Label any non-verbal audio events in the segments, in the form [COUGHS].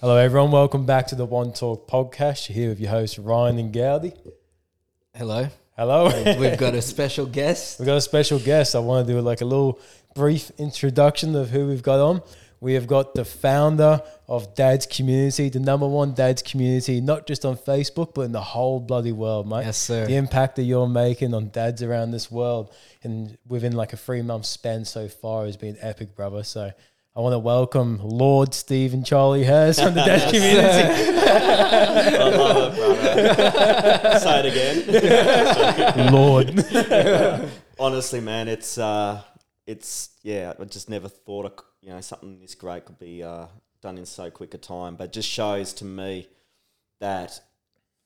Hello, everyone. Welcome back to the One Talk podcast. You're here with your host, Ryan and Gowdy. Hello. Hello. We've got a [LAUGHS] special guest. We've got a special guest. I want to do like a little brief introduction of who we've got on. We have got the founder of Dad's Community, the number one Dad's Community, not just on Facebook, but in the whole bloody world, mate. Yes, sir. The impact that you're making on dads around this world and within like a three month span so far has been epic, brother. So I want to welcome Lord Stephen Charlie Hurst from the Dad's [LAUGHS] Community. [LAUGHS] I love it, brother. Say it again. [LAUGHS] Lord. Honestly, man, it's uh, it's yeah. I just never thought, a, you know, something this great could be uh, done in so quick a time. But it just shows to me that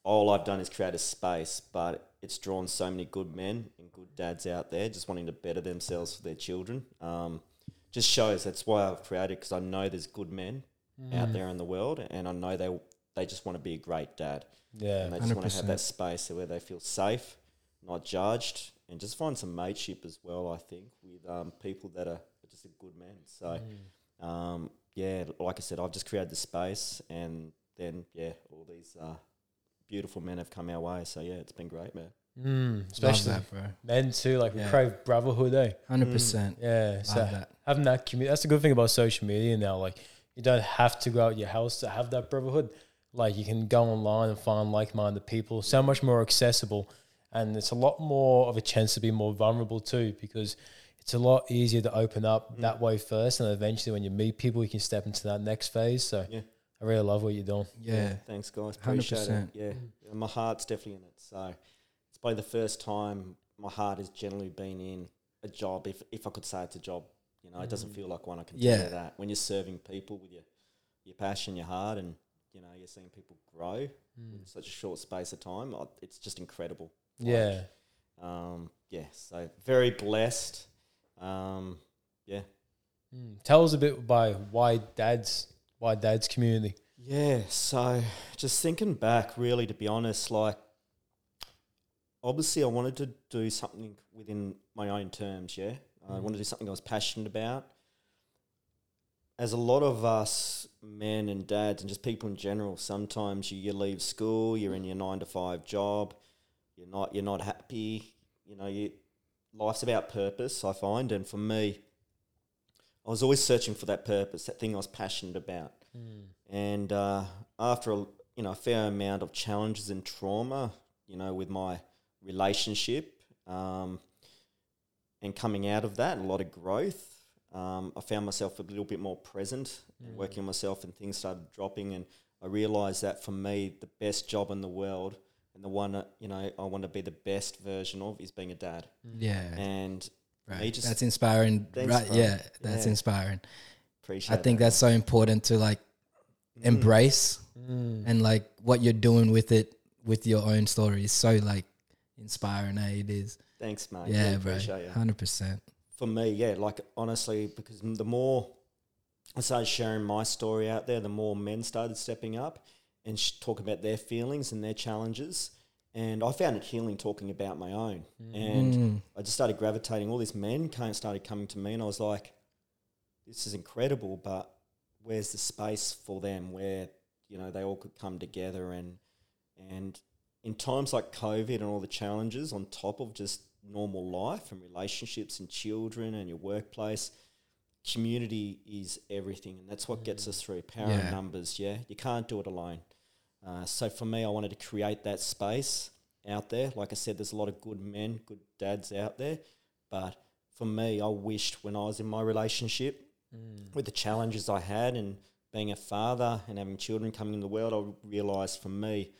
all I've done is create a space, but it's drawn so many good men and good dads out there just wanting to better themselves for their children. Um, just shows that's why I've created because I know there's good men out there in the world, and I know they they just want to be a great dad. Yeah. and they just want to have that space where they feel safe, not judged, and just find some mateship as well. I think with um, people that are just a good men. So, um, yeah, like I said, I've just created the space, and then yeah, all these uh, beautiful men have come our way. So yeah, it's been great, man. Mm, Love especially that, bro. men too. Like we Yeah. crave brotherhood, eh? Hundred percent. Yeah. So Love that. having that community, that's the good thing about social media now. Like you don't have to go out your house to have that brotherhood. Like you can go online and find like-minded people. So much more accessible, and it's a lot more of a chance to be more vulnerable too, because it's a lot easier to open up Mm. that way first, and eventually when you meet people, you can step into that next phase. So Yeah. I really love what you're doing. Yeah. thanks, guys. Appreciate 100%. it. Yeah, Yeah, my heart's definitely in it. So it's probably the first time my heart has generally been in a job. If if I could say it's a job, you know, it doesn't feel like one. I can tell Yeah. you that when you're serving people with your your passion, your heart, and you know you're seeing people grow in such a short space of time, it's just incredible. Like, Yeah. Um. Yeah. So very blessed. Um. Yeah. Mm. Tell us a bit by why dad's why dad's community. Yeah, so just thinking back, really, to be honest, like obviously I wanted to do something within my own terms, yeah. I wanted to do something I was passionate about. As a lot of us men and dads and just people in general, sometimes you, you leave school, you're in your nine to five job, you're not you're not happy, you know, you life's about purpose, I find, and for me, I was always searching for that purpose, that thing I was passionate about. And uh, after a you know a fair amount of challenges and trauma, you know, with my relationship, um, and coming out of that, a lot of growth, um, I found myself a little bit more present, and working on myself, and things started dropping. And I realized that for me, the best job in the world, and the one that you know I want to be the best version of, is being a dad. Yeah. And Right. me just that's inspiring. Thanks, right. bro. Yeah. That's Yeah. inspiring. appreciate. I think that. that's so important to like embrace Mm. and like what you're doing with it with your own story is so like inspiring. It is. Thanks, mate. Yeah, Really bro. Hundred percent. for me, yeah, like honestly, because the more I started sharing my story out there, the more men started stepping up and sh- talk about their feelings and their challenges. And I found it healing talking about my own. And Mm. I just started gravitating. All these men kind started coming to me, and I was like, this is incredible, but where's the space for them where, you know, they all could come together and, and in times like COVID and all the challenges on top of just normal life and relationships and children and your workplace, community is everything. And that's what gets us through power Yeah. in numbers. Yeah. You can't do it alone. Uh, so for me, I wanted to create that space out there. Like I said, there's a lot of good men, good dads out there. But for me, I wished when I was in my relationship with the challenges I had and being a father and having children coming in the world, I realized for me,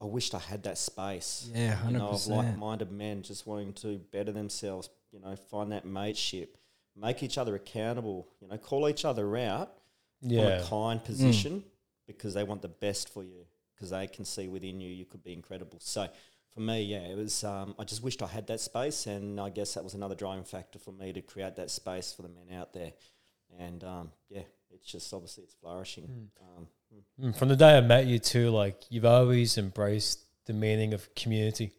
I wished I had that space. Yeah, You hundred know, of like-minded men just wanting to better themselves. You know, find that mateship, make each other accountable. You know, call each other out from Yeah. a kind position because they want the best for you because they can see within you you could be incredible. So for me, yeah, it was. Um, I just wished I had that space, and I guess that was another driving factor for me to create that space for the men out there. And um, yeah, it's just obviously it's flourishing. Um, Mm, From the day I met you too, like you've always embraced the meaning of community.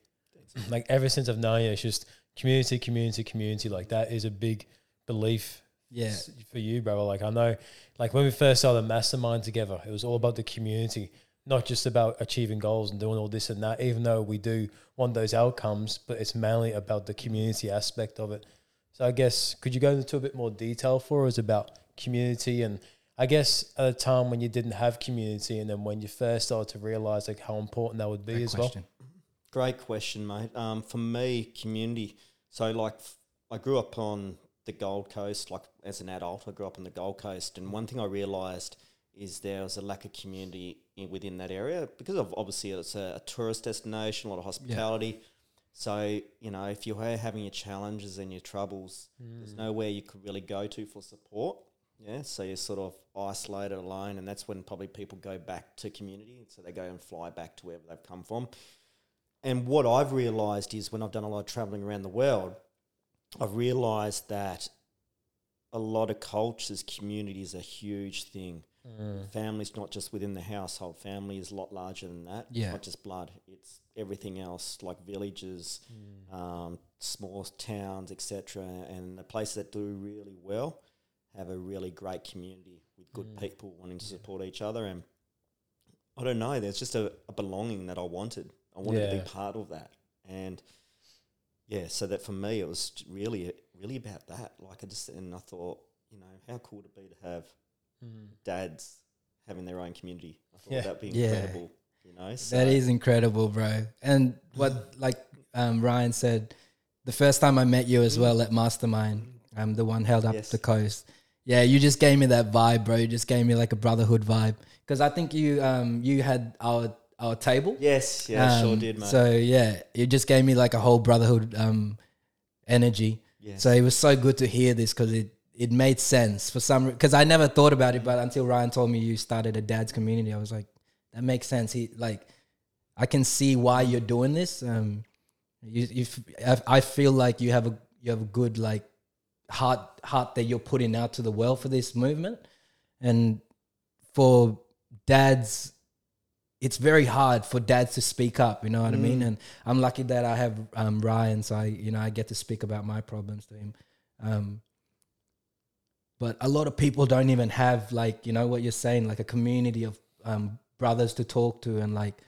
Like ever since I've known you, it's just community, community, community. Like that is a big belief Yeah. for you, brother. Like I know, like when we first started Mastermind together, it was all about the community, not just about achieving goals and doing all this and that. Even though we do want those outcomes, but it's mainly about the community aspect of it. So I guess could you go into a bit more detail for us about community and I guess at a time when you didn't have community and then when you first started to realize like how important that would be Great as question. Great question, mate. Um, for me, community. So, like, f- I grew up on the Gold Coast. Like, as an adult, I grew up on the Gold Coast, and one thing I realised is there was a lack of community in, within that area because of obviously it's a, a tourist destination, a lot of hospitality. So, you know, if you were having your challenges and your troubles, there's nowhere you could really go to for support. Yeah, so you're sort of isolated, alone, and that's when probably people go back to community. So they go and fly back to wherever they've come from. And what I've realised is when I've done a lot of travelling around the world, I've realised that a lot of cultures, community is a huge thing. Family's not just within the household. Family is a lot larger than that. It's Yeah. not just blood. It's everything else, like villages, um, small towns, etc. And the places that do really well have a really great community with good people wanting to support each other. And I don't know, there's just a, a belonging that I wanted. I wanted to be part of that. And yeah, so that for me, it was really, really about that. Like I just, and I thought, you know, how cool would it be to have dads having their own community? I thought Yeah. that'd be Yeah. incredible. You know, so That is incredible, bro. And what, [LAUGHS] like um, Ryan said, the first time I met you as well at Mastermind, um, the one held up Yes. the coast. Yeah, you just gave me that vibe, bro. You just gave me like a brotherhood vibe. Because I think you um you had our our table. yes, yeah, I sure Um, did, mate. So yeah, it just gave me like a whole brotherhood um energy. yes. So it was so good to hear this because it it made sense for some because I never thought about it, but until Ryan told me you started a dad's community, I was like, that makes sense. He like, I can see why you're doing this. Um, you, you, I feel like you have a you have a good like heart heart that you're putting out to the world for this movement, and for dads it's very hard for dads to speak up you know what i mean? And i'm lucky that i have um, ryan so i you know i get to speak about my problems to him. Um, but a lot of people don't even have like you know what you're saying like a community of um, brothers to talk to and like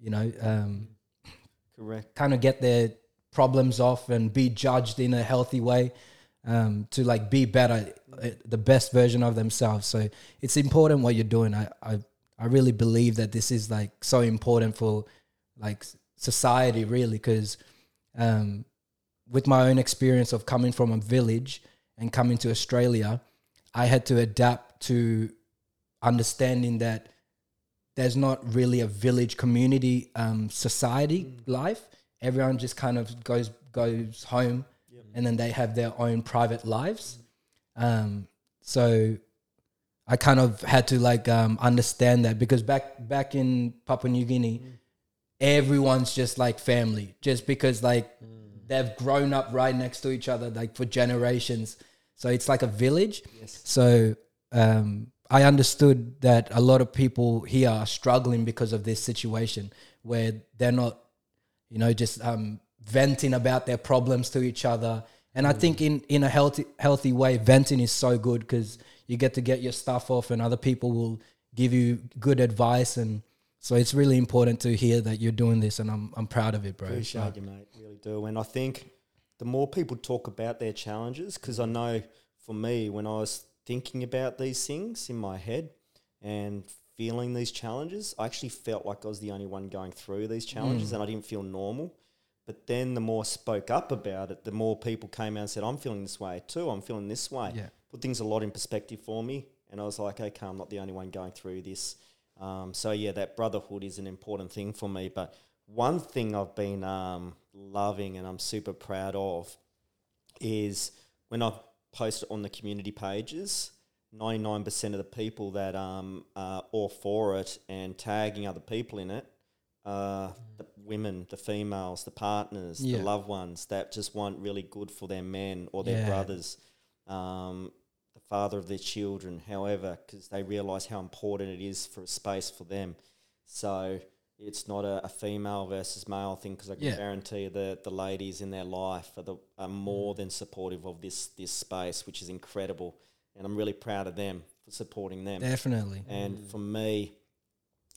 you know um, Correct. kind of get their problems off and be judged in a healthy way um, to like be better, uh, the best version of themselves. So it's important what you're doing. I, I I really believe that this is like so important for like society, really, because um, with my own experience of coming from a village and coming to Australia, I had to adapt to understanding that there's not really a village community um, society life. Everyone just kind of goes goes home, and then they have their own private lives. Um, so I kind of had to like um, understand that because back back in Papua New Guinea, everyone's just like family, just because like they've grown up right next to each other like for generations. So it's like a village. Yes. So um, I understood that a lot of people here are struggling because of this situation where they're not, you know, just um, venting about their problems to each other. And I think in, in a healthy healthy way, venting is so good because you get to get your stuff off, and other people will give you good advice. And so it's really important to hear that you're doing this, and I'm I'm proud of it, bro. Appreciate you, mate. Really do. And I think the more people talk about their challenges, because I know for me, when I was thinking about these things in my head and feeling these challenges, I actually felt like I was the only one going through these challenges mm. and I didn't feel normal. But then the more I spoke up about it, the more people came out and said, I'm feeling this way too. I'm feeling this way. Yeah. Put things a lot in perspective for me. And I was like, okay, I'm not the only one going through this. Um, so, yeah, that brotherhood is an important thing for me. But one thing I've been um, loving and I'm super proud of is when I post it on the community pages, 99% of the people that um, are all for it and tagging other people in it are the women, the females, the partners, Yeah. the loved ones that just want really good for their men or their Yeah. brothers, um, the father of their children, however, because they realize how important it is for a space for them. So it's not a, a female versus male thing because I can Yeah. guarantee you the the ladies in their life are the are more than supportive of this this space, which is incredible, and I'm really proud of them for supporting them. Definitely. And for me,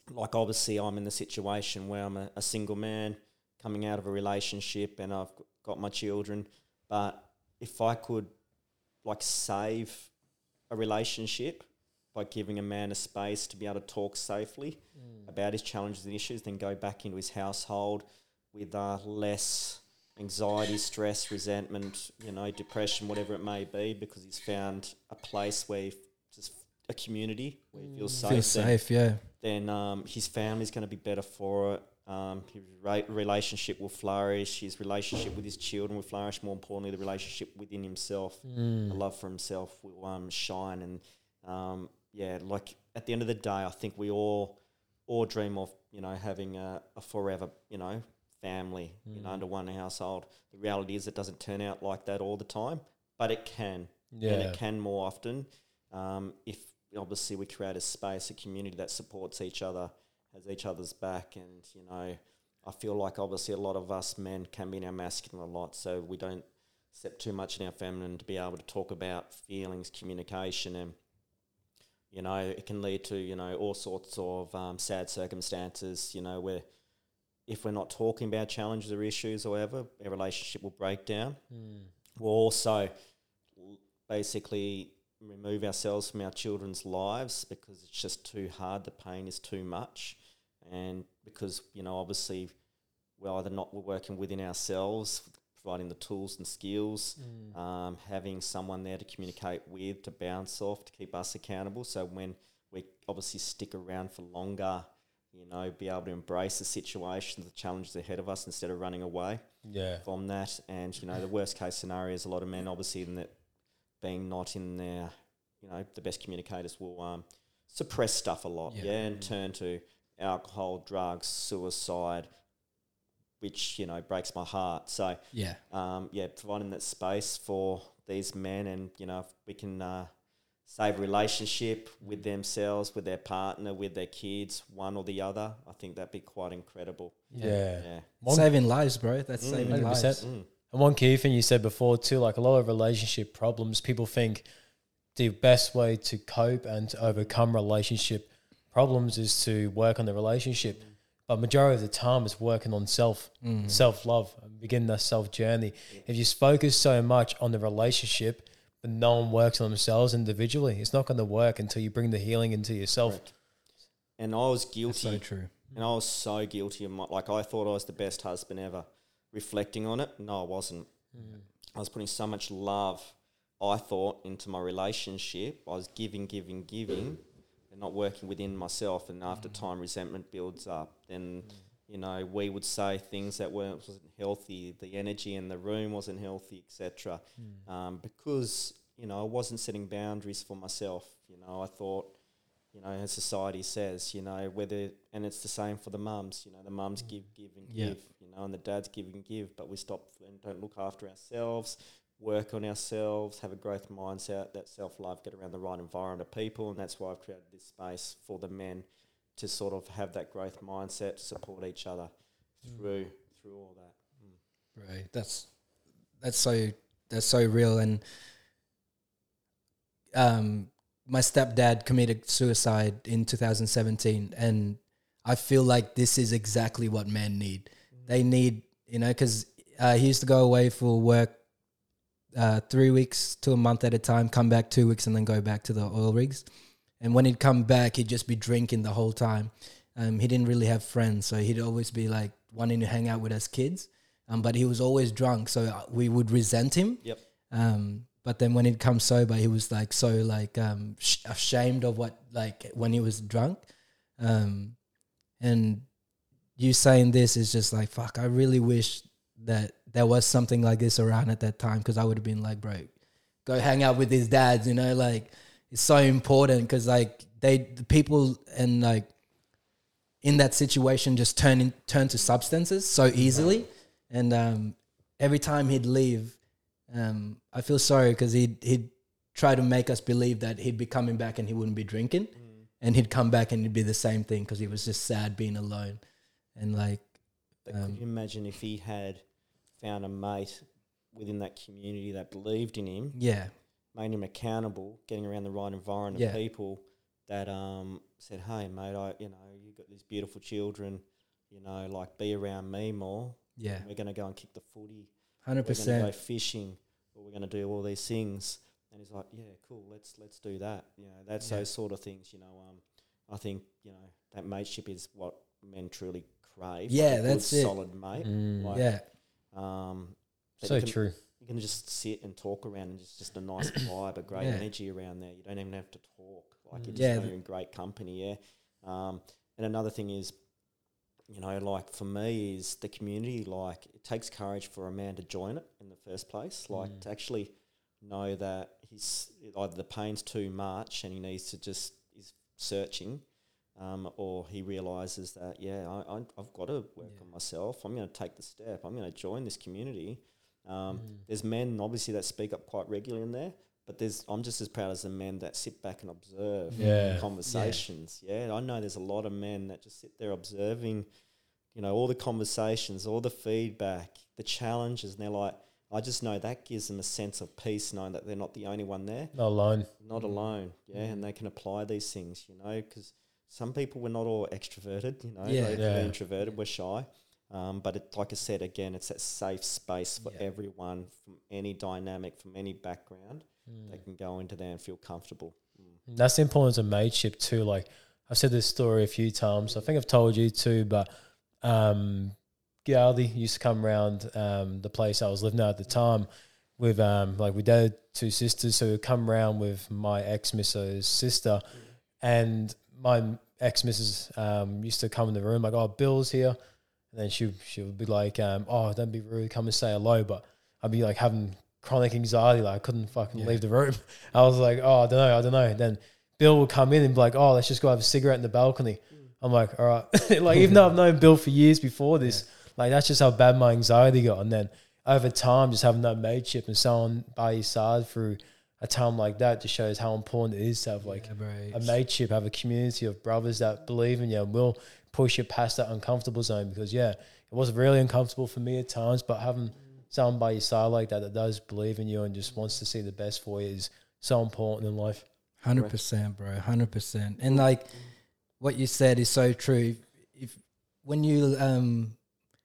like obviously, I'm in the situation where I'm a, a single man coming out of a relationship and I've got my children. But if I could, like, save a relationship by giving a man a space to be able to talk safely about his challenges and issues, then go back into his household with uh, less anxiety, stress, resentment, you know, depression, whatever it may be, because he's found a place where he f- just a community where he feels safe. Feel then- safe, yeah. then um, his family's going to be better for it. Um, his ra- relationship will flourish. His relationship with his children will flourish. More importantly, the relationship within himself, Mm. the love for himself will um, shine. And um, yeah, like at the end of the day, I think we all all dream of you know having a, a forever you know family you know under one household. The reality is it doesn't turn out like that all the time, but it can and it can more often um, if obviously we create a space, a community that supports each other, has each other's back, and you know, I feel like obviously a lot of us men can be in our masculine a lot, so we don't step too much in our feminine to be able to talk about feelings, communication, and you know, it can lead to you know all sorts of um, sad circumstances. You know, where if we're not talking about challenges or issues or whatever, our relationship will break down Mm. we'll also basically remove ourselves from our children's lives because it's just too hard. The pain is too much, and because you know, obviously, we're either not we're working within ourselves, providing the tools and skills, Mm. um, having someone there to communicate with, to bounce off, to keep us accountable. So when we obviously stick around for longer. You know, be able to embrace the situation, the challenges ahead of us instead of running away Yeah. from that. And you know, the worst case scenario is a lot of men, obviously, in that being not in their, you know, the best communicators will um, suppress stuff a lot, Yeah. yeah, and turn to alcohol, drugs, suicide, which you know breaks my heart. So Yeah. um, yeah, providing that space for these men, and you know, if we can uh, save relationship with themselves, with their partner, with their kids, one or the other, I think that'd be quite incredible. Yeah. Yeah. One- saving lives, bro. That's Mm. saving 100%. lives. Mm. And one key thing you said before too, like a lot of relationship problems, people think the best way to cope and to overcome relationship problems is to work on the relationship. But majority of the time it's working on self, Mm. self love, and begin that self journey. If you focus so much on the relationship but no one works on themselves individually, it's not going to work until you bring the healing into yourself. Correct. And I was That's guilty. so true. And I was so guilty of my, like, I thought I was the best husband ever. Reflecting on it, no, I wasn't. Mm. I was putting so much love, I thought, into my relationship. I was giving, giving, giving, and not working within myself. And after mm. time, resentment builds up. Then, mm. you know, we would say things that weren't wasn't healthy. The energy in the room wasn't healthy, etc. Um, because you know I wasn't setting boundaries for myself. You know, I thought you know, as society says, you know, whether and it's the same for the mums. You know, the mums give, give, and Yeah. give. You know, and the dads give and give, but we stop and don't look after ourselves, work on ourselves, have a growth mindset, that self love, get around the right environment of people, and that's why I've created this space for the men to sort of have that growth mindset, support each other through through all that. Mm. Right. That's that's so that's so real and um my stepdad committed suicide in 2017 and I feel like this is exactly what men need. They need, you know, cuz uh, he used to go away for work uh, 3 weeks to a month at a time, come back 2 weeks and then go back to the oil rigs. And when he'd come back, he'd just be drinking the whole time. Um, he didn't really have friends, so he'd always be like wanting to hang out with us kids. Um, but he was always drunk, so uh, we would resent him. Yep. Um, but then when he'd come sober, he was like so like um, sh- ashamed of what like when he was drunk. Um, and you saying this is just like fuck. I really wish that there was something like this around at that time because I would have been like, bro, go hang out with his dads. You know, like it's so important because like they the people and like in that situation just turn in, turn to substances so easily and um, every time he'd leave um, i feel sorry because he'd, he'd try to make us believe that he'd be coming back and he wouldn't be drinking and he'd come back and it'd be the same thing because he was just sad being alone and like But Um, could you imagine if he had found a mate within that community that believed in him, yeah, made him accountable, getting around the right environment Yeah. of people that um, said, "Hey, mate, I you know you got these beautiful children, you know, like be around me more. yeah, We're gonna go and kick the footy. Hundred We're gonna go percent. fishing, or we're gonna do all these things." And he's like, "Yeah, cool. Let's let's do that. You know, that's Yeah. those sort of things. You know, um, I think you know that mateship is what men truly crave. Yeah, like a good, that's it. Solid mate. Mm. Like, Yeah, Um, so you can, true. You can just sit and talk around, and just just a nice [COUGHS] vibe, a great Yeah. energy around there. You don't even have to talk. Like you Mm. just Yeah, you're in great company. Yeah. Um, and another thing is, you know, like for me is the community. Like it takes courage for a man to join it in the first place. Like Mm. to actually know that he's either the pain's too much and he needs to just is searching. Um, or he realizes that yeah, I, I, I've got to work Yeah. on myself. I'm going to take the step. I'm going to join this community. Um, Mm. There's men obviously that speak up quite regularly in there, but there's I'm just as proud as the men that sit back and observe Yeah. conversations. Yeah. I know there's a lot of men that just sit there observing, you know, all the conversations, all the feedback, the challenges, and they're like, I just know that gives them a sense of peace, knowing that they're not the only one there, Not alone. not alone. Yeah, and they can apply these things, you know, because some people we're not all extroverted, you know, Yeah. they- Yeah. introverted, we're shy. Um, but it, like I said again, it's that safe space for Yeah. everyone from any dynamic, from any background. They can go into there and feel comfortable. Mm. That's the importance of mateship too. Like I've said this story a few times. I think I've told you too, but um Galdi used to come around um the place I was living at at the time with um like we had two sisters, so he'd come around with my ex missus sister and my ex missus um used to come in the room like, Oh, Bill's here and then she she would be like, um, oh, don't be rude, come and say hello. But I'd be like having chronic anxiety, like I couldn't fucking Yeah. leave the room. [LAUGHS] I was like, oh, I don't know, I don't know. Then Bill would come in and be like, oh, let's just go have a cigarette in the balcony. Mm. I'm like, all right. [LAUGHS] like even though I've known Bill for years before this, like that's just how bad my anxiety got. And then over time, just having that mateship and someone by your side through a time like that just shows how important it is to have like yeah, a mateship, have a community of brothers that believe in you and will push you past that uncomfortable zone. Because yeah, it was really uncomfortable for me at times, but having mm. Someone by your side like that that does believe in you and just wants to see the best for you is so important in life. Hundred percent, bro. Hundred percent. And like what you said is so true. If, if when you um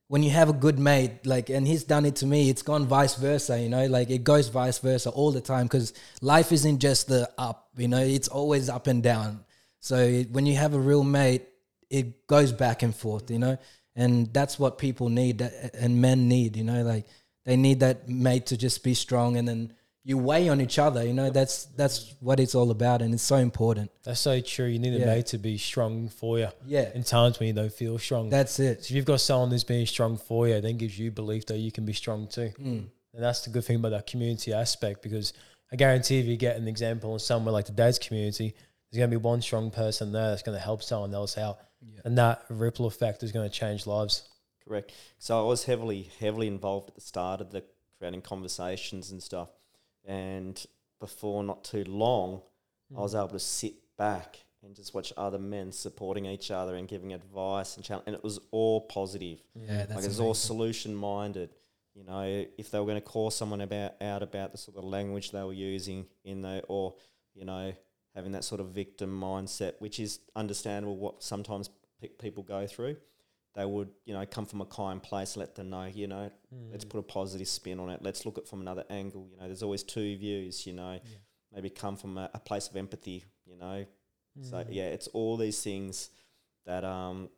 when you have a good mate, like, and he's done it to me, it's gone vice versa. You know, like it goes vice versa all the time because life isn't just the up. You know, it's always up and down. So it, when you have a real mate, it goes back and forth. You know, and that's what people need and men need. You know, like they need that mate to just be strong and then you weigh on each other you know that's that's what it's all about and it's so important That's so true. You need a Yeah. mate to be strong for you yeah in times when you don't feel strong. that's it so if you've got someone who's being strong for you, then gives you belief that you can be strong too. Mm. And that's the good thing about that community aspect because I guarantee if you get an example in somewhere like the dad's community, there's going to be one strong person there that's going to help someone else out. Yeah. And that ripple effect is going to change lives. Correct. So I was heavily, heavily involved at the start of the creating conversations and stuff. And before not too long, I was hmm. able to sit back and just watch other men supporting each other and giving advice and challenge. And it was all positive. yeah that's like it was all solution minded. You know, if they were going to call someone about out about the sort of language they were using in the, or you know, having that sort of victim mindset, which is understandable. What sometimes pe- people go through, they would you know come from a kind place, let them know, you know, let's put a positive spin on it. Let's look at it from another angle. You know, there's always two views. You know, maybe come from a, a place of empathy. You know, so Mm. yeah, it's all these things that um,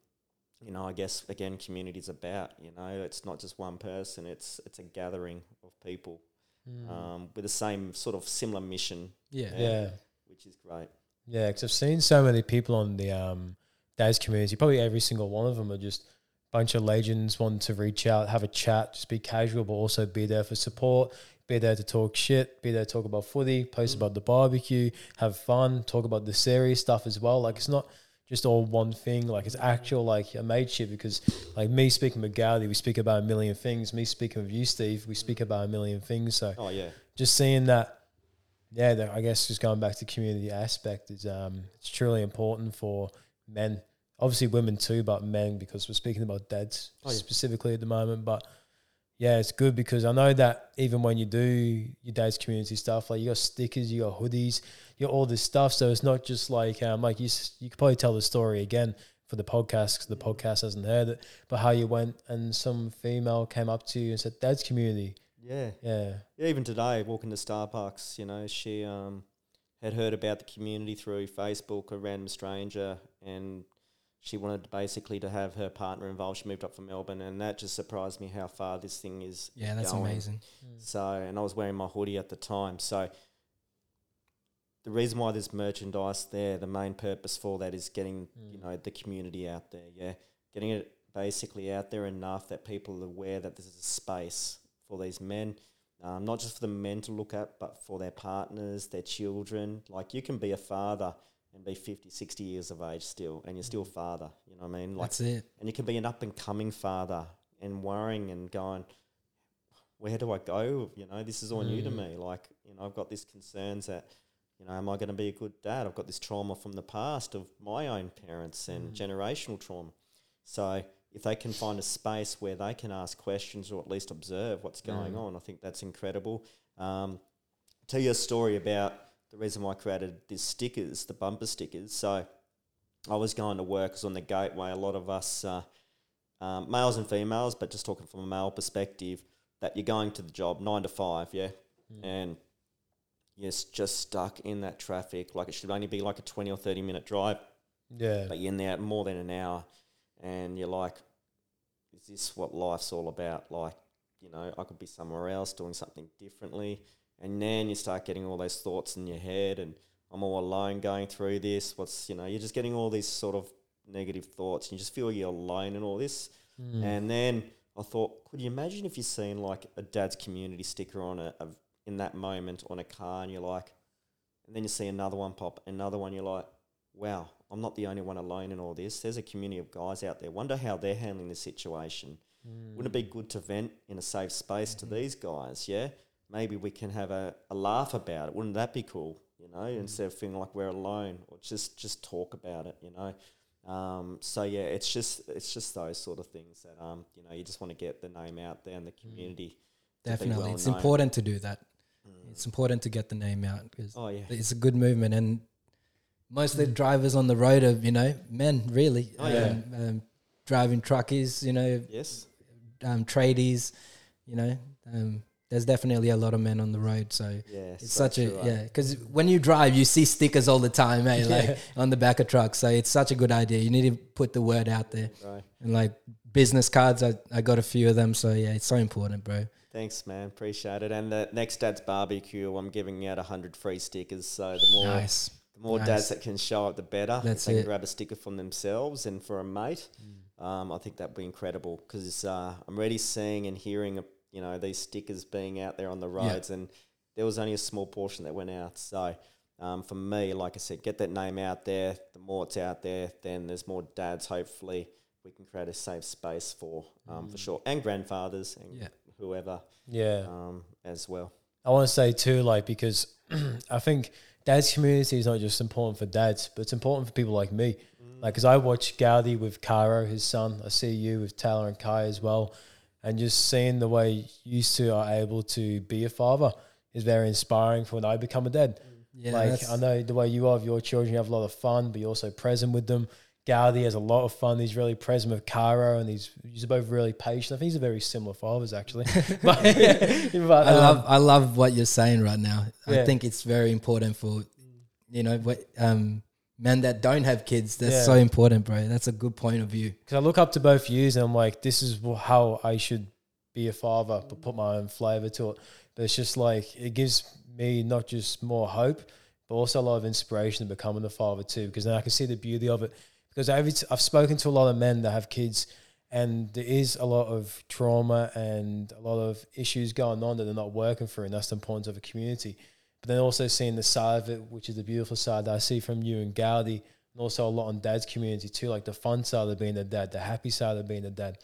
you know, I guess again, community's about. You know, it's not just one person; it's it's a gathering of people Mm. um, with the same sort of similar mission, yeah yeah. which is great. Yeah, because I've seen so many people on the um, dad's community. Probably every single one of them are just a bunch of legends wanting to reach out, have a chat, just be casual, but also be there for support, be there to talk shit, be there to talk about footy, post about the barbecue, have fun, talk about the serious stuff as well. Like it's not just all one thing. Like it's actual like a mateship because like me speaking with Gowdy, we speak about a million things. Me speaking with you, Steve, we speak about a million things. So Oh yeah, just seeing that yeah i guess just going back to community aspect is um it's truly important for men obviously women too, but men because we're speaking about dads Oh, yeah. specifically at the moment. But yeah, it's good because I know that even when you do your dad's community stuff, like you got stickers, you got hoodies, you got all this stuff. So it's not just like um, like you you could probably tell the story again for the podcast because the podcast hasn't heard it, but how you went and some female came up to you and said, "Dad's community." Yeah. Yeah, Yeah, even today, walking to Starbucks, you know, she um, had heard about the community through Facebook, a random stranger, and she wanted basically to have her partner involved. She moved up from Melbourne, and that just surprised me how far this thing is. Yeah, that's going. amazing. So, and I was wearing my hoodie at the time. So, the reason why there's merchandise there, the main purpose for that is getting, you know, the community out there. Yeah, getting it basically out there enough that people are aware that this is a space for these men, um, not just for the men to look at, but for their partners, their children. Like you can be a father and be 50, 60 years of age still, and you're still father. You know what I mean? Like That's it. and you can be an up and coming father and worrying and going, where do I go? You know, this is all new to Mm. me. Like, you know, I've got these concerns that, you know, am I going to be a good dad? I've got this trauma from the past of my own parents and generational trauma. So if they can find a space where they can ask questions or at least observe what's going Mm. on, I think that's incredible. Um, tell you a story about the reason why I created these stickers, the bumper stickers. So I was going to work, I was on the gateway. A lot of us, uh, um, males and females, but just talking from a male perspective, that you're going to the job nine to five, yeah, and you're just stuck in that traffic. Like it should only be like a 20 or 30 minute drive, yeah, but you're in there more than an hour, and you're like, is this what life's all about? Like, you know, I could be somewhere else doing something differently. And then you start getting all those thoughts in your head, and I'm all alone going through this. What's, you know, you're just getting all these sort of negative thoughts, and you just feel you're alone in all this. Mm. And then I thought, could you imagine if you're seeing like a dad's community sticker on a, a in that moment on a car, and you're like, and then you see another one pop, another one, you're like, wow, I'm not the only one alone in all this. There's a community of guys out there. Wonder how they're handling the situation. Mm. Wouldn't it be good to vent in a safe space to these guys? Yeah, maybe we can have a, a laugh about it. Wouldn't that be cool? You know, instead of feeling like we're alone, or just just talk about it. You know. Um, so yeah, it's just it's just those sort of things that um you know you just want to get the name out there in the community. to Definitely. well it's known. important to do that. It's important to get the name out because Oh yeah, it's a good movement and most of the drivers on the road are you know men really Oh, yeah. um, um, driving truckies you know yes, um, tradies you know um, there's definitely a lot of men on the road so yeah. it's so such a eh? yeah because when you drive you see stickers all the time eh? like Yeah. on the back of trucks so it's such a good idea you need to put the word out there Right. and like business cards I, I got a few of them so yeah it's so important bro Thanks, man. Appreciate it. And the next dad's barbecue, I'm giving out hundred free stickers. So the more nice the more Nice. dads that can show up, the better. That's they it. can grab a sticker from themselves and for a mate, um, I think that'd be incredible because uh, I'm already seeing and hearing, uh, you know, these stickers being out there on the Yeah. roads, and there was only a small portion that went out. So um, for me, like I said, get that name out there. The more it's out there, then there's more dads. Hopefully, we can create a safe space for um, for sure, and grandfathers and Yeah. whoever yeah. um, as well. I want to say too, like because [CLEARS THROAT] I think dad's community is not just important for dads, but it's important for people like me. Like, because I watch Gaudi with Cairo, his son. I see you with Taylor and Kai as well, and just seeing the way you two are able to be a father is very inspiring for when I become a dad. yeah like I know the way you are with your children, you have a lot of fun, but you're also present with them. Gaudi has a lot of fun. He's really present with Cairo, and he's he's both really patient. I think he's a very similar fathers actually. [LAUGHS] [LAUGHS] but, but, I um, love I love what you're saying right now. I think it's very important for you know what um men that don't have kids. That's Yeah. so important, bro. That's a good point of view. because I look up to both yous and I'm like, this is how I should be a father, but put my own flavor to it. But it's just like it gives me not just more hope, but also a lot of inspiration to becoming a father too. Because then I can see the beauty of it. Because t- I've spoken to a lot of men that have kids, and there is a lot of trauma and a lot of issues going on that they're not working through, and that's the importance of a community. But then also seeing the side of it, which is the beautiful side that I see from you and Gaudi, and also a lot on dad's community too, like the fun side of being a dad, the happy side of being a dad.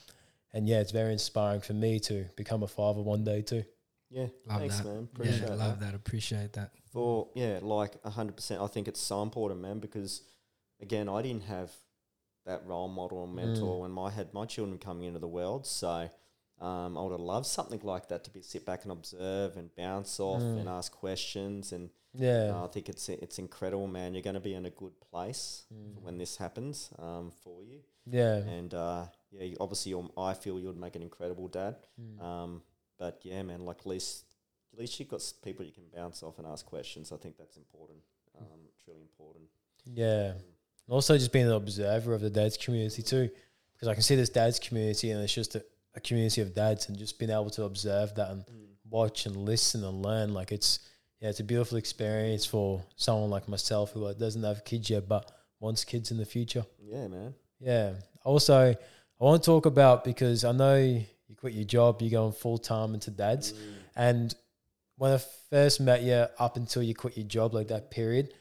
And yeah, it's very inspiring for me to become a father one day too. Yeah, Love thanks, that. man. Appreciate yeah, that. love that. Appreciate that. For yeah, like hundred percent. I think it's so important, man, because again, I didn't have that role model or mm. mentor when I had my children coming into the world. So um, I would have loved something like that to be sit back and observe and bounce off and ask questions. And Yeah. uh, I think it's it's incredible, man. You're going to be in a good place for when this happens um, for you. yeah. And uh, yeah, you- obviously, I feel you would make an incredible dad. Mm. Um, but yeah, man, like at least at least you've got people you can bounce off and ask questions. I think that's important. Um, it's really important. Yeah. And also just being an observer of the dads community too. Because I can see this dads community and it's just a, a community of dads and just being able to observe that and watch and listen and learn. Like it's yeah, it's a beautiful experience for someone like myself who uh, doesn't have kids yet but wants kids in the future. Yeah, man. Yeah. Also, I want to talk about because I know you quit your job, you're going full time into dads. And when I first met you, up until you quit your job, like that period,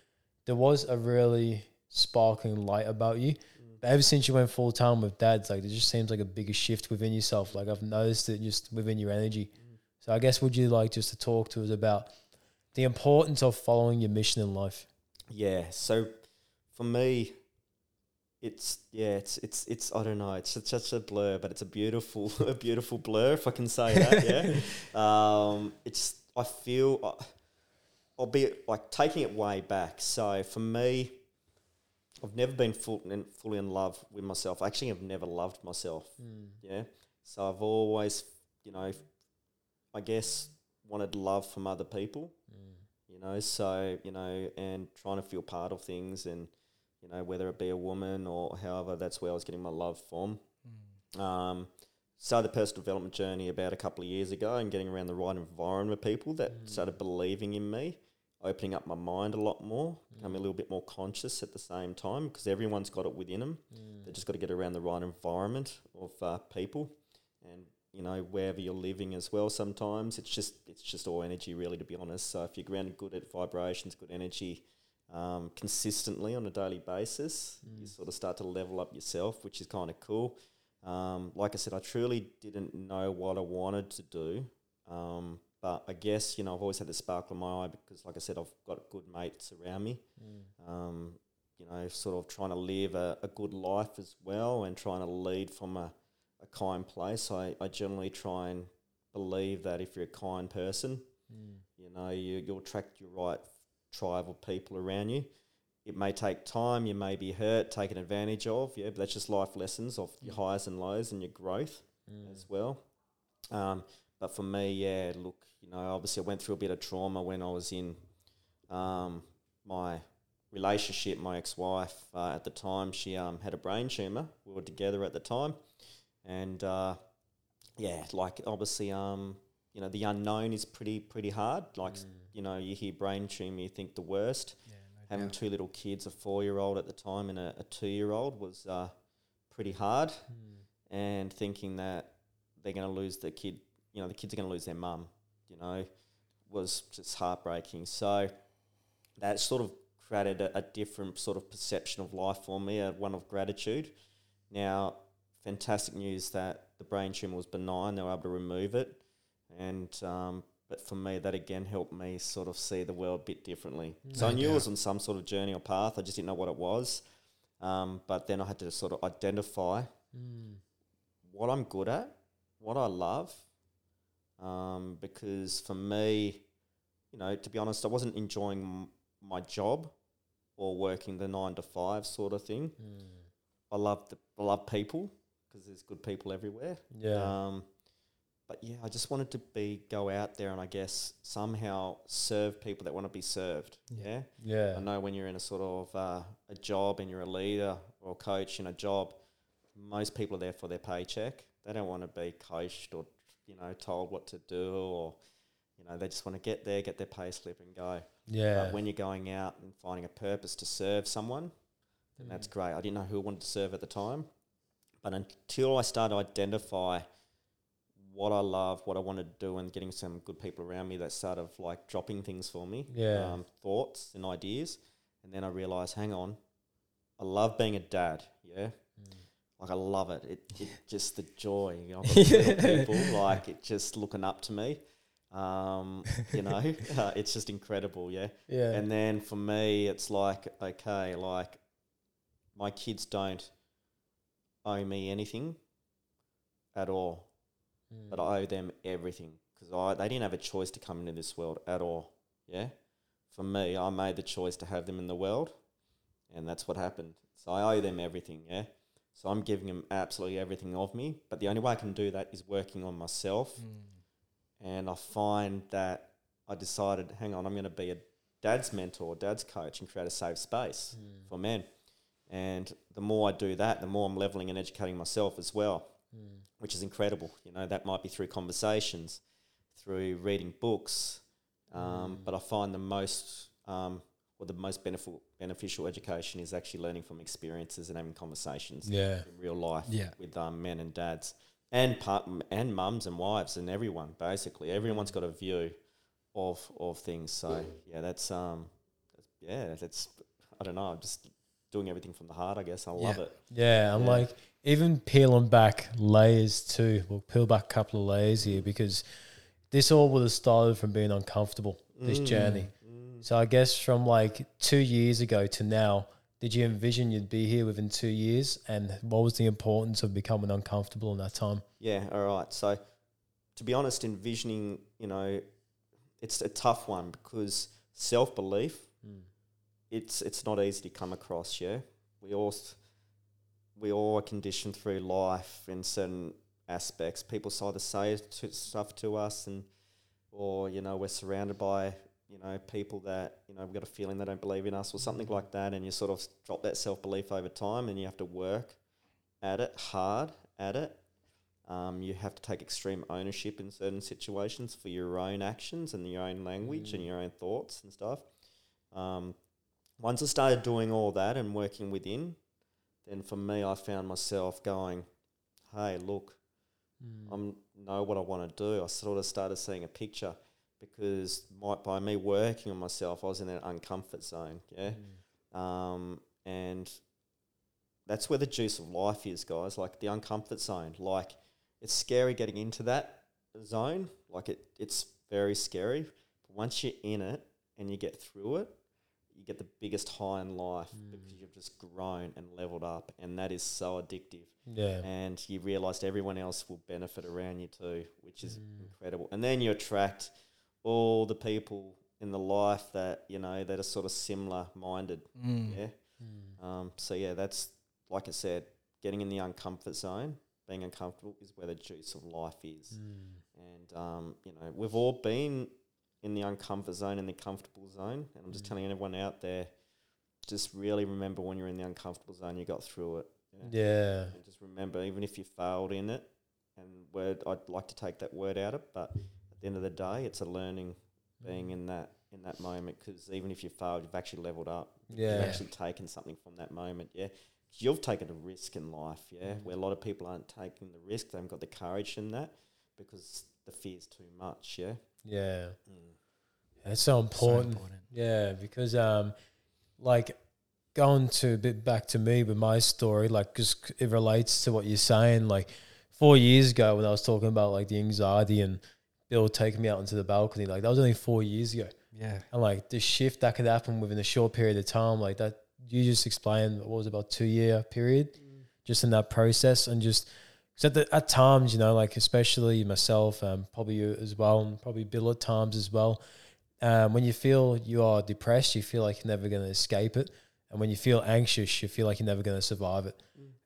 there was a really sparkling light about you. Ever since you went full time with dads, like there just seems like a bigger shift within yourself. Like I've noticed it just within your energy. So I guess would you like just to talk to us about the importance of following your mission in life? Yeah. So for me, it's yeah, it's it's it's I don't know. It's such, such a blur, but it's a beautiful [LAUGHS] a beautiful blur, if I can say that. [LAUGHS] Yeah. um, it's I feel I'll be like taking it way back. So for me, I've never been full in, fully in love with myself. Actually, I've never loved myself. Hmm. Yeah. So I've always, you know, I guess wanted love from other people. Hmm. You know, so you know, and trying to feel part of things, and you know, whether it be a woman or however, that's where I was getting my love from. Hmm. Um, started the personal development journey about a couple of years ago, and getting around the right environment with people that started believing in me, opening up my mind a lot more, becoming a little bit more conscious at the same time because everyone's got it within them. They've just got to get around the right environment of uh, people, and you know wherever you're living as well. Sometimes it's just it's just all energy, really, to be honest. So if you're grounded good at vibrations, good energy, um, consistently on a daily basis, you sort of start to level up yourself, which is kind of cool. Um, like I said, I truly didn't know what I wanted to do. Um, but I guess, you know, I've always had the sparkle in my eye because, like I said, I've got good mates around me. Um, you know, sort of trying to live a, a good life as well and trying to lead from a, a kind place. I, I generally try and believe that if you're a kind person, you know, you, you'll attract your right tribe of people around you. It may take time, you may be hurt, taken advantage of, yeah, but that's just life lessons of your highs and lows and your growth as well. Um, but for me, yeah, look, you know, obviously I went through a bit of trauma when I was in um, my relationship. My ex-wife uh, at the time, she um, had a brain tumor. We were together at the time, and uh, yeah, like obviously, um, you know, the unknown is pretty pretty hard. Like you know, you hear brain tumor, you think the worst. Having two little kids, a four-year-old at the time and a, a two-year-old, was uh, pretty hard. And thinking that they're going to lose the kid, you know, the kids are going to lose their mum, you know, was just heartbreaking. So that sort of created a, a different sort of perception of life for me, a one of gratitude. Now, fantastic news that the brain tumor was benign; they were able to remove it, and um, but for me, that again helped me sort of see the world a bit differently. So I knew it was on some sort of journey or path. I just didn't know what it was. Um, but then I had to sort of identify what I'm good at, what I love, um, because for me, you know, to be honest, I wasn't enjoying m- my job or working the nine to five sort of thing. I love the I love people because there's good people everywhere. Yeah. Um, but yeah, I just wanted to be go out there and I guess somehow serve people that want to be served. Yeah. Yeah. I know when you're in a sort of uh, a job and you're a leader or coach in a job, most people are there for their paycheck. They don't want to be coached or you know told what to do or you know they just want to get there, get their pay slip and go. Yeah. But when you're going out and finding a purpose to serve someone, then that's great. I didn't know who I wanted to serve at the time, but until I started to identify what I love, what I want to do, and getting some good people around me that started like dropping things for me, Yeah. um, thoughts and ideas, and then I realized, hang on, I love being a dad. Yeah. Like I love it. It, it [LAUGHS] just the joy [LAUGHS] you know, of people, like it just looking up to me. Um, you know, [LAUGHS] uh, it's just incredible. Yeah. Yeah. And then for me, it's like, okay, like my kids don't owe me anything at all, Mm. but I owe them everything because I they didn't have a choice to come into this world at all. Yeah, for me, I made the choice to have them in the world, and that's what happened. So I owe them everything. Yeah, so I'm giving them absolutely everything of me, but the only way I can do that is working on myself and I find that I decided, hang on, I'm going to be a dad's mentor, dad's coach, and create a safe space Mm. for men. And the more I do that, the more I'm leveling and educating myself as well, Mm. which is incredible. You know, that might be through conversations, through reading books, um, Mm. but I find the most, um, or the most beneficial beneficial education is actually learning from experiences and having conversations Yeah. in real life Yeah. with um, men and dads and part, and mums and wives and everyone basically everyone's got a view of of things so yeah that's um yeah that's I don't know I'm just doing everything from the heart I guess I love Yeah. it Yeah, I'm Yeah. like even peeling back layers too. We'll peel back a couple of layers here because this all would have started from being uncomfortable. This Mm, journey. Mm. So I guess from like two years ago to now, did you envision you'd be here within two years? And what was the importance of becoming uncomfortable in that time? Yeah, all right. So, to be honest, envisioning, you know, it's a tough one because self belief, it's it's not easy to come across. Yeah, we all we all are conditioned through life in certain aspects. People either say to, stuff to us, and or you know we're surrounded by you know people that you know we've got a feeling they don't believe in us or something like that, and you sort of drop that self belief over time, and you have to work at it hard at it. Um, you have to take extreme ownership in certain situations for your own actions and your own language and Mm. your own thoughts and stuff. Um, once I started doing all that and working within, then for me, I found myself going, "Hey, look, I know what I want to do." I sort of started seeing a picture because my, by me working on myself, I was in an uncomfort zone. Yeah, mm. um, and that's where the juice of life is, guys. Like the uncomfort zone. Like it's scary getting into that zone. Like it, it's very scary. But once you're in it and you get through it, you get the biggest high in life mm. because you've just grown and leveled up, and that is so addictive. Yeah. And you realised everyone else will benefit around you too, which is mm. incredible. And then you attract all the people in the life that you know that are sort of similar minded. Mm. Yeah. Um, so yeah, that's like I said, getting in the uncomfort zone, being uncomfortable is where the juice of life is. And um, you know, we've all been in the uncomfort zone and the comfortable zone. And I'm just telling everyone out there, just really remember when you're in the uncomfortable zone, you got through it. Yeah. And just remember, even if you failed in it, and word I'd like to take that word out of, but at the end of the day, it's a learning being in that in that moment because even if you failed, you've actually leveled up. Yeah. You've actually taken something from that moment. Yeah. 'Cause You've taken a risk in life, yeah, where a lot of people aren't taking the risk. They haven't got the courage in that because the fear's too much, yeah. Yeah. Mm. It's so So important. important. Yeah, because um, like going to a bit back to me with my story, like because it relates to what you're saying. Like four years ago, when I was talking about like the anxiety and Bill taking me out onto the balcony, like that was only four years ago. Yeah. And like the shift that could happen within a short period of time, like that you just explained what was about two year period, just in that process, and just because at, the, at times, you know, like especially myself, um, probably you as well, and probably Bill at times as well. Um, when you feel you are depressed, you feel like you're never going to escape it, and when you feel anxious, you feel like you're never going to survive it.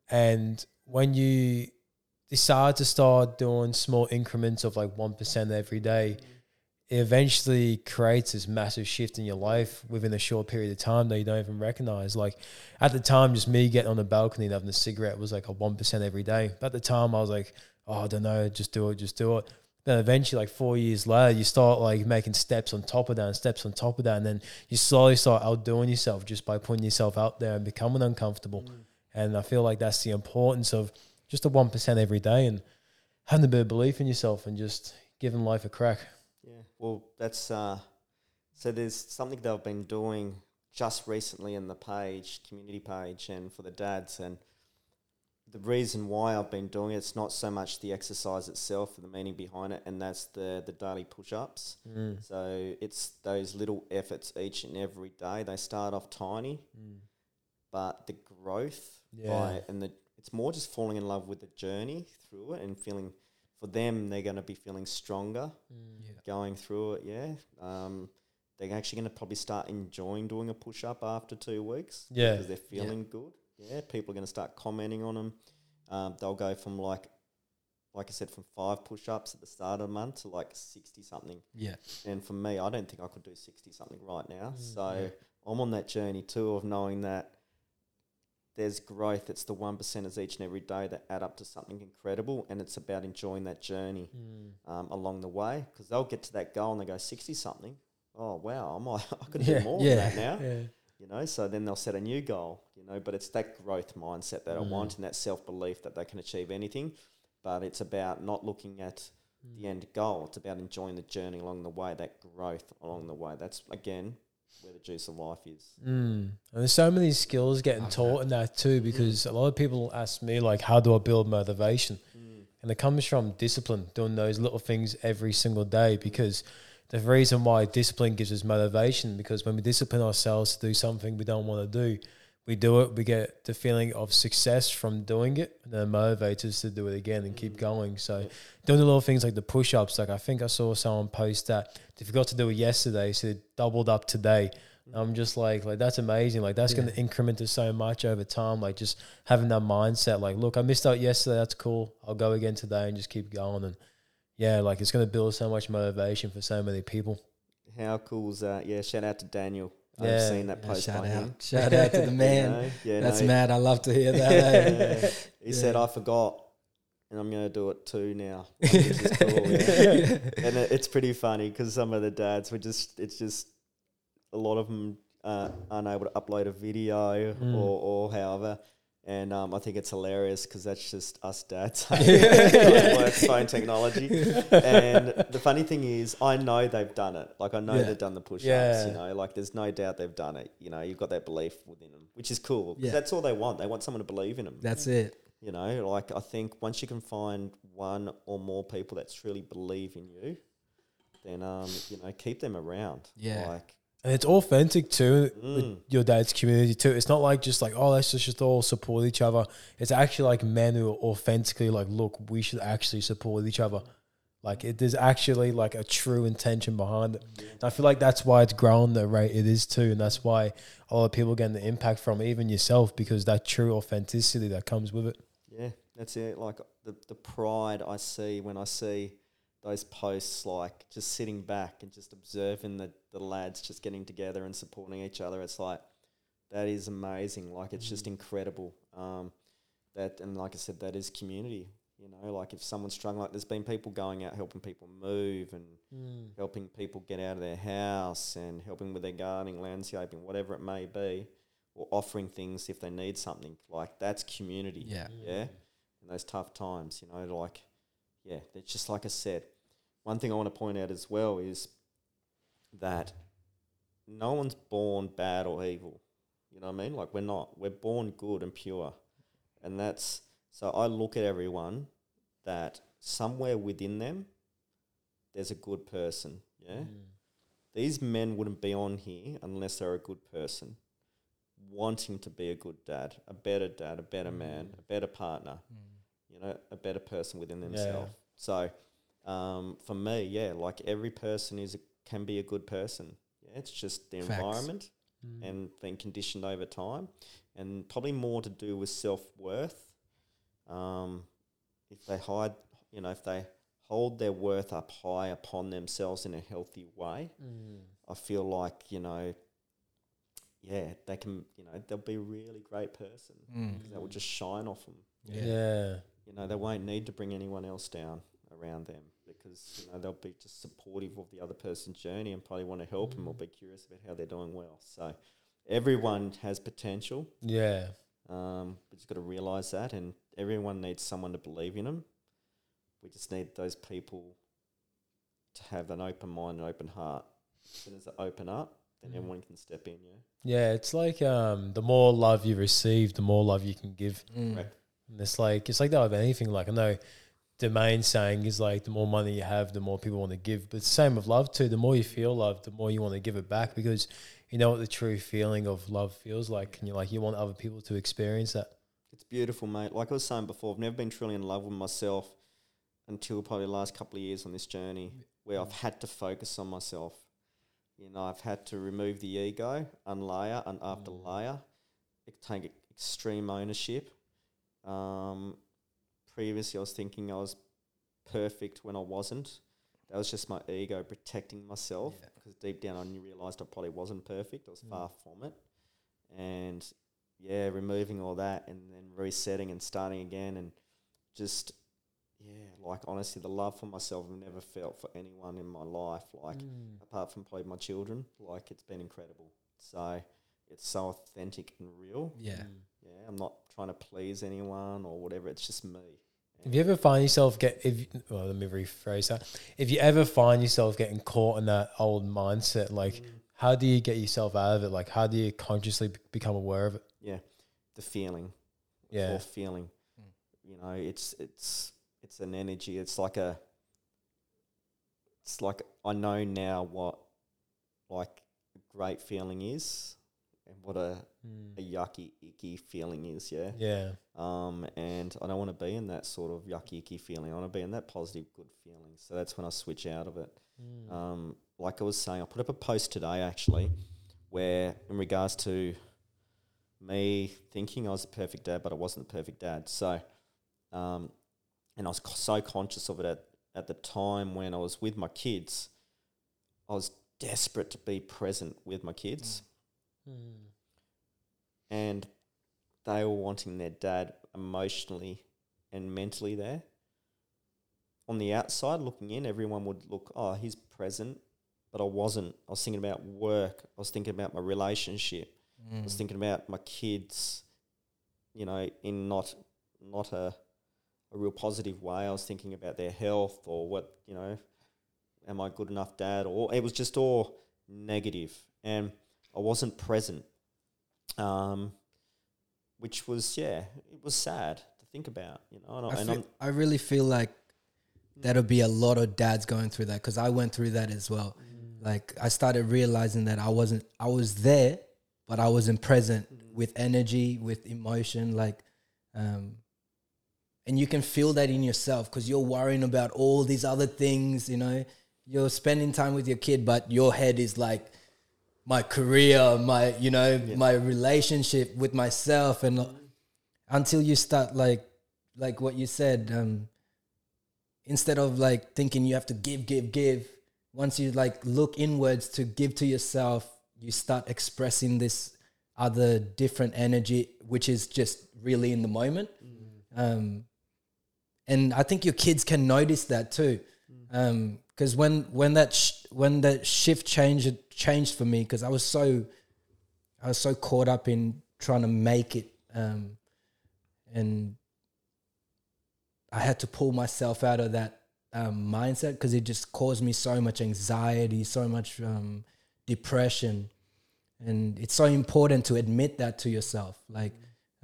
And when you decide to start doing small increments of like one percent every day, it eventually creates this massive shift in your life within a short period of time that you don't even recognize. Like at the time, just me getting on the balcony and having a cigarette was like a one percent every day. But At the time, I was like, oh, I don't know, just do it, just do it. Then eventually, like four years later, you start like making steps on top of that and steps on top of that, and then you slowly start outdoing yourself just by putting yourself out there and becoming uncomfortable. Mm. And I feel like that's the importance of just a one percent every day and having a bit of belief in yourself and just giving life a crack. Yeah, well, that's uh, so. There's something they've been doing just recently in the page, community page, and for the dads. And the reason why I've been doing it, it's not so much the exercise itself, the meaning behind it, and that's the the daily push-ups. Mm. So it's those little efforts each and every day. They start off tiny, but the growth Yeah. by and the it's more just falling in love with the journey through it and feeling for them they're going to be feeling stronger Yeah. going through it. Yeah, um, they're actually going to probably start enjoying doing a push up after two weeks. Yeah. because they're feeling good. Yeah, people are going to start commenting on them. Um, they'll go from like, like I said, from five push ups at the start of the month to like sixty something. Yeah. And for me, I don't think I could do sixty something right now. Mm, so yeah. I'm on that journey too of knowing that there's growth. It's the one percenters each and every day that add up to something incredible, and it's about enjoying that journey Mm. um, along the way because they'll get to that goal and they go sixty something. Oh wow, I might [LAUGHS] I could Yeah, do more yeah, than that now. Yeah. You know, so then they'll set a new goal. You know, but it's that growth mindset that I Mm. want and that self belief that they can achieve anything. But it's about not looking at Mm. the end goal. It's about enjoying the journey along the way, that growth along the way. That's again where the juice of life is. Mm. And there's so many skills getting Love taught in that too, because a lot of people ask me like, how do I build motivation? And it comes from discipline, doing those little things every single day. Because the reason why discipline gives us motivation, because when we discipline ourselves to do something we don't want to do, we do it, we get the feeling of success from doing it, and then it motivates us to do it again and keep mm. going. So, doing the little things like the push ups, like I think I saw someone post that they forgot to do it yesterday, so they doubled up today. Mm. I'm just like, like that's amazing. Like that's Yeah. going to increment to so much over time. Like just having that mindset. Like, look, I missed out yesterday. That's cool. I'll go again today and just keep going. And yeah, like it's going to build so much motivation for so many people. How cool is that? Yeah, shout out to Daniel. I've Yeah. seen that Yeah, post shout by him. out. [LAUGHS] Shout out to the [LAUGHS] You man. know? Yeah, That's no, mad. I love to hear that. eh? Yeah. [LAUGHS] He said, I forgot, and I'm going to do it too now. Cool, yeah. And it, it's pretty funny because some of the dads were just, it's just, a lot of them uh, aren't able to upload a video Mm. or, or however. And um, I think it's hilarious because that's just us dads. [LAUGHS] work phone technology. And the funny thing is, I know they've done it. Like, I know Yeah. they've done the push ups, Yeah. you know, like, there's no doubt they've done it. You know, you've got that belief within them, which is cool. Yeah. That's all they want. They want someone to believe in them. That's it. You know, like I think once you can find one or more people that truly believe in you, then um, you know, keep them around. Yeah. Like And it's authentic too with Mm. your dad's community too. It's not like just like, oh, let's just, just all support each other. It's actually like men who are authentically like, look, we should actually support each other. Like it, there's actually like a true intention behind it. And I feel like that's why it's grown the rate it is too, and that's why a lot of people getting the impact from it, even yourself, because that true authenticity that comes with it. yeah, that's it. Like the the pride I see when I see those posts like just sitting back and just observing the, the lads just getting together and supporting each other. It's like that is amazing. Like it's just mm. incredible. Um, that and like I said, that is community. You know, like if someone's struggling, like there's been people going out helping people move and mm. helping people get out of their house and helping with their gardening, landscaping, whatever it may be, or offering things if they need something. Like that's community. Yeah. Mm. Yeah. In those tough times, you know, like yeah, it's just like I said. One thing I want to point out as well is that no one's born bad or evil. You know what I mean? Like we're not. We're born good and pure. And that's so I look at everyone that somewhere within them there's a good person. Yeah. Mm. These men wouldn't be on here unless they're a good person, wanting to be a good dad, a better dad, a better mm. man, a better partner, mm. you know, a better person within themselves. So, um, for me, yeah, like every person is a, can be a good person. Yeah, it's just the Facts. environment and being conditioned over time, and probably more to do with self worth. Um, if they hide, you know, if they hold their worth up high upon themselves in a healthy way, I feel like you know, yeah, they can, you know, they'll be a really great person. Mm. 'cause That will just shine off them. Yeah. Yeah. You know, they won't need to bring anyone else down around them because you know they'll be just supportive of the other person's journey and probably want to help them or be curious about how they're doing well. So everyone has potential. Yeah. Um, we just got to realize that, and everyone needs someone to believe in them. We just need those people to have an open mind and open heart. As soon as they open up, then Mm. everyone can step in. Yeah, Yeah. It's like um, the more love you receive, the more love you can give. Mm. Correct. And it's like it's like that with anything. Like I know the main saying is like the more money you have, the more people want to give. But the same with love too. The more you feel love, the more you want to give it back because you know what the true feeling of love feels like, and you're like you want other people to experience that. it's beautiful, mate. Like I was saying before, I've never been truly in love with myself until probably the last couple of years on this journey, where I've had to focus on myself. You know, I've had to remove the ego, unlayer, and after Mm. layer, take extreme ownership. Um, previously, I was thinking I was perfect when I wasn't. That was just my ego protecting myself Yeah. because deep down I knew, realized I probably wasn't perfect. I was Mm. far from it, and yeah, removing all that and then resetting and starting again and just yeah, like honestly, the love for myself I've never felt for anyone in my life, like Mm. apart from probably my children. Like it's been incredible. So it's so authentic and real. Yeah. Mm. Yeah, I'm not trying to please anyone or whatever. It's just me. If you ever find yourself get if well, let me rephrase that. If you ever find yourself getting caught in that old mindset, like Mm. how do you get yourself out of it? Like how do you consciously be- become aware of it? yeah, the feeling. Yeah. or feeling. Mm. You know, it's it's it's an energy. It's like a. It's like I know now what, like, a great feeling is, and what a, a yucky icky feeling is. Yeah. Yeah. Um, and I don't want to be in that sort of yucky icky feeling. I want to be in that positive, good feeling. So that's when I switch out of it. Mm. Um, like I was saying, I put up a post today actually, where in regards to me thinking I was a perfect dad, but I wasn't the perfect dad. So, um, and I was so conscious of it at, at the time when I was with my kids. I was desperate to be present with my kids, Mm. And they were wanting their dad emotionally and mentally there. On the outside, looking in, everyone would look, oh, he's present, but I wasn't. I was thinking about work. I was thinking about my relationship. I was Mm. thinking about my kids, you know, in not not a a real positive way. I was thinking about their health or what, you know, am I good enough dad? Or it was just all negative, and I wasn't present. Um, which was yeah, it was sad to think about, you know. And, I, I, and feel, I'm, really feel like that'll be a lot of dads going through that because I went through that as well. Like I started realizing that I wasn't, I was there, but I wasn't present with energy, with emotion, like, um, and you can feel that in yourself because you're worrying about all these other things. You know, you're spending time with your kid, but your head is like my career, my you know, my relationship with myself, and until you start like like what you said um instead of like thinking you have to give give give once you like look inwards to give to yourself you start expressing this other different energy which is just really in the moment. Um and i think your kids can notice that too. Um because when when that sh- when that shift changed changed for me because i was so i was so caught up in trying to make it um and I had to pull myself out of that um, mindset because it just caused me so much anxiety, so much um, depression, and it's so important to admit that to yourself. Like,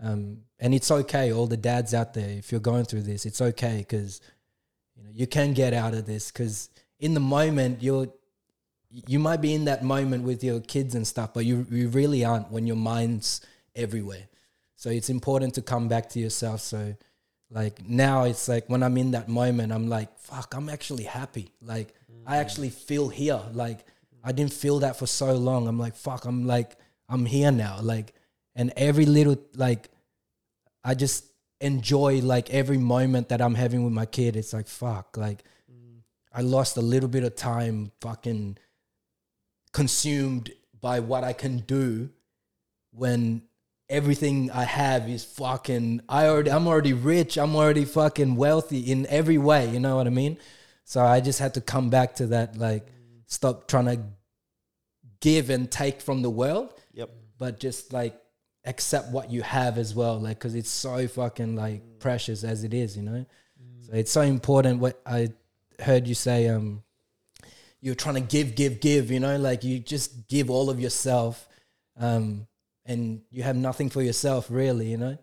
um, and it's okay. All the dads out there, if you're going through this, it's okay because you know you can get out of this. Because in the moment, you're you might be in that moment with your kids and stuff, but you you really aren't when your mind's everywhere. So it's important to come back to yourself. So like now it's like when I'm in that moment, I'm like, fuck, I'm actually happy. Like I actually feel here. Like I didn't feel that for so long. I'm like, fuck, I'm like, I'm here now. Like, and every little like I just enjoy like every moment that I'm having with my kid. It's like, fuck, like I lost a little bit of time fucking consumed by what I can do when everything I have is fucking I already I'm already rich, I'm already fucking wealthy in every way, you know what I mean? So I just had to come back to that like stop trying to give and take from the world, yep. but just like accept what you have as well like cuz it's so fucking like precious as it is, you know? Mm. So it's so important what I heard you say um you're trying to give give give, you know, like you just give all of yourself um and you have nothing for yourself really, you know.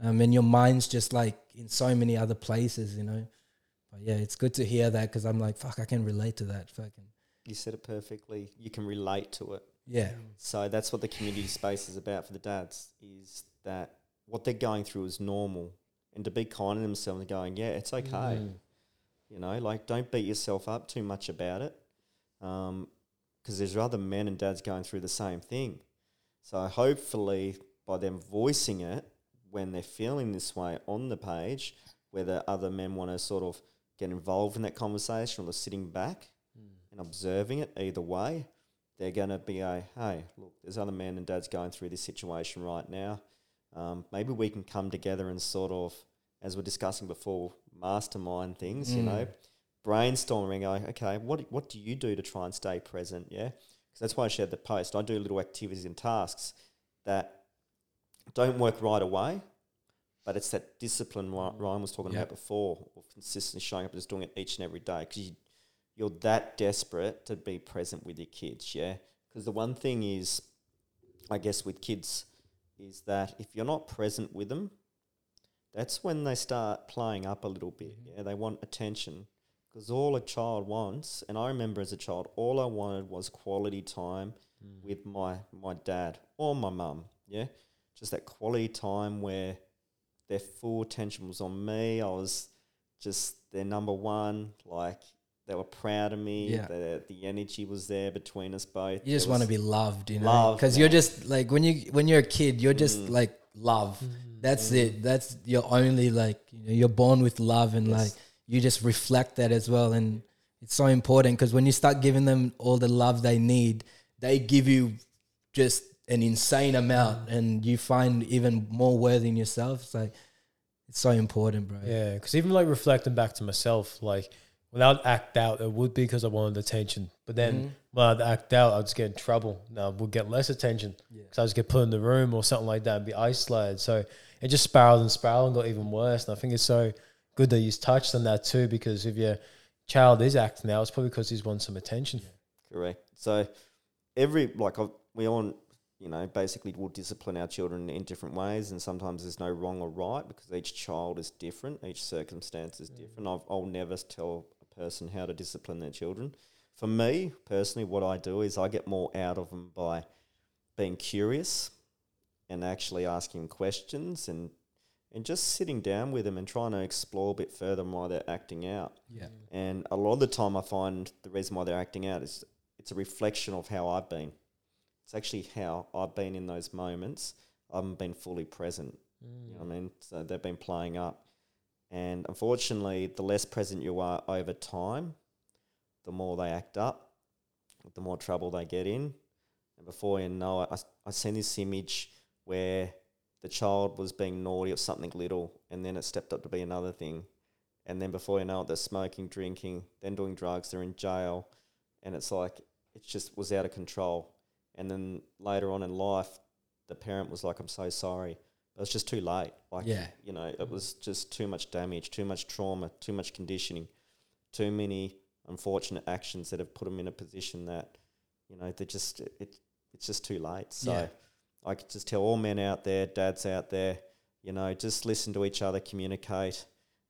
Um, and your mind's just like in so many other places, you know. But yeah, it's good to hear that because I'm like, fuck, I can relate to that. Fucking You said it perfectly. You can relate to it. yeah, So that's what the community space is about for the dads. Is that what they're going through is normal, and to be kind to themselves and going, yeah, it's okay. Mm. You know, like don't beat yourself up too much about it, because there's other men and dads going through the same thing. So hopefully, by them voicing it when they're feeling this way on the page, whether other men want to sort of get involved in that conversation or they're sitting back and observing it, either way, they're going to be a hey, look, there's other men and dads going through this situation right now. Um, maybe we can come together and sort of, as we're discussing before, mastermind things. You Mm. know, brainstorming. Going, okay, what what do you do to try and stay present? Yeah, because that's why I shared the post. I do little activities and tasks that don't work right away, but it's that discipline Ryan was talking Yeah. about before, of consistently showing up and just doing it each and every day because you, you're that desperate to be present with your kids. Yeah, because the one thing is, I guess with kids, is that if you're not present with them, that's when they start playing up a little bit. Mm-hmm. Yeah, they want attention because all a child wants, and I remember as a child, all I wanted was quality time mm. with my my dad or my mum. Yeah, just that quality time where their full attention was on me. I was just their number one. Like they were proud of me. Yeah. The the energy was there between us both. You just want to be loved, you know, because you're just like when you when you're a kid, you're just Mm. like love. Mm-hmm. That's it. That's your only like you know, you're born with love, and Yes. like you just reflect that as well. And it's so important because when you start giving them all the love they need, they give you just an insane amount, and you find even more worth in yourself. It's like it's so important, bro. Yeah, because even like reflecting back to myself, like when I'd act out, it would be because I wanted attention. But then Mhm. when I'd act out, I'd just get in trouble. Now I would get less attention Yeah. because I just get put in the room or something like that and be isolated. So it just spiraled and spiraled and got even worse. And I think it's so good that you've touched on that too, because if your child is acting out, it's probably because he's wants some attention. Correct. So every like I've, we all you know basically will discipline our children in different ways, and sometimes there's no wrong or right because each child is different, each circumstance is mm. different. I've, I'll never tell a person how to discipline their children. For me personally, what I do is I get more out of them by being curious and actually asking questions and and just sitting down with them and trying to explore a bit further why they're acting out. Yeah. And a lot of the time, I find the reason why they're acting out is it's a reflection of how I've been. It's actually how I've been in those moments. I haven't been fully present. You know what I mean? So they've been playing up. And unfortunately, the less present you are over time, the more they act up, the more trouble they get in. And before you know it, I, I seen this image where the child was being naughty or something little, and then it stepped up to be another thing. And then before you know it, they're smoking, drinking, then doing drugs, they're in jail. And it's like, it just was out of control. And then later on in life, the parent was like, I'm so sorry. But it's just too late. Like, Yeah. you know, it was just too much damage, too much trauma, too much conditioning, too many unfortunate actions that have put them in a position that, you know, they're just, it, it's just too late. So Yeah. I could just tell all men out there, dads out there, you know, just listen to each other, communicate,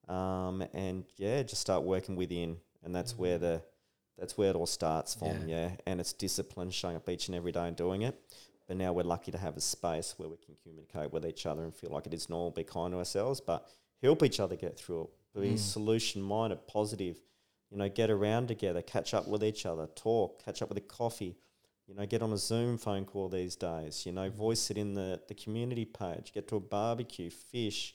um, and yeah, just start working within. And that's where the, that's where it all starts from, yeah. And it's discipline, showing up each and every day and doing it. But now we're lucky to have a space where we can communicate with each other and feel like it is normal, be kind to ourselves, but help each other get through it. Be Mm. solution minded, positive. You know, get around together, catch up with each other, talk, catch up with a coffee. You know, get on a Zoom phone call these days. You know, voice it in the, the community page. Get to a barbecue, fish.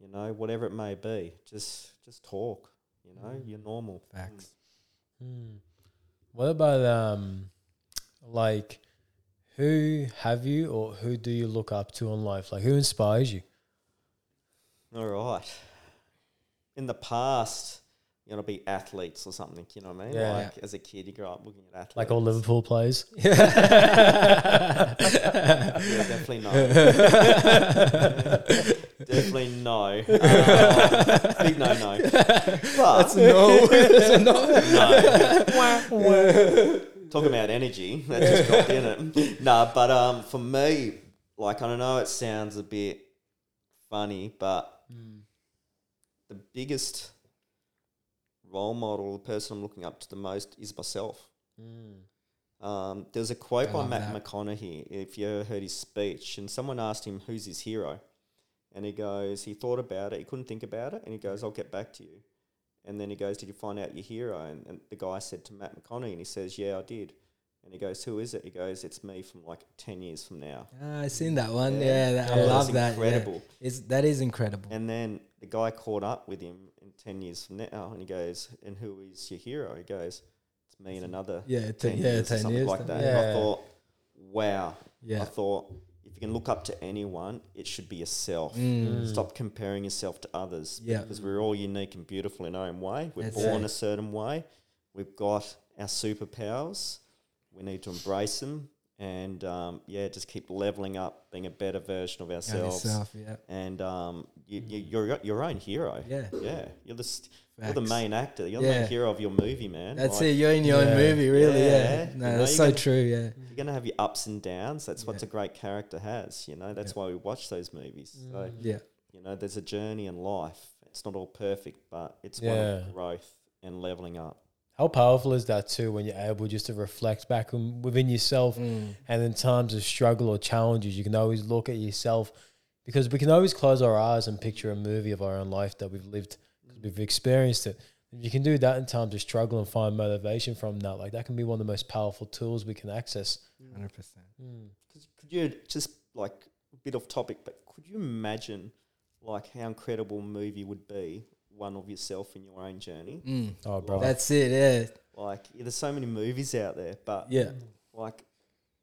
You know, whatever it may be. Just just talk. You know, you're normal. Facts. Hmm. What about um, like, who have you or who do you look up to in life? Like, who inspires you? All right. In the past, you know, be athletes or something. You know what I mean? Yeah. Like as a kid, you grow up looking at athletes. Like all Liverpool players? [LAUGHS] [LAUGHS] Yeah, definitely no. [LAUGHS] definitely no. Um, big no, no. But no. That's a no. no. Talk about energy. That just dropped in it. Nah, but um, for me, like I don't know, it sounds a bit funny, but the biggest role model, the person I'm looking up to the most, is myself. Um, there's a quote I by Matt that. McConaughey, if you ever heard his speech, and someone asked him who's his hero. and he goes, he thought about it, he couldn't think about it, and he goes, I'll get back to you. And then he goes, Did you find out your hero? And, and the guy said to Matt McConaughey, and he says, Yeah, I did. And he goes, Who is it? He goes, It's me from like 10 years from now. Ah, I seen that one. Yeah. Yeah, that, I love that. yeah. Incredible. It's that is incredible. And then the guy caught up with him 10 years from now, and he goes, And who is your hero? He goes, It's me and another yeah, 10 ten, yeah, years, or ten something years. like that. Yeah, And I thought, Wow. Yeah. I thought, if you can look up to anyone, it should be yourself. Mm. Stop comparing yourself to others. Yeah. Because we're all unique and beautiful in our own way. We're That's born it. a certain way. We've got our superpowers. We need to embrace them. And um, yeah, just keep leveling up, being a better version of ourselves. yourself, yeah. And um, you, you, you're your- your own hero. Yeah. Yeah. You're the, st- you're the main actor. You're the main hero of your movie, man. That's Like, it. You're in your Yeah. own movie, really. Yeah. Yeah. No, You know, that's so gonna- true. Yeah. You're going to have your ups and downs. That's what Yeah. a great character has. You know, that's Yeah. why we watch those movies. So, Mm. Yeah. you know, there's a journey in life. It's not all perfect, but it's Yeah. one of growth and leveling up. How powerful is that too when you're able just to reflect back on, within yourself Mm. and in times of struggle or challenges, you can always look at yourself because we can always close our eyes and picture a movie of our own life that we've lived because we've experienced it. If you can do that in times of struggle and find motivation from that, like that can be one of the most powerful tools we can access. Hundred percent. Could, could you just like a bit off topic, but could you imagine like how incredible a movie would be, one of yourself in your own journey? Mm. Oh, bro. That's it. Yeah. Like, yeah, there's so many movies out there, but Yeah. like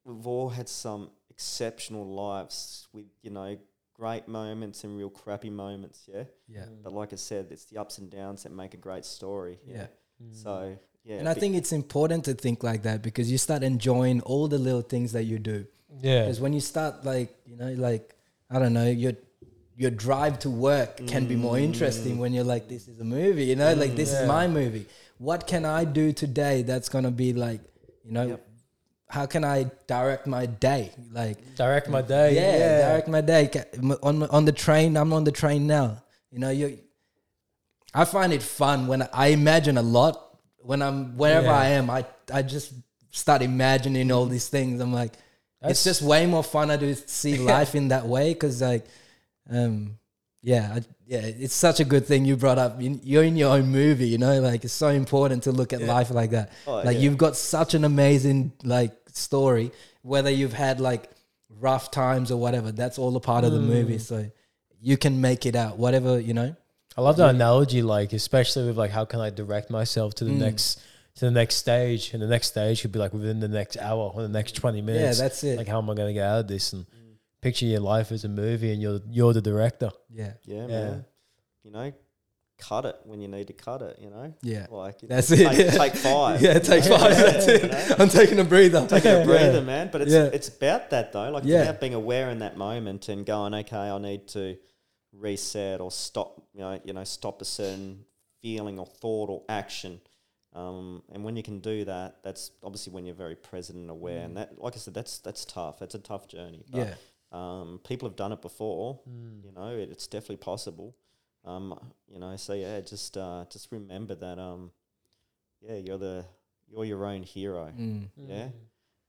we've all had some exceptional lives with you know great moments and real crappy moments. Yeah, Yeah. but like I said, it's the ups and downs that make a great story. Yeah. So yeah, And I think it's important to think like that because you start enjoying all the little things that you do. yeah. Because when you start like, you know, like I don't know, your your drive to work can be more interesting mm. when you're like, this is a movie, you know, like this mm, Yeah. is my movie. What can I do today that's gonna be like, you know, Yep. how can I direct my day? Like Direct my day. yeah, Yeah. direct my day on on the train. I'm on the train now. You know, you. I find it fun when I imagine a lot. When I'm wherever Yeah. I am, I I just start imagining all these things. I'm like, That's- it's just way more funner to see [LAUGHS] life in that way because like, um, yeah, I, yeah, it's such a good thing you brought up. You- You're in your own movie, you know, like it's so important to look at life like that. Oh, like yeah. you've got such an amazing like story, whether you've had like rough times or whatever. That's all a part of the Mm. movie, so you can make it out. Whatever you know. I love that analogy, like especially with like how can I direct myself to the Mm. next to the next stage, and the next stage could be like within the next hour or the next twenty minutes. Yeah, minutes. that's it. like how am I going to get out of this? And Mm. Picture your life as a movie, and you're you're the director. yeah, yeah, Yeah. man. You know, cut it when you need to cut it. You know, yeah. like you That's know, it, Take, yeah. take [LAUGHS] five. Yeah, take You know? five. That's You it. know? I'm taking a breather. I'm Taking a [LAUGHS] Yeah. breather, man. But it's Yeah. it's about that though. Like it's Yeah. about being aware in that moment and going, okay, I need to reset or stop. You know, you know, stop a certain feeling or thought or action. Um, and when you can do that, that's obviously when you're very present and aware. And that, like I said, that's that's tough. That's a tough journey. But, Yeah, Um, people have done it before. You know, it, it's definitely possible. Um, you know, so yeah, just uh, just remember that. Um, yeah, you're the you're your own hero. Mm. Yeah,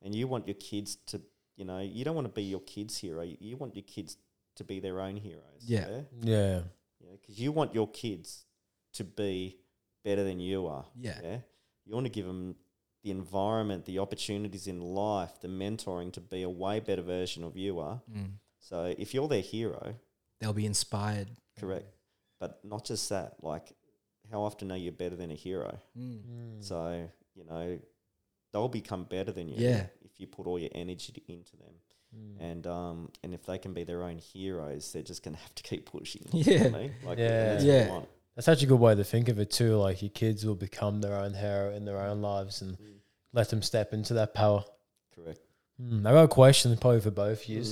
and you want your kids to, you know, you don't want to be your kids' hero. You, you want your kids to be their own heroes. Yeah. yeah, Yeah, yeah, because you want your kids to be better than you are. Yeah. yeah. You want to give them the environment, the opportunities in life, the mentoring to be a way better version of you are. Mm. So if you're their hero, They'll be inspired. correct, but not just that. Like, how often are you better than a hero? Mm. So you know, they'll become better than you. Yeah. If you put all your energy into them, Mm. and um, and if they can be their own heroes, they're just gonna have to keep pushing. Yeah. [LAUGHS] You know? Like, Yeah. and that's what Yeah. That's such a good way to think of it too. Like your kids will become their own hero in their own lives, and Mm. let them step into that power. Correct. Mm, I got a question probably for both of you.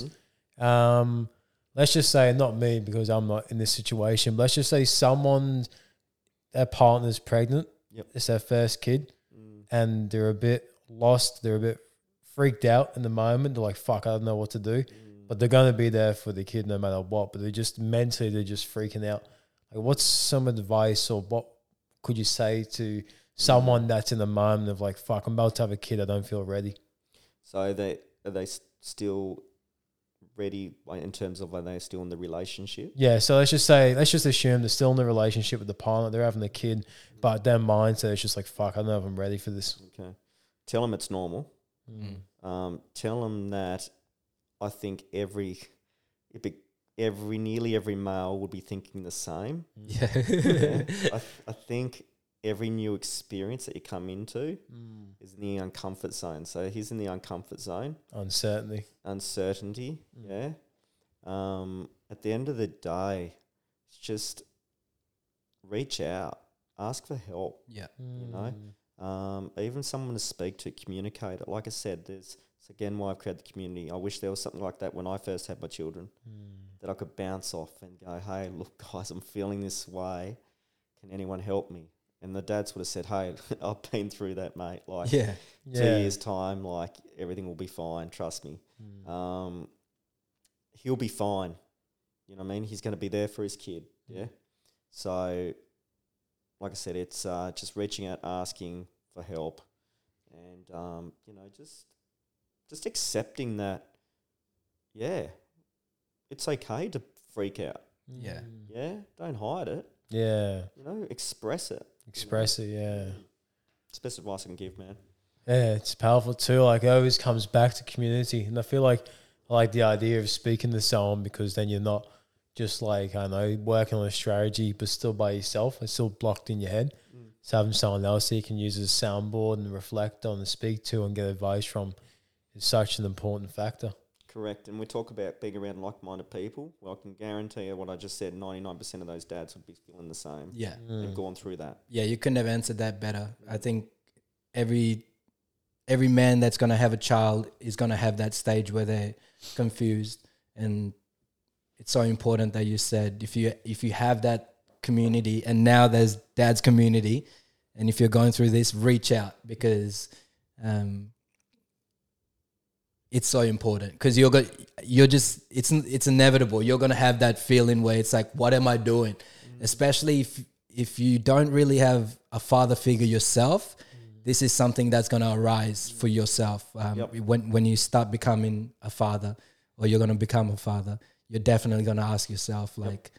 Mhm. Um, let's just say not me because I'm not in this situation. But let's just say someone, their partner's pregnant. Yep. It's their first kid, Mm. and they're a bit lost. They're a bit freaked out in the moment. They're like, "Fuck, I don't know what to do." Mm. But they're gonna be there for the kid no matter what. But they're just mentally, they're just freaking out. Like, what's some advice or what could you say to someone that's in the moment of like, "Fuck, I'm about to have a kid. I don't feel ready." So they are they still ready in terms of when they're still in the relationship. Yeah, so let's just say let's just assume they're still in the relationship with the partner, they're having a kid, but their mindset is just like fuck, I don't know if I'm ready for this. Okay. Tell them it's normal. Mm. Um, tell them that I think every it be, every nearly every male would be thinking the same. Yeah. [LAUGHS] Yeah. I, [LAUGHS] I think every new experience that you come into Mm. is in the uncomfort zone. So he's in the uncomfort zone, Uncertainty. uncertainty. Mm. Yeah. Um, at the end of the day, it's just reach out, ask for help. yeah. You know? Um, even someone to speak to, communicate it. Like I said, there's it's again why I've created the community. I wish there was something like that when I first had my children that I could bounce off and go, "Hey, look, guys, I'm feeling this way. Can anyone help me?" And the dads would have said, "Hey, [LAUGHS] I've been through that, mate. Like Yeah. two years time, like everything will be fine. Trust me. Mm. Um, he'll be fine. You know what I mean? He's going to be there for his kid. Yeah. So, like I said, it's uh, just reaching out, asking for help, and um, you know, just just accepting that. Yeah, it's okay to freak out. Yeah. Yeah, don't hide it. Yeah. You know, express it. Express it, yeah. It's the best advice I can give, man. Yeah, it's powerful too. Like it always comes back to community, and I feel like I like the idea of speaking to someone because then you're not just like I don't know working on a strategy, but still by yourself. It's still blocked in your head. Mm. So having someone else that you can use as a soundboard and reflect on and speak to and get advice from is such an important factor. Correct. And we talk about being around like minded people. Well, I can guarantee you what I just said 99% of those dads would be feeling the same. Yeah. They've gone through that. Yeah, you couldn't have answered that better. I think every every man that's going to have a child is going to have that stage where they're confused and it's so important that you said if you if you have that community and now there's dad's community and if you're going through this reach out because um it's so important because you're go- you're just it's it's inevitable. You're going to have that feeling where it's like what am i doing? Especially if if you don't really have a father figure yourself this is something that's going to arise for yourself um, Yep. when when you start becoming a father or you're going to become a father you're definitely going to ask yourself like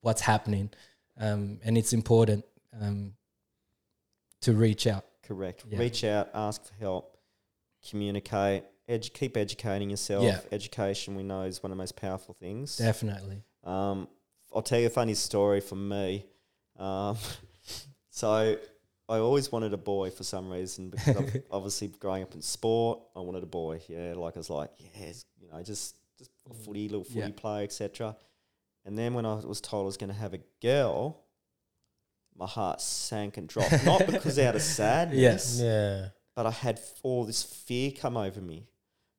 what's happening? Um, and it's important um, to reach out. Correct. Yeah. Reach out, ask for help, communicate, edu- keep educating yourself. Yeah. Education, we know, is one of the most powerful things. definitely Um, I'll tell you a funny story from me. Um, [LAUGHS] so I always wanted a boy for some reason because [LAUGHS] obviously growing up in sport, I wanted a boy. Yeah, like I was like, yes, you know, just just a footy, little footy Yeah. player, etc. And then when I was told I was going to have a girl, my heart sank and dropped. Not because [LAUGHS] out of sadness, Yes. Yeah. but I had all this fear come over me.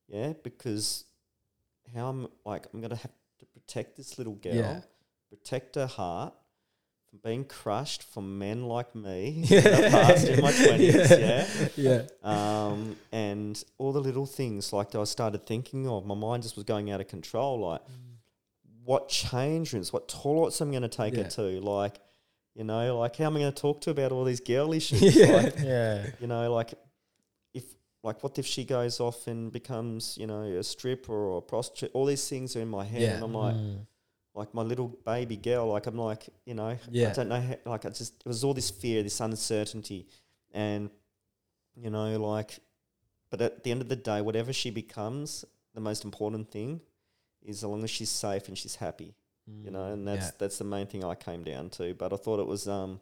Yeah, because how I'm like I'm gonna have to protect this little girl, Yeah. protect her heart from being crushed from men like me [LAUGHS] in the past in my twenties. Yeah. yeah [LAUGHS] Um, and all the little things like that I started thinking of, my mind just was going out of control. Like, what change rooms, what toilets I'm going to take Yeah. her to, like, you know, like how am I going to talk to her about all these girl issues? [LAUGHS] Yeah. Like, Yeah. you know, like like what if she goes off and becomes, you know, a stripper or a prostitute? All these things are in my head, Yeah. and I'm like, Mm. like my little baby girl, like I'm like, you know, Yeah. I don't know, how, like I just it was all this fear, this uncertainty, and you know, like, but at the end of the day, whatever she becomes, the most important thing is as long as she's safe and she's happy, you know, and that's Yeah. that's the main thing I came down to. But I thought it was um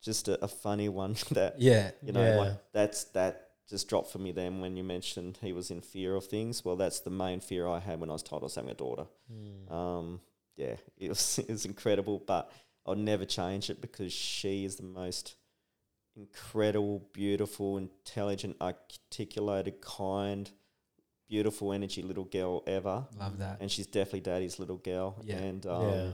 just a, a funny one [LAUGHS] that yeah you know, Yeah. like that's that just dropped for me then when you mentioned he was in fear of things. Well, that's the main fear I had when I was told I was having a daughter. Mm. Um, yeah, it was [LAUGHS] it was incredible, but I'll never change it because she is the most incredible, beautiful, intelligent, articulated, kind, beautiful energy little girl ever. love that And she's definitely daddy's little girl. Yeah. And um, Yeah.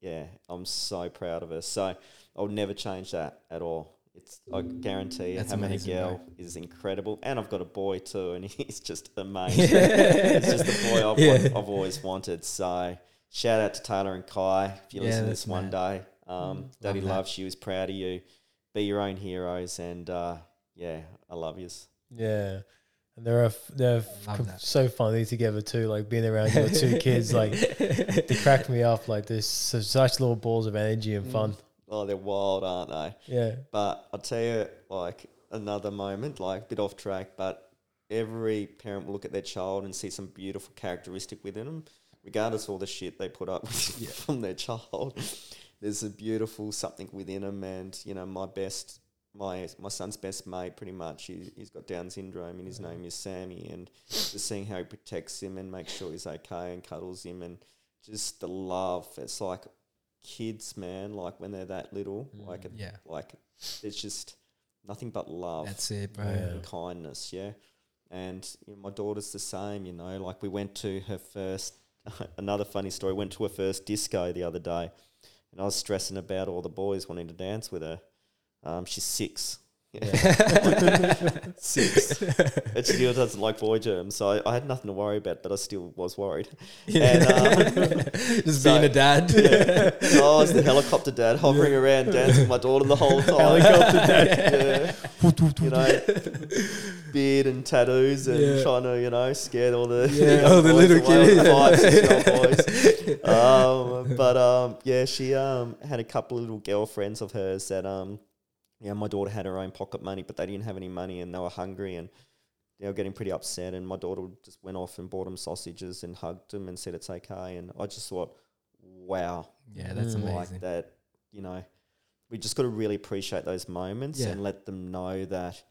yeah, I'm so proud of her. So I'll never change that at all. It's I guarantee you That's having amazing, a bro. girl is incredible, and I've got a boy too, and [LAUGHS] he's just amazing. it's just the boy I've, Yeah. want, I've always wanted. So shout out to Taylor and Kai if you Yeah, listen to that's this one mad. day. Um, Daddy that. loves you, is proud of you. Be your own heroes, and uh, yeah, I love yous. Yeah. And they're a f- they're f- Love com- that. so funny together too. Like being around your two kids, like [LAUGHS] they crack me up. Like there's su- such little balls of energy and fun. Oh, they're wild, aren't they? Yeah, But I'll tell you, like another moment, like a bit off track, but every parent will look at their child and see some beautiful characteristic within them, regardless of all the shit they put up with [LAUGHS] from their child. There's a beautiful something within them, and you know, my best, my my son's best mate, pretty much, he, he's got Down syndrome, and his mm-hmm. name is Sammy, and just seeing how he protects him and makes sure he's okay and cuddles him, and just the love. It's like kids, man, like when they're that little, like it, Yeah. like it's just nothing but love That's it, bro. And kindness, yeah. And you know, my daughter's the same, you know. Like we went to her first. [LAUGHS] another funny story. Went to her first disco the other day, and I was stressing about all the boys wanting to dance with her. Um, she's six. [LAUGHS] six. And she still doesn't like boy germs, so I, I had nothing to worry about, but I still was worried. And, um, [LAUGHS] Just So- being a dad. so I was the helicopter dad hovering around dancing with my daughter the whole [LAUGHS] time. helicopter dad. yeah. you know, beard and tattoos and Yeah. trying to, you know, scare all the Yeah, all the little kids. all the five, six year old boys. Um, but um, yeah, she um had a couple of little girlfriends of hers that um, yeah, my daughter had her own pocket money, but they didn't have any money and they were hungry and they were getting pretty upset. And my daughter just went off and bought them sausages and hugged them and said it's okay. And I just thought, wow, Yeah, that's Mm. like amazing. that you know we just got to really appreciate those moments Yeah. and let them know that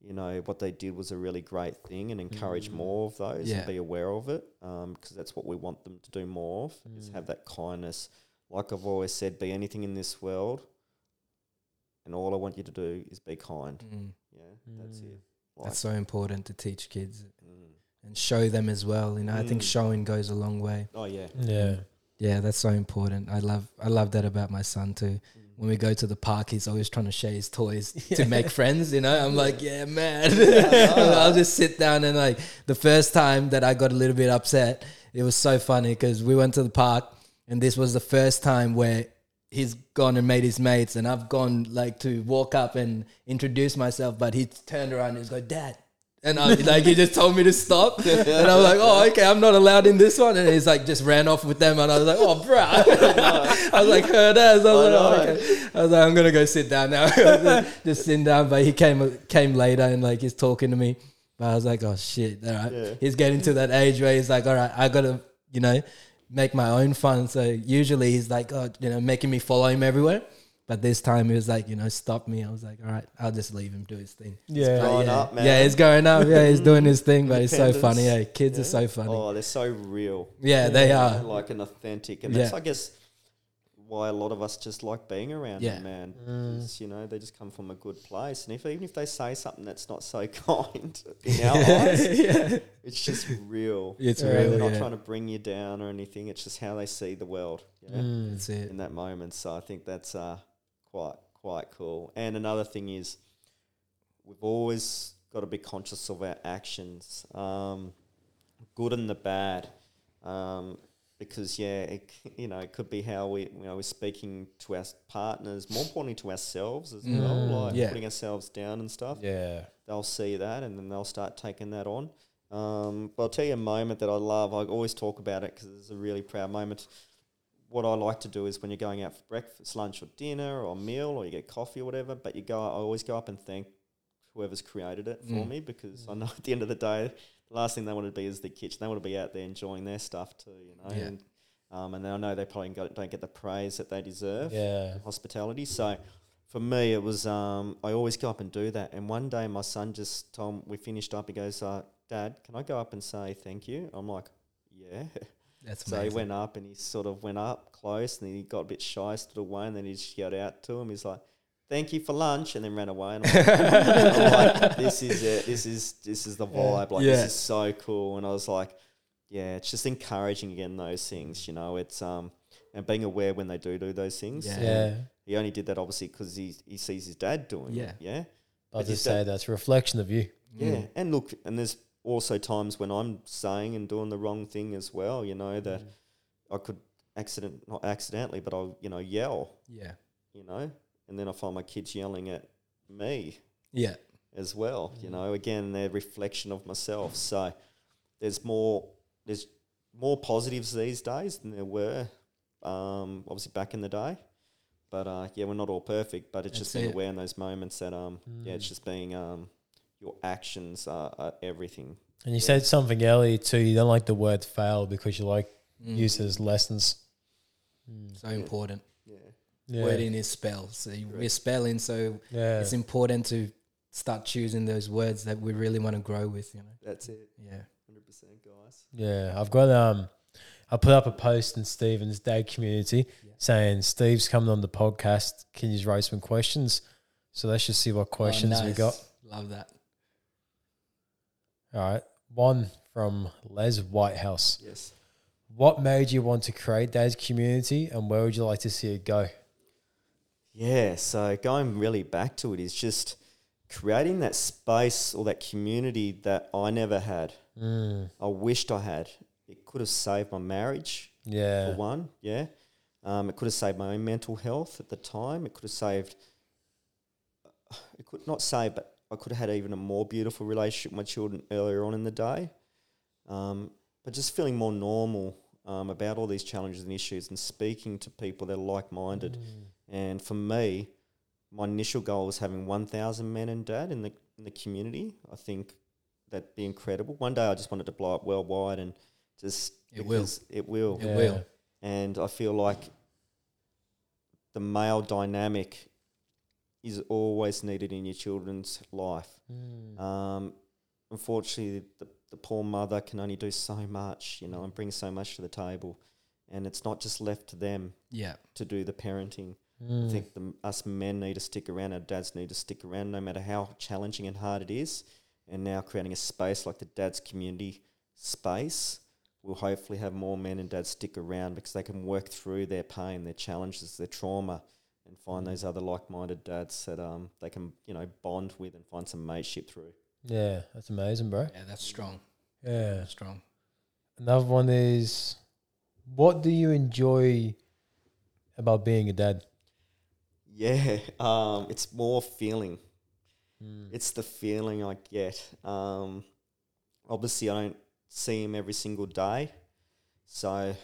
you know what they did was a really great thing and encourage Mm. more of those Yeah. and be aware of it because that's what we want them to do more of is Mm. have that kindness like i've always said be anything in this world and all i want you to do is be kind Mm. yeah that's Mm. it like, That's so important to teach kids mm. and show them as well. You know, I think Mm. showing goes a long way. oh yeah Yeah, Yeah, that's so important. I love I love that about my son too. When we go to the park, he's always trying to share his toys [LAUGHS] to make friends. You know, I'm like, yeah, man. [LAUGHS] I'll just sit down and like the first time that I got a little bit upset, it was so funny because we went to the park and this was the first time where he's gone and made his mates and I've gone like to walk up and introduce myself, but he turned around and he's like, Dad. And I [LAUGHS] like he just told me to stop, and I was like, "Oh, okay, I'm not allowed in this one." And he's like, just ran off with them, and I was like, "Oh, bro," [LAUGHS] oh, [LAUGHS] I was like, "Heard as." I was I like, oh, okay. I was like, "I'm gonna go sit down now." just sitting down, but he came came later and like he's talking to me, but I was like, "Oh shit!" All right, Yeah. he's getting to that age where he's like, "All right, I gotta, you know, make my own fun." So usually he's like, "Oh, you know, making me follow him everywhere." But this time he was like, you know, stop me. I was like, all right, I'll just leave him do his thing. yeah. growing yeah, up, man. yeah, he's going up. Yeah, he's doing his thing, but it's so funny. Eh? Yeah, kids Yeah. are so funny. oh they're so real yeah, they are. like an authentic, and that's Yeah. I guess why a lot of us just like being around Yeah. them, man. Mm. You know, they just come from a good place, and if even if they say something that's not so [LAUGHS] kind in [LAUGHS] our eyes, yeah, it's just real. it's Yeah, real. They're not trying to bring you down or anything. It's just how they see the world. You know, Mm. That's it. in that moment. So I think that's uh, quite quite cool. And another thing is, we've always got to be conscious of our actions, um, good and the bad, um, because yeah, it, you know, it could be how we you know we're speaking to our partners, more importantly to ourselves as well, Mm, like yeah. putting ourselves down and stuff Yeah. they'll see that and then they'll start taking that on. Um, but I'll tell you a moment that I love. I always talk about it because it's a really proud moment. What I like to do is when you're going out for breakfast, lunch, or dinner, or meal, or you get coffee or whatever. But you go, I always go up and thank whoever's created it for Mm. me because I know [LAUGHS] at the end of the day, last thing they want to be is the kitchen. They want to be out there enjoying their stuff too, you know. Yeah. And um, and I know they probably got, don't get the praise that they deserve Yeah. hospitality. So for me, it was um, I always go up and do that. And one day, my son just told me, we finished up. He goes, uh, "Dad, can I go up and say thank you?" I'm like, "Yeah." That's so he went up and he sort of went up close, and he got a bit shy, stood away, and then he just yelled out to him. He's like. Thank you for lunch, and then ran away. And I'm like, [LAUGHS] I'm like, this is it. This is this is the vibe. Like Yeah. this is so cool. And I was like, yeah, it's just encouraging again those things. You know, it's um and being aware when they do do those things. Yeah. Yeah. He only did that obviously because he he sees his dad doing Yeah. it. Yeah. I'll just say that's a reflection of you. Yeah. Mm. And look, and there's also times when I'm saying and doing the wrong thing as well. You know that I could accident not accidentally, but I'll you know yell. Yeah. You know, and then I find my kids yelling at me. Yeah. as well. You know, again, they're a reflection of myself. So there's more there's more positives these days than there were um, obviously back in the day. But uh, yeah, we're not all perfect. But it's just being it. aware in those moments that um, yeah, it's just being um, your actions are, are everything. And you said something earlier too. You don't like the word fail because you like Mm. use it as lessons. So important. Yeah, Yeah. Wording is spell. So we're spelling, so Yeah. it's important to start choosing those words that we really want to grow with. You know. that's it. Yeah. Hundred percent, guys. Yeah, I've got um, I put up a post in Stephen's dad community saying Steve's coming on the podcast. Can you just write some questions? So let's just see what questions Oh, we got. Love that. All right, one from Les Whitehouse. Yes. What made you want to create dad's community, and where would you like to see it go? Yeah, so going really back to it is just creating that space or that community that I never had. Mm, I wished I had. It could have saved my marriage, yeah, for one, yeah. Um, it could have saved my own mental health at the time. It could have saved, it could not save, but I could have had even a more beautiful relationship with my children earlier on in the day. Um, but just feeling more normal um, about all these challenges and issues and speaking to people that are like minded. And for me, my initial goal was having 1,000 men and dad in the, in the community. I think that'd be incredible. One day I just wanted to blow up worldwide and just It will. It will. It Yeah. will. And I feel like the male dynamic is always needed in your children's life. Mm. Um, unfortunately, the, the poor mother can only do so much, you know, and bring so much to the table. And it's not just left to them Yeah. to do the parenting. Mm. I think the, us men need to stick around, our dads need to stick around no matter how challenging and hard it is. And now creating a space like the dad's community space will hopefully have more men and dads stick around because they can work through their pain, their challenges, their trauma, and find those other like-minded dads that um they can you know bond with and find some mateship through. yeah, that's amazing, bro. Yeah. That's strong. Yeah. That's strong. Another one is, what do you enjoy about being a dad? Yeah, [LAUGHS] um, it's more feeling. Mm. It's the feeling I get. Um, obviously, I don't see him every single day, so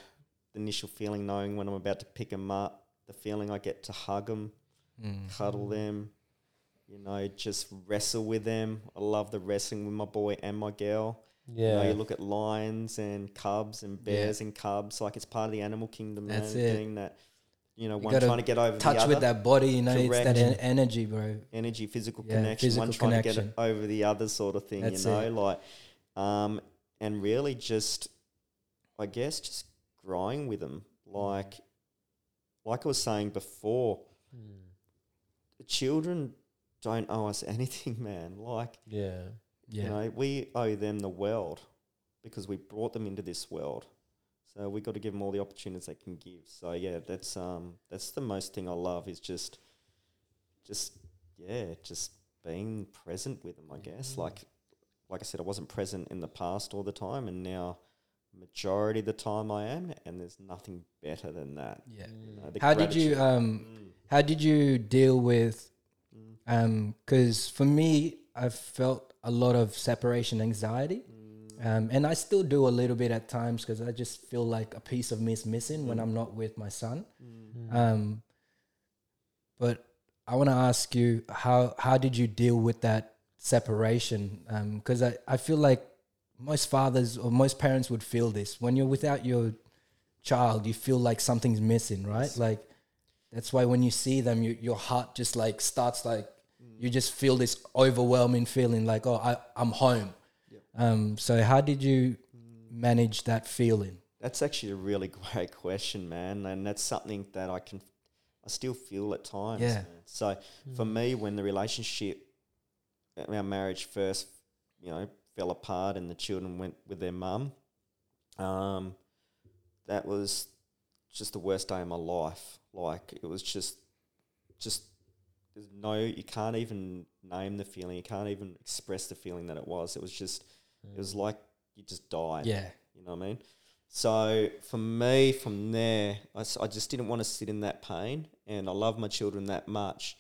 the initial feeling, knowing when I'm about to pick him up, the feeling I get to hug him, Mm. cuddle them, you know, just wrestle with them. I love the wrestling with my boy and my girl. You know, Yeah. you look at lions and cubs and bears and cubs, like it's part of the animal kingdom. That's man, it. Being that, you know, You one gotta trying to get over the Touch other with that body, you know, it's that en- energy, bro. energy, physical Yeah, connection, one physical trying to get over the other sort of thing, That's you know, it. like, um, and really just, I guess, just growing with them, like, like I was saying before, Mm. children don't owe us [LAUGHS] anything, man. Like, Yeah. Yeah. you know, we owe them the world because we brought them into this world. So we got to give them all the opportunities they can give. So yeah, that's um that's the most thing I love is just just yeah, just being present with them, I guess. Like like I said, I wasn't present in the past all the time and now majority of the time I am and there's nothing better than that. yeah. You know, the How did you um Mm, how did you deal with mm, um cuz for me I felt a lot of separation anxiety. mm, Um, and I still do a little bit at times because I just feel like a piece of me is missing when Mm. I'm not with my son. mm. Um, but I want to ask you how how did you deal with that separation? Because I, I feel like most fathers or most parents would feel this when you're without your child, you feel like something's missing, right? Yes. Like that's why when you see them, you, your heart just like starts like you just feel this overwhelming feeling like oh I I'm home. Um, so how did you Mm. manage that feeling? That's actually a really [LAUGHS] great question, man, and that's something that I can, I still feel at times. Yeah. man. So for me, when the relationship, our marriage first, you know, fell apart and the children went with their mum, um, that was just the worst day of my life. Like it was just, just there's no, you can't even name the feeling. You can't even express the feeling that it was. It was just, it was like you just died. Yeah, You know what I mean? So for me, from there, I just didn't want to sit in that pain. And I love my children that much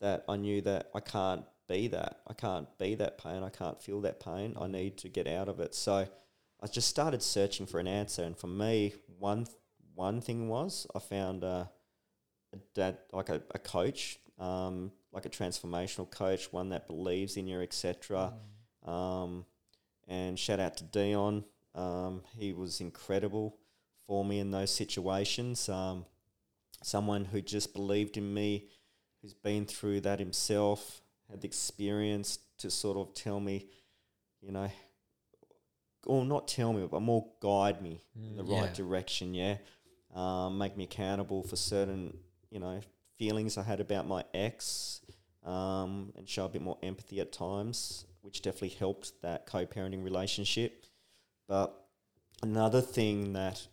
that I knew that I can't be that. I can't be that pain. I can't feel that pain. I need to get out of it. So I just started searching for an answer. And for me, one one thing was I found a, a dad, like a, a coach, um, like a transformational coach, one that believes in you, etc. Um, and shout out to Dion. Um, he was incredible for me in those situations. Um, someone who just believed in me, who's been through that himself, had the experience to sort of tell me, you know, or not tell me, but more guide me in the right Yeah. direction. Yeah, um, make me accountable for certain, you know, feelings I had about my ex, um, and show a bit more empathy at times, which definitely helped that co-parenting relationship. But another thing that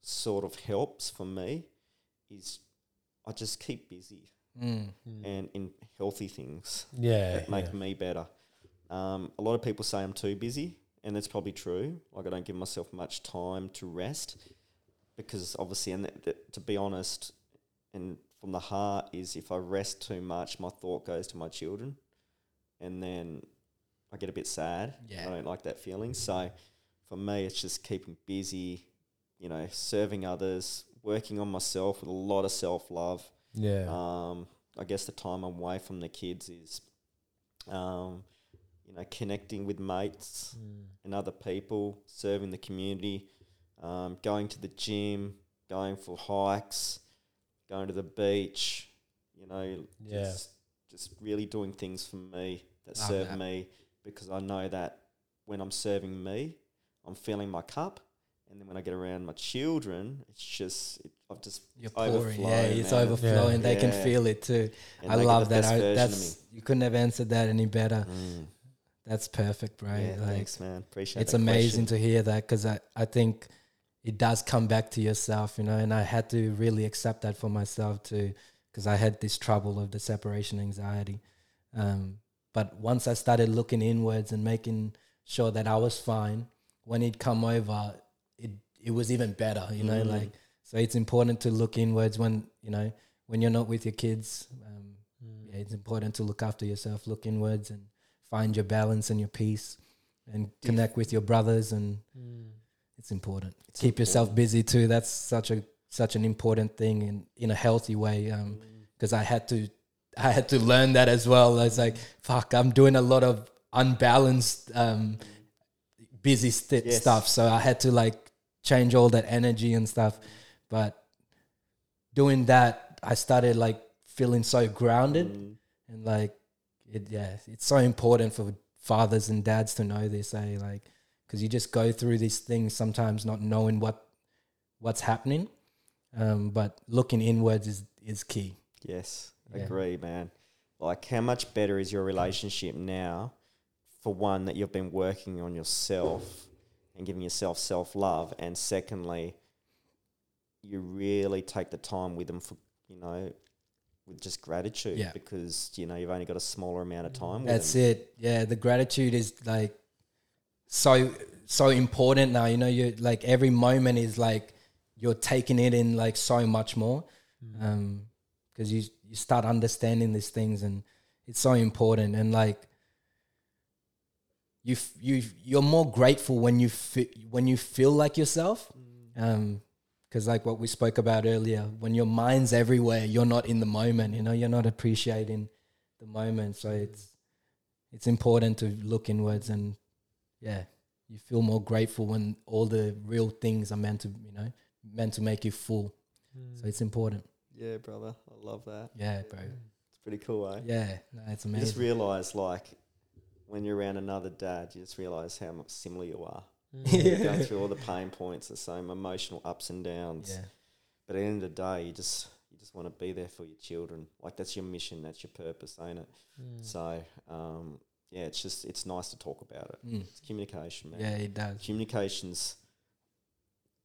sort of helps for me is I just keep busy Mm. and in healthy things Yeah. that make yeah. me better. Um, a lot of people say I'm too busy, and that's probably true. Like I don't give myself much time to rest because obviously, and th- th- to be honest, and from the heart is if I rest too much, my thought goes to my children, and then I get a bit sad. Yeah. I don't like that feeling. So for me, it's just keeping busy, you know, serving others, working on myself with a lot of self love. Yeah. Um, I guess the time I'm away from the kids is, um, you know, connecting with mates Mm. and other people, serving the community, um, going to the gym, going for hikes, going to the beach. You know, Yeah. just, just really doing things for me that Love serve that. me because I know that when I'm serving me, I'm filling my cup. And then when I get around my children, it's just, it, I've just You're pouring, yeah, it's man. overflowing. They can feel it too. and I love that. I, that's you couldn't have answered that any better. Mm. That's perfect, right? Yeah, like thanks, man. Appreciate it. it's amazing question. to hear that because I, I think it does come back to yourself, you know, and I had to really accept that for myself too because I had this trouble of the separation anxiety. Um, but once I started looking inwards and making sure that I was fine, when he'd come over, it it was even better, you know, Mm. like so it's important to look inwards when you know when you're not with your kids. Um, Mm. yeah, it's important to look after yourself, look inwards, and find your balance and your peace, and connect with your brothers. And Mm. it's important. It's Keep yourself busy too. That's such a such an important thing in in a healthy way. Um, Mm. because I had to I had to learn that as well. I was like, fuck, I'm doing a lot of unbalanced, um, busy st- Yes. stuff. So I had to like change all that energy and stuff. But doing that, I started like feeling so grounded Mm. and like it. Yeah, it's so important for fathers and dads to know this. Eh? Like, because you just go through these things sometimes not knowing what what's happening. Um, but looking inwards is is key. Yes, Yeah. agree, man. Like, how much better is your relationship now for one that you've been working on yourself and giving yourself self love, and secondly, you really take the time with them for you know with just gratitude Yeah. because you know you've only got a smaller amount of time. That's them. it. Yeah, the gratitude is like so so important now. You know, you're like every moment is like you're taking it in like so much more, um, because you you start understanding these things and it's so important and like you f- you you're more grateful when you fi- when you feel like yourself, mm. um. Because, like what we spoke about earlier, when your mind's everywhere, you're not in the moment. You know, you're not appreciating the moment. So mm. it's it's important to look inwards and yeah you feel more grateful when all the real things are meant to you know meant to make you full mm. so it's important Yeah, brother, I love that. yeah bro It's pretty cool, eh? yeah no, it's You just realize, like, when you're around another dad, you just realize how much similar you are. Mm. You're going [LAUGHS] through all the pain points, the same emotional ups and downs. yeah But at the end of the day, you just you just want to be there for your children. Like that's your mission, that's your purpose, ain't it? Mm. So, um, yeah, it's just it's nice to talk about it. Mm. It's communication, man. yeah it does Communication's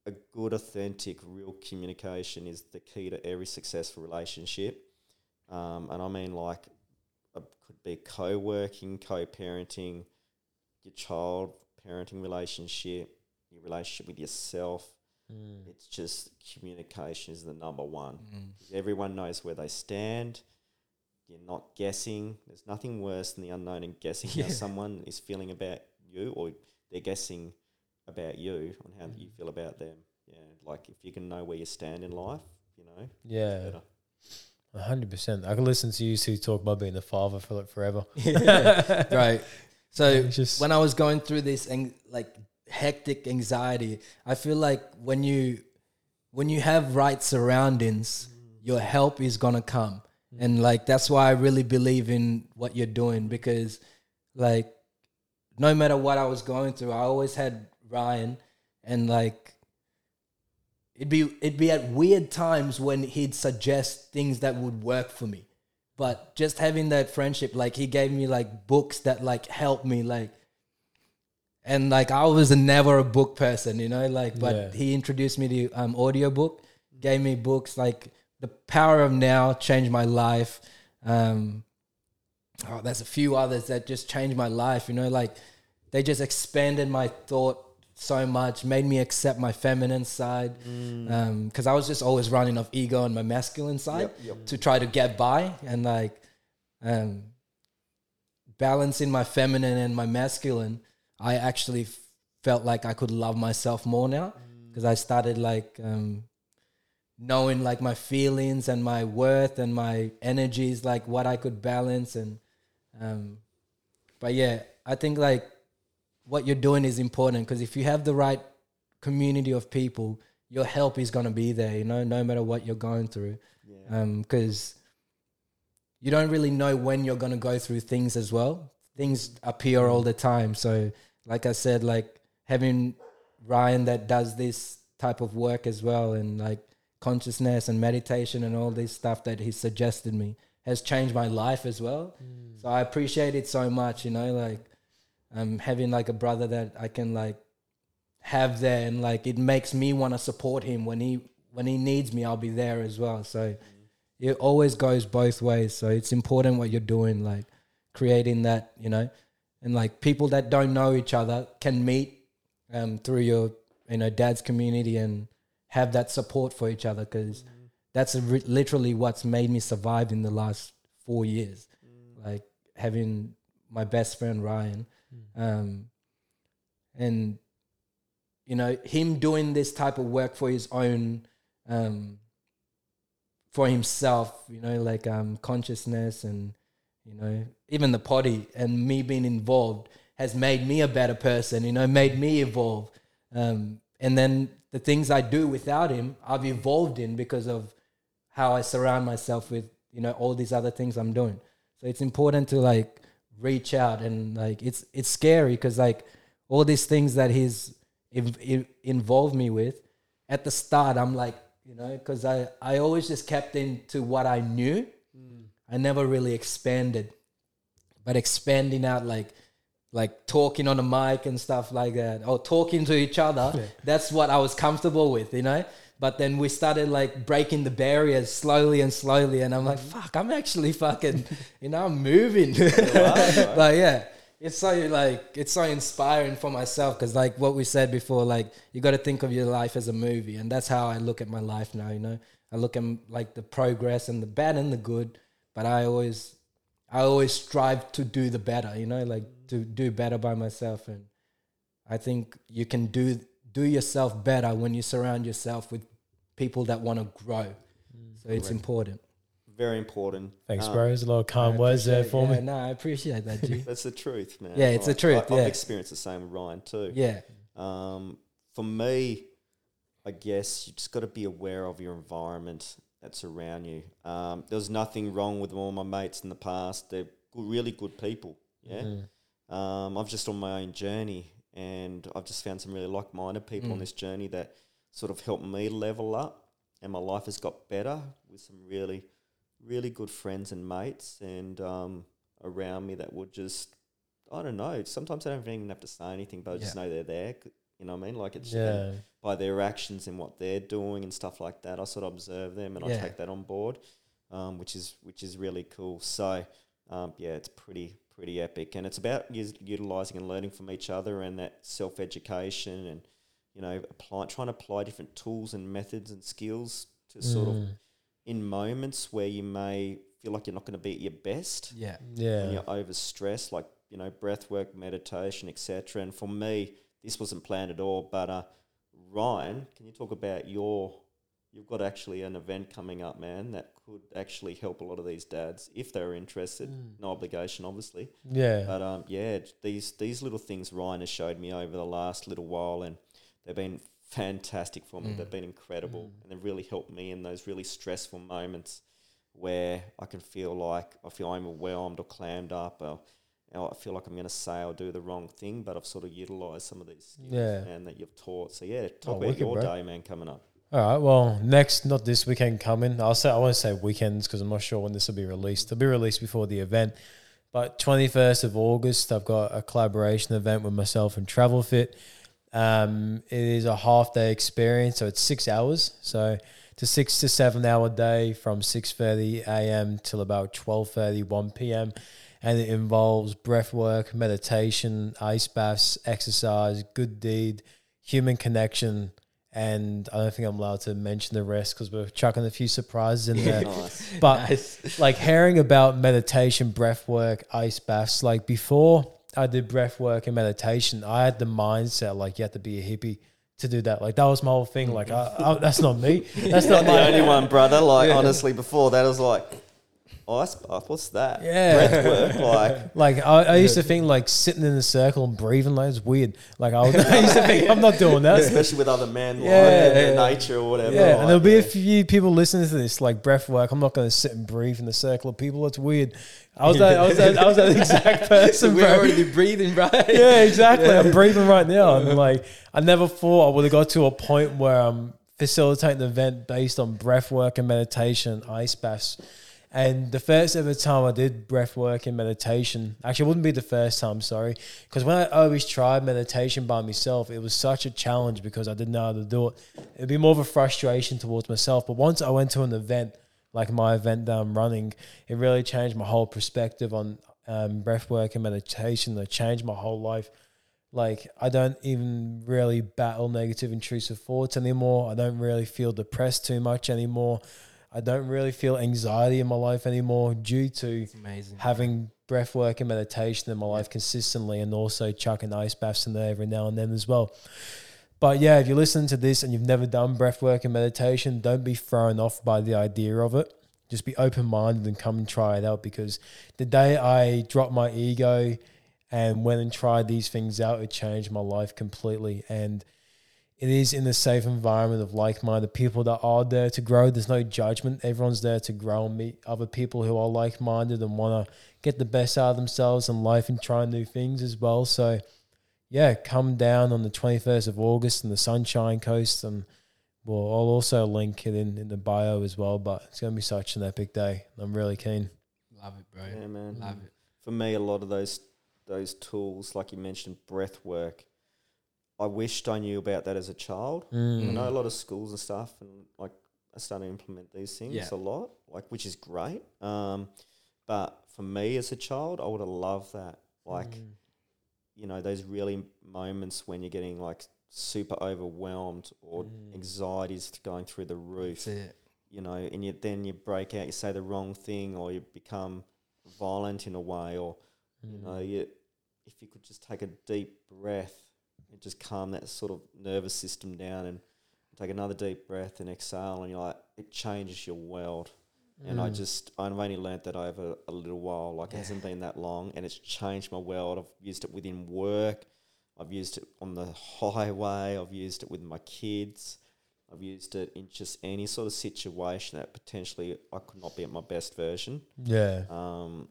a good, authentic, real communication is the key to every successful relationship. Um, and I mean, like, it could be co-working, co-parenting, your child parenting relationship, your relationship with yourself. Mm. It's just communication is the number one. Mm. Everyone knows where they stand. you're not guessing. There's nothing worse than the unknown and guessing [LAUGHS] Yeah. how someone is feeling about you, or they're guessing about you on how Mm. you feel about them. Yeah, like if you can know where you stand in life, you know, Yeah, better. a hundred percent. I could listen to you two talk about being a father for like forever. [LAUGHS] [LAUGHS] right. So It's just when I was going through this ang- like hectic anxiety, I feel like when you when you have right surroundings, your help is gonna come, and like that's why I really believe in what you're doing because like no matter what I was going through, I always had Ryan, and like it'd be it'd be at weird times when he'd suggest things that would work for me but just having that friendship like he gave me like books that like helped me like and like i was never a book person you know like but Yeah. he introduced me to um audiobook gave me books like the power of now changed my life um oh there's a few others that just changed my life you know like they just expanded my thought so much made me accept my feminine side because i was just always running off ego and my masculine side Yep, yep. to try to get by and like um, balancing my feminine and my masculine i actually f- felt like i could love myself more now because i started like um, knowing like my feelings and my worth and my energies like what i could balance and um, but yeah i think like what you're doing is important because if you have the right community of people your help is going to be there you know no matter what you're going through Yeah. Um, because you don't really know when you're going to go through things as well. Things appear all the time. So, like I said, like having Ryan that does this type of work as well, and like consciousness and meditation and all this stuff that he suggested me has changed my life as well. Mm. So I appreciate it so much. You know, like um, having like a brother that I can like have there, and like it makes me want to support him when he when he needs me. I'll be there as well. So it always goes both ways. So it's important what you're doing, like creating that, you know, and like people that don't know each other can meet um, through your, you know, dad's community and have that support for each other because that's re- literally what's made me survive in the last four years. Like having my best friend Ryan, um, and you know him doing this type of work for his own um, for himself, you know, like um, consciousness and you know even the potty and me being involved has made me a better person. You know, made me evolve. Um, and then the things I do without him, I've evolved in because of how I surround myself with you know all these other things I'm doing. So it's important to like reach out and like it's it's scary because like all these things that he's inv- involved me with at the start i'm like you know because i i always just kept into what i knew. Mm. I never really expanded. But expanding out like like talking on a mic and stuff like that or talking to each other that's what i was comfortable with you know but then we started like breaking the barriers slowly and slowly and i'm like mm-hmm. fuck i'm actually fucking you know i'm moving. [LAUGHS] [LAUGHS] But yeah it's so like it's so inspiring for myself because like what we said before like you got to think of your life as a movie and that's how i look at my life now you know? I look at like the progress and the bad and the good but i always i always strive to do the better you know? Like to do better by myself and i think you can do do yourself better when you surround yourself with people that want to grow so it's Correct. important Very important. Thanks, Um, bro. There's a lot of I calm words there for yeah, me. no i appreciate that G. [LAUGHS] That's the truth, man. Yeah, it's the truth, I, yeah. I've experienced the same with Ryan too. yeah Um, for me, I guess you just got to be aware of your environment that's around you. Um, there was nothing wrong with all my mates in the past. They're good, really good people. Yeah. Mm. Um, I'm just on my own journey, and I've just found some really like-minded people on Mm. this journey that sort of helped me level up, and my life has got better with some really, really good friends and mates, and um, around me that would just, I don't know. Sometimes I don't even have to say anything, but I just know they're there. You know what I mean? Like it's Yeah. by their actions and what they're doing and stuff like that. I sort of observe them and I take that on board, um, which is which is really cool. So um, yeah, it's pretty pretty epic, and it's about us- utilizing and learning from each other and that self education and you know apply, trying to apply different tools and methods and skills to sort of Mm. in moments where you may feel like you're not going to be at your best Yeah. when Yeah. you're overstressed, like you know, breath work, meditation, etc. And for me, this wasn't planned at all. But uh, Ryan, can you talk about your? You've got actually an event coming up, man, that could actually help a lot of these dads if they're interested. Mm. No obligation, obviously. Yeah. But um, yeah, these these little things Ryan has showed me over the last little while, and they've been fantastic for me. Mm. They've been incredible, mm. and they've really helped me in those really stressful moments where I can feel like I feel overwhelmed or clammed up, or you know, I feel like I'm going to say or do the wrong thing. But I've sort of utilised some of these skills, Yeah. man, that you've taught. So yeah, talk Oh, about wicked, your bro. day, man, coming up. All right. Well, next, not this weekend coming. I'll say I won't say weekends because I'm not sure when this will be released. It'll be released before the event, but 21st of August, I've got a collaboration event with myself and Travel Fit. Um, it is a half day experience, so it's six hours. So it's a six to seven hour day from 6:30 a.m. till about 12:30 1 p.m. And it involves breath work, meditation, ice baths, exercise, good deed, human connection, and I don't think I'm allowed to mention the rest because we're chucking a few surprises in there. [LAUGHS] Nice. But like hearing about meditation, breath work, ice baths, like before I did breath work and meditation, I had the mindset like you have to be a hippie to do that. Like that was my whole thing. Like I, I, that's not me. [LAUGHS] That's not the only one, brother. Like honestly, before that, I was like, ice bath. What's that? Yeah. breath work. Like [LAUGHS] Like I, I used to think like sitting in a circle and breathing like it's weird. Like I, was, [LAUGHS] I used to think I'm not doing that. especially with other men, like Yeah, in yeah. nature or whatever. Yeah, like, and there'll be a few people listening to this, like breath work. I'm not going to sit and breathe in the circle of people. It's weird. I was that. I was that. I was that [LAUGHS] exact person. We're bro. already breathing, right? yeah, exactly. I'm breathing right now, and like I never thought I would have got to a point where I'm facilitating an event based on breath work and meditation, ice baths. And the first ever time I did breath work and meditation, actually, it wouldn't be the first time, sorry, because when I always tried meditation by myself, it was such a challenge because I didn't know how to do it. It'd be more of a frustration towards myself. But once I went to an event, like my event that I'm running, it really changed my whole perspective on um, breath work and meditation. It changed my whole life. Like I don't even really battle negative intrusive thoughts anymore. I don't really feel depressed too much anymore. I don't really feel anxiety in my life anymore due to having breath work and meditation in my life consistently and also chucking ice baths in there every now and then as well. But yeah, if you're listening to this and you've never done breath work and meditation, don't be thrown off by the idea of it. Just be open minded and come and try it out because the day I dropped my ego and went and tried these things out, it changed my life completely. And it is in a safe environment of like minded people that are there to grow. There's no judgment. Everyone's there to grow and meet other people who are like minded and want to get the best out of themselves in life and try new things as well. So, yeah, come down on the 21st of August in the Sunshine Coast. And well, I'll also link it in, in the bio as well. But it's going to be such an epic day. I'm really keen. Love it, bro. Yeah, man. Love it. For me, a lot of those those tools, like you mentioned, breath work. I wished I knew about that as a child. I Mm. know a lot of schools and stuff, and like I started to implement these things Yeah. a lot, like which is great. Um, but for me as a child, I would have loved that. Like Mm. you know those really moments when you're getting like super overwhelmed or Mm. anxieties going through the roof you know, and you then you break out, you say the wrong thing, or you become violent in a way, or you Mm. know, you if you could just take a deep breath just calm that sort of nervous system down, and take another deep breath and exhale, and you're like, it changes your world. And I Mm. just I've only learnt that over a little while, like it hasn't been that long, and it's changed my world. I've used it within work, I've used it on the highway, I've used it with my kids. I've used it in just any sort of situation that potentially I could not be at my best version, Yeah. um,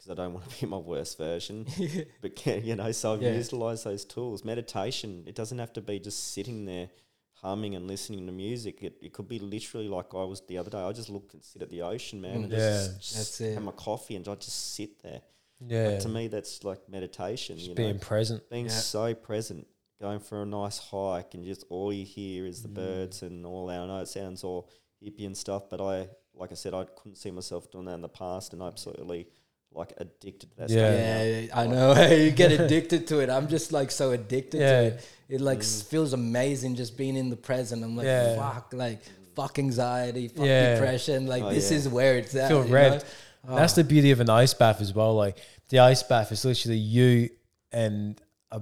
because I don't want to be my worst version. [LAUGHS] but can, you know, so I've Yeah. utilized those tools. Meditation. It doesn't have to be just sitting there humming and listening to music. It, it could be literally like I was the other day. I just look and sit at the ocean, man, and Yeah. just, just That's it. have my coffee and I just sit there. Yeah. To me, that's like meditation. Just you know, being present. being Yeah. so present, going for a nice hike, and just all you hear is the Mm. birds and all that. I know it sounds all hippie and stuff, but I, like I said, I couldn't see myself doing that in the past, and I absolutely like addicted to that. Yeah. stuff. Yeah, yeah, I know. [LAUGHS] you get [LAUGHS] addicted to it. I'm just like so addicted Yeah. to it. It like s- feels amazing just being in the present. I'm like, Yeah. fuck, like fuck anxiety, fuck Yeah. depression. Like Oh, this yeah. is where it's at. Feel you red. know? That's the ah. beauty of an ice bath as well. Like the ice bath is literally you and a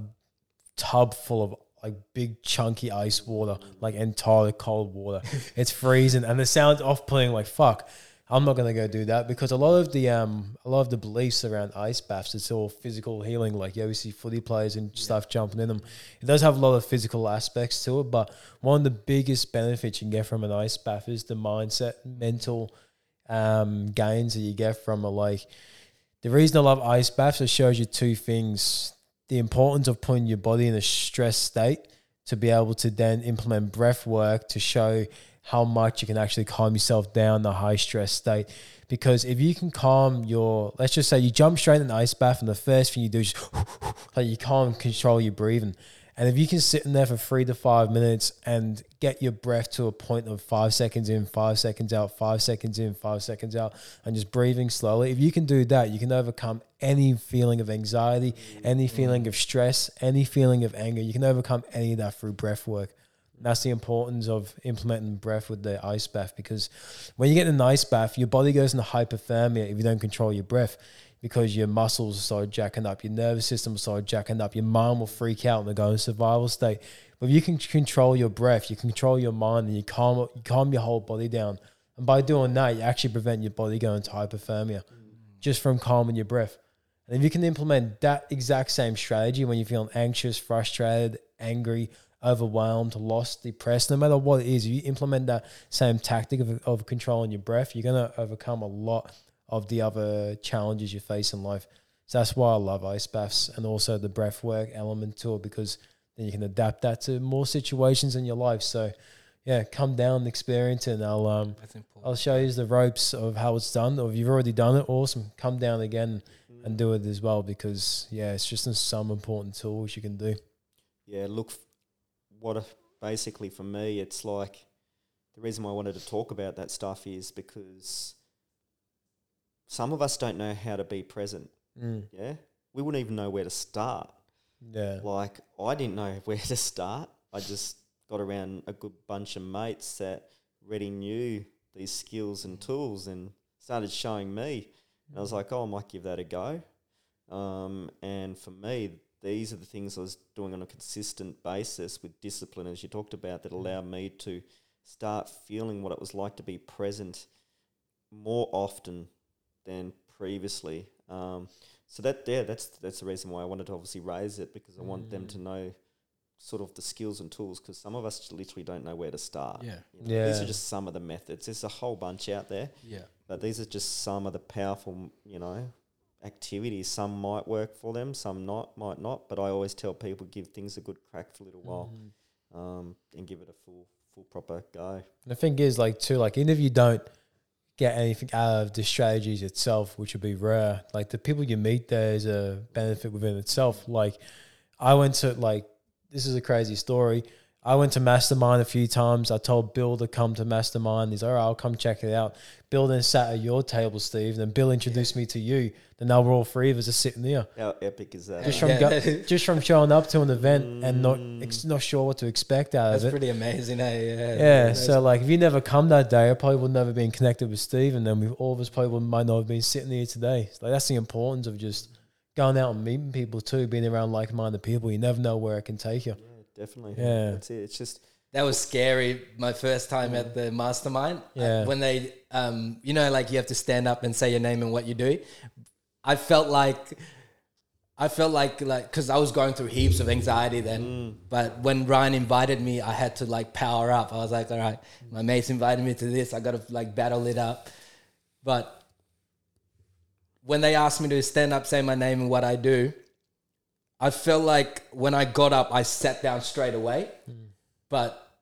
tub full of like big chunky ice water, like entirely cold water. [LAUGHS] it's freezing and the sounds off putting like fuck. I'm not gonna go do that because a lot of the um a lot of the beliefs around ice baths it's all physical healing. Like yeah, we see footy players and stuff jumping in them. It does have a lot of physical aspects to it, but one of the biggest benefits you can get from an ice bath is the mindset, mental um, gains that you get from it. Like the reason I love ice baths, it shows you two things: the importance of putting your body in a stress state to be able to then implement breath work to show how much you can actually calm yourself down the high stress state. Because if you can calm your, let's just say you jump straight in an ice bath and the first thing you do is [LAUGHS] like you can't control your breathing. And if you can sit in there for three to five minutes and get your breath to a point of five seconds in, five seconds out, five seconds in, five seconds out, and just breathing slowly, if you can do that, you can overcome any feeling of anxiety, any feeling of stress, any feeling of anger. You can overcome any of that through breath work. That's the importance of implementing breath with the ice bath because when you get in an ice bath, your body goes into hypothermia if you don't control your breath because your muscles start jacking up, your nervous system start jacking up, your mind will freak out and go in survival state. But if you can control your breath, you control your mind and you calm you calm your whole body down. And by doing that, you actually prevent your body going to hypothermia just from calming your breath. And if you can implement that exact same strategy when you're feeling anxious, frustrated, angry, overwhelmed, lost, depressed, no matter what it is, if you implement that same tactic of, of controlling your breath, you're going to overcome a lot of the other challenges you face in life. So that's why I love ice baths and also the breath work element to it because then you can adapt that to more situations in your life. So yeah, come down and experience it and I'll um I'll show you the ropes of how it's done. Or if you've already done it, awesome. Come down again and do it as well because yeah, it's just some important tools you can do. Yeah, look, f- what a, basically for me, it's like the reason why I wanted to talk about that stuff is because some of us don't know how to be present. Mm. Yeah, we wouldn't even know where to start. Yeah. Like I didn't know [LAUGHS] where to start. I just got around a good bunch of mates that already knew these skills and tools and started showing me. And I was like, oh, I might give that a go. Um, and for me, these are the things I was doing on a consistent basis with discipline, as you talked about, that allowed me to start feeling what it was like to be present more often than previously. Um, so that yeah, that's that's the reason why I wanted to obviously raise it because I want them to know sort of the skills and tools because some of us literally don't know where to start. Yeah. You know, These are just some of the methods. There's a whole bunch out there, Yeah. but these are just some of the powerful, you know, activities. Some might work for them, some not, might not. But I always tell people give things a good crack for a little while, um, and give it a full, full proper go. And the thing is, like, too, like, even if you don't get anything out of the strategies itself, which would be rare, like, the people you meet there is a benefit within itself. Like, I went to, like, this is a crazy story. I went to Mastermind a few times. I told Bill to come to Mastermind. He's all right, I'll come check it out. Bill then sat at your table, Steve. Then Bill introduced me to you. Then now we're all three of us just sitting there. How epic is that? Just from Yeah. go, [LAUGHS] just from showing up to an event and not ex- not sure what to expect out That's of it. That's pretty amazing. Eh? Yeah. Yeah, so like if you never come that day, I probably would never been connected with Steve, and then we all of us probably might not have been sitting here today. So, like that's the importance of just going out and meeting people too, being around like-minded people. You never know where it can take you. Yeah, definitely. Yeah. that's it. It's just That was scary. My first time at the mastermind. Yeah. when they, um, you know, like you have to stand up and say your name and what you do. I felt like, I felt like, like, because I was going through heaps of anxiety then. But when Ryan invited me, I had to like power up. I was like, all right, my mates invited me to this. I got to like battle it up. But when they asked me to stand up, say my name and what I do, I felt like when I got up, I sat down straight away. But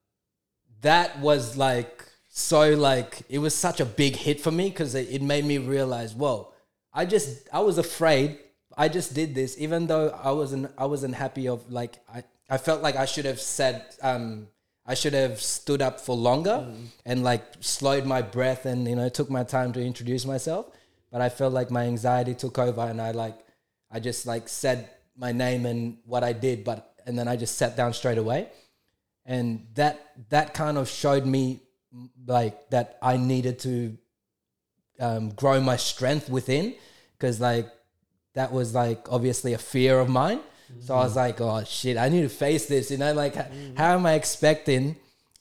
that was like so like it was such a big hit for me because it, it made me realize, whoa, I just I was afraid. I just did this, even though I wasn't I wasn't happy of like I, I felt like I should have said um I should have stood up for longer and like slowed my breath and you know took my time to introduce myself. But I felt like my anxiety took over and I like I just like said my name and what I did, but and then I just sat down straight away and that that kind of showed me like that I needed to um, grow my strength within because like that was like obviously a fear of mine. So I was mm-hmm. like, oh shit, I need to face this. You know, like h- mm-hmm. how am I expecting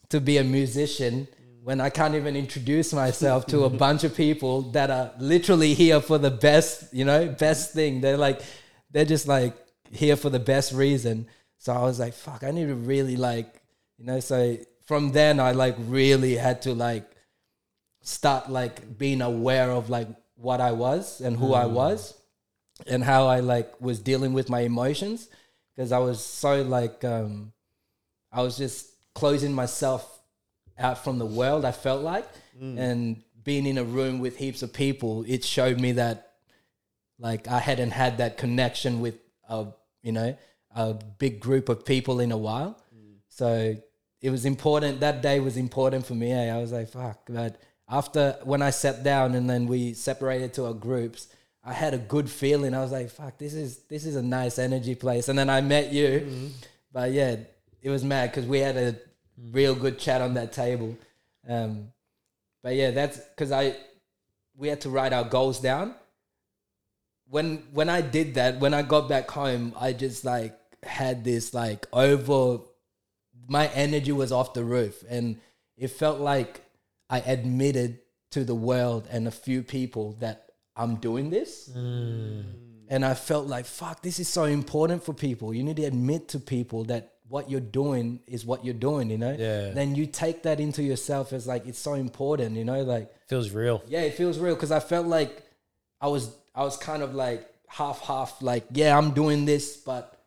to be a musician mm-hmm. when I can't even introduce myself to a bunch of people that are literally here for the best, you know, best thing. They're like, they're just like here for the best reason. So I was like, fuck, I need to really like, you know, so from then I like really had to like start like being aware of like what I was and who I was and how I like was dealing with my emotions. Because I was so like um I was just closing myself out from the world I felt like. And being in a room with heaps of people it showed me that like I hadn't had that connection with a you know a big group of people in a while. So it was important that day was important for me eh? I was like fuck but after when I sat down and then we separated to our groups I had a good feeling. I was like fuck this is this is a nice energy place. And then I met you. But yeah it was mad because we had a real good chat on that table. Um but yeah that's because I we had to write our goals down when when I did that, when I got back home, I just like had this like over my energy was off the roof and it felt like I admitted to the world and a few people that I'm doing this. Mm. And I felt like fuck, this is so important for people. You need to admit to people that what you're doing is what you're doing, you know? Yeah. Then you take that into yourself as like it's so important, you know, like Feels real. yeah, it feels real because I felt like I was I was kind of like half half like yeah I'm doing this, but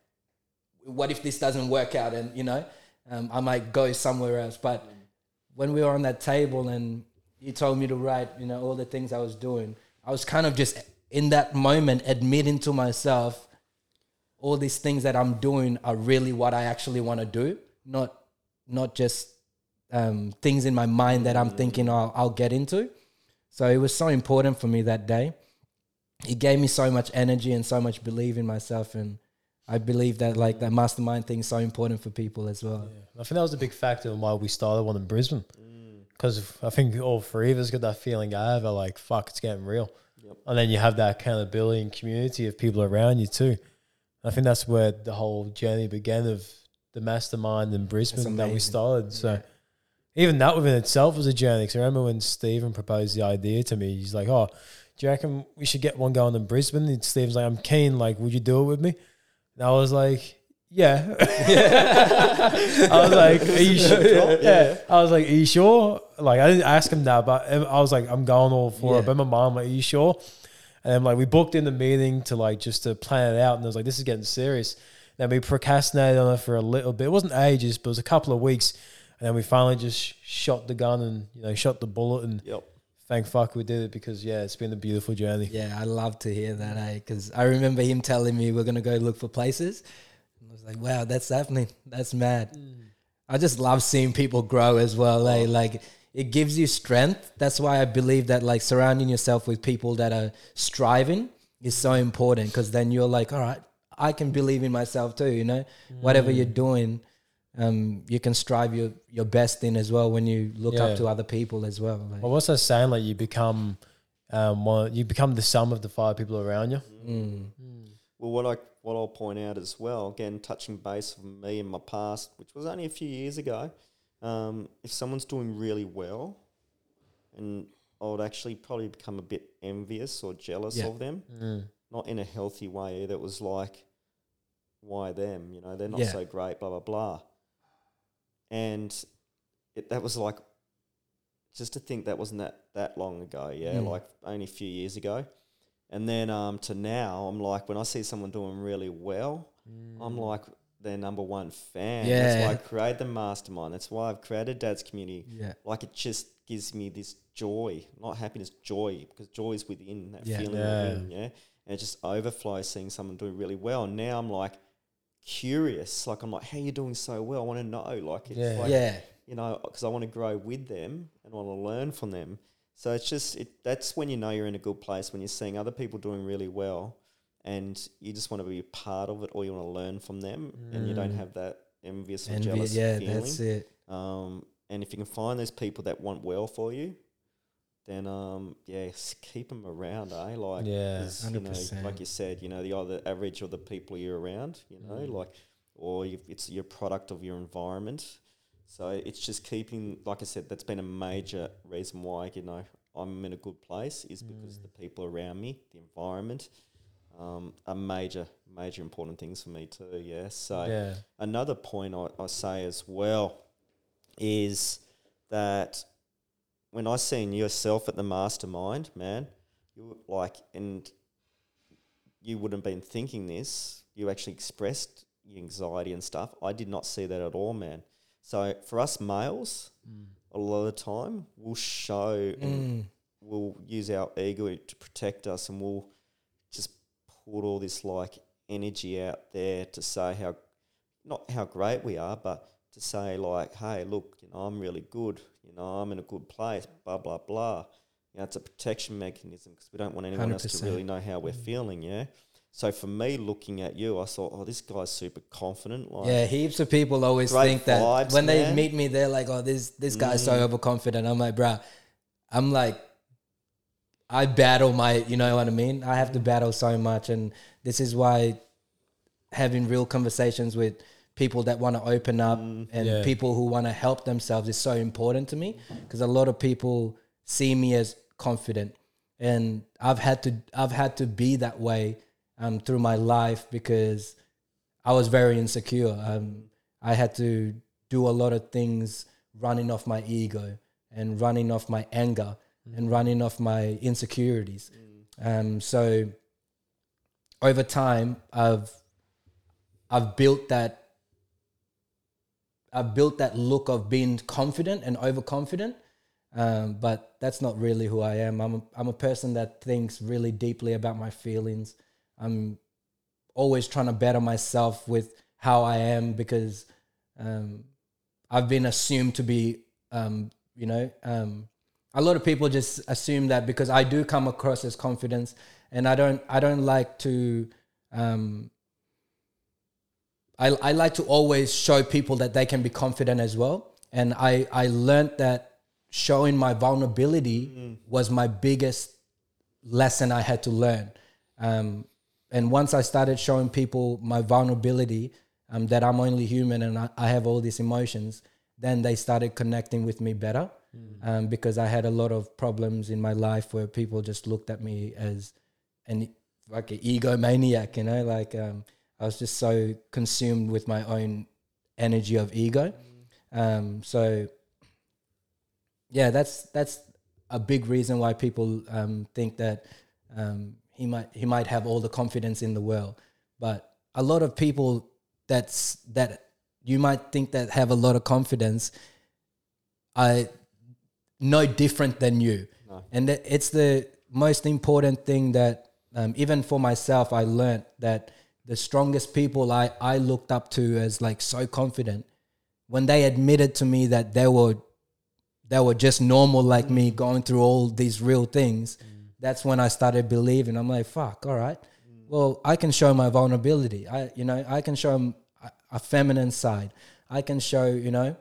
what if this doesn't work out and you know um, I might go somewhere else. But when we were on that table and you told me to write you know all the things I was doing, I was kind of just in that moment admitting to myself all these things that I'm doing are really what I actually want to do, not not just um, things in my mind that I'm thinking I'll, I'll get into. So it was so important for me that day. It gave me so much energy and so much belief in myself, and I believe that like that mastermind thing is so important for people as well. I think that was a big factor in why we started one in Brisbane. Because I think all three of us got that feeling I have, like, fuck, it's getting real. Yep. And then you have that accountability and community of people around you too. I think that's where the whole journey began of the mastermind in Brisbane that we started. So even that within itself was a journey. Because I remember when Stephen proposed the idea to me, he's like, "Oh, do you reckon we should get one going in Brisbane?" And Stephen's like, "I'm keen. Like, would you do it with me?" And I was like, "Yeah." [LAUGHS] I was like, "Are you sure?" Yeah. I was like, "Are you sure?" Like, I didn't ask him that, but I was like, "I'm going all for Yeah. it." But my mom, like, "Are you sure?" And then like we booked in the meeting to like just to plan it out, and I was like, "This is getting serious." Then we procrastinated on it for a little bit. It wasn't ages, but it was a couple of weeks, and then we finally just shot the gun and you know shot the bullet, and Yep. Thank fuck we did it because yeah, it's been a beautiful journey. Yeah, I love to hear that, eh? Because I remember him telling me we're gonna go look for places. And I was like, wow, that's happening. That's mad. I just love seeing people grow as well. Eh? Like it gives you strength. That's why I believe that like surrounding yourself with people that are striving is so important because then you're like, all right, I can believe in myself too. You know, whatever you're doing, um, you can strive your your best in as well when you look Yeah. up to other people as well. Like, Well, what's that saying? Like you become, um, one, you become the sum of the five people around you. mm, Well, what I what I'll point out as well, again, touching base on me in my past, which was only a few years ago. Um, if someone's doing really well, and I would actually probably become a bit envious or jealous Yeah. of them, Mm. not in a healthy way. That was like, why them? You know, they're not Yeah. so great. Blah blah blah. And it, that was like, just to think that wasn't that that long ago. Yeah, Mm. like only a few years ago. And then um, to now, I'm like, when I see someone doing really well, I'm like their number one fan. Yeah. That's why I created the mastermind. That's why I've created Dad's Community. yeah. Like it just gives me this joy, not happiness, joy, because joy is within that Yeah. feeling Yeah. within, yeah. And it just overflows seeing someone doing really well. And now I'm like curious, like I'm like, how you doing so well? I want to know, like it's Yeah. like yeah. you know, because I want to grow with them and want to learn from them. So it's just it. That's when you know you're in a good place when you're seeing other people doing really well, and you just want to be a part of it, or you want to learn from them, and you don't Mm. have that envious or Envy, jealous yeah, feeling. that's it. Um, and if you can find those people that want well for you, then um, yeah, keep them around, eh? Like, Yeah. you know, like you said, you know, the other average of the people you're around, you know, Mm. like, or it's your product of your environment. So it's just keeping, like I said, that's been a major reason why you know I'm in a good place is because Mm. the people around me, the environment, um, are major, major important things for me too. Yeah. So yeah. another point I, I say as well is that when I seen yourself at the mastermind, man, you were like, and you wouldn't have been thinking this, you actually expressed your anxiety and stuff. I did not see that at all, man. So for us males, a lot of the time, we'll show and Mm. we'll use our ego to protect us and we'll just put all this like energy out there to say how not how great we are but to say like hey look you know i'm really good you know i'm in a good place blah blah blah you know it's a protection mechanism because we don't want anyone else to really know how we're feeling yeah so for me looking at you i thought oh this guy's super confident like Yeah, heaps of people always think that vibes, when they meet me, they're like, "Oh, this this guy's so Mm. overconfident." I'm like, "Bruh, I'm like, I battle my, you know what I mean? I have to battle so much, and this is why having real conversations with people that want to open up Mm. and Yeah. people who want to help themselves is so important to me because a lot of people see me as confident, and I've had to I've had to be that way um, through my life because I was very insecure. Um, I had to do a lot of things running off my ego and running off my anger and running off my insecurities. Um, so over time, I've I've built that I've built that look of being confident and overconfident. Um, but that's not really who I am. I'm a, I'm a person that thinks really deeply about my feelings. I'm always trying to better myself with how I am because um, I've been assumed to be, um, you know, um, a lot of people just assume that because I do come across as confidence, and I don't, I don't like to. Um, I, I like to always show people that they can be confident as well, and I I learned that showing my vulnerability was my biggest lesson I had to learn. Um, and once I started showing people my vulnerability, um, that I'm only human and I, I have all these emotions, then they started connecting with me better. Um, because I had a lot of problems in my life where people just looked at me as an like an egomaniac, you know, like um, I was just so consumed with my own energy of ego. Um, so yeah, that's that's a big reason why people um, think that um, he might he might have all the confidence in the world, but a lot of people that's that you might think that have a lot of confidence are no different than you, No. and it's the most important thing that um, even for myself I learned that the strongest people I I looked up to as like so confident. When they admitted to me that they were they were just normal like me going through all these real things that's when i started believing. I'm like fuck all right. Well i can show my vulnerability. I you know i can show a, a feminine side. I can show you know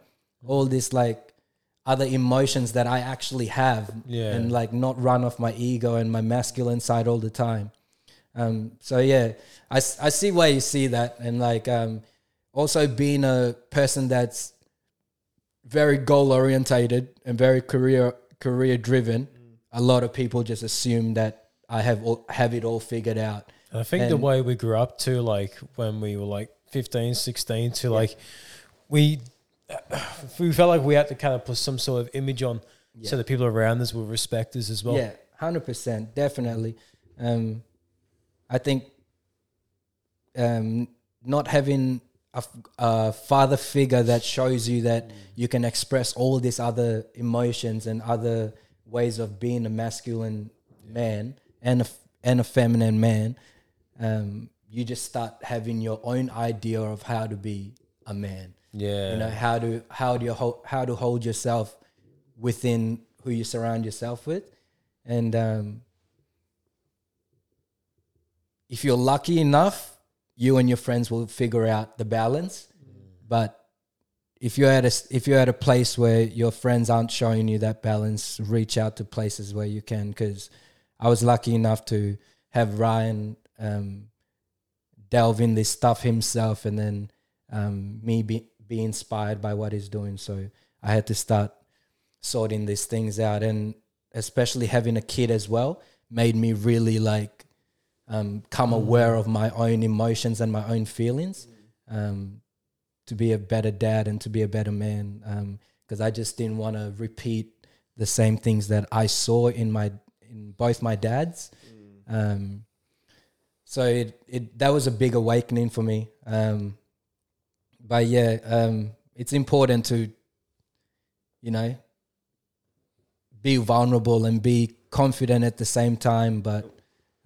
all this like other emotions that i actually have Yeah. and like not run off my ego and my masculine side all the time um so yeah I, I see why you see that. And like um also being a person that's very goal orientated and very career career driven a lot of people just assume that i have all, have it all figured out. I think the way we grew up to, like when we were like 15, 16, to like we we felt like we had to kind of put some sort of image on so that people around us would respect us as well. yeah 100% definitely. Um i think um not having a father figure that shows you that you can express all these other emotions and other ways of being a masculine man and a, and a feminine man um you just start having your own idea of how to be a man Yeah. you know how to how do you hold how to hold yourself within who you surround yourself with and um if you're lucky enough you and your friends will figure out the balance but if you're at a if you're at a place where your friends aren't showing you that balance, reach out to places where you can. Because I was lucky enough to have Ryan um, delve in this stuff himself, and then um, me be be inspired by what he's doing. So I had to start sorting these things out, and especially having a kid as well made me really like um, come aware of my own emotions and my own feelings. Um, to be a better dad and to be a better man because I just didn't want to repeat the same things that I saw in my in both my dads. Um, so it, it that was a big awakening for me. Um, but yeah, um, it's important to you know be vulnerable and be confident at the same time. But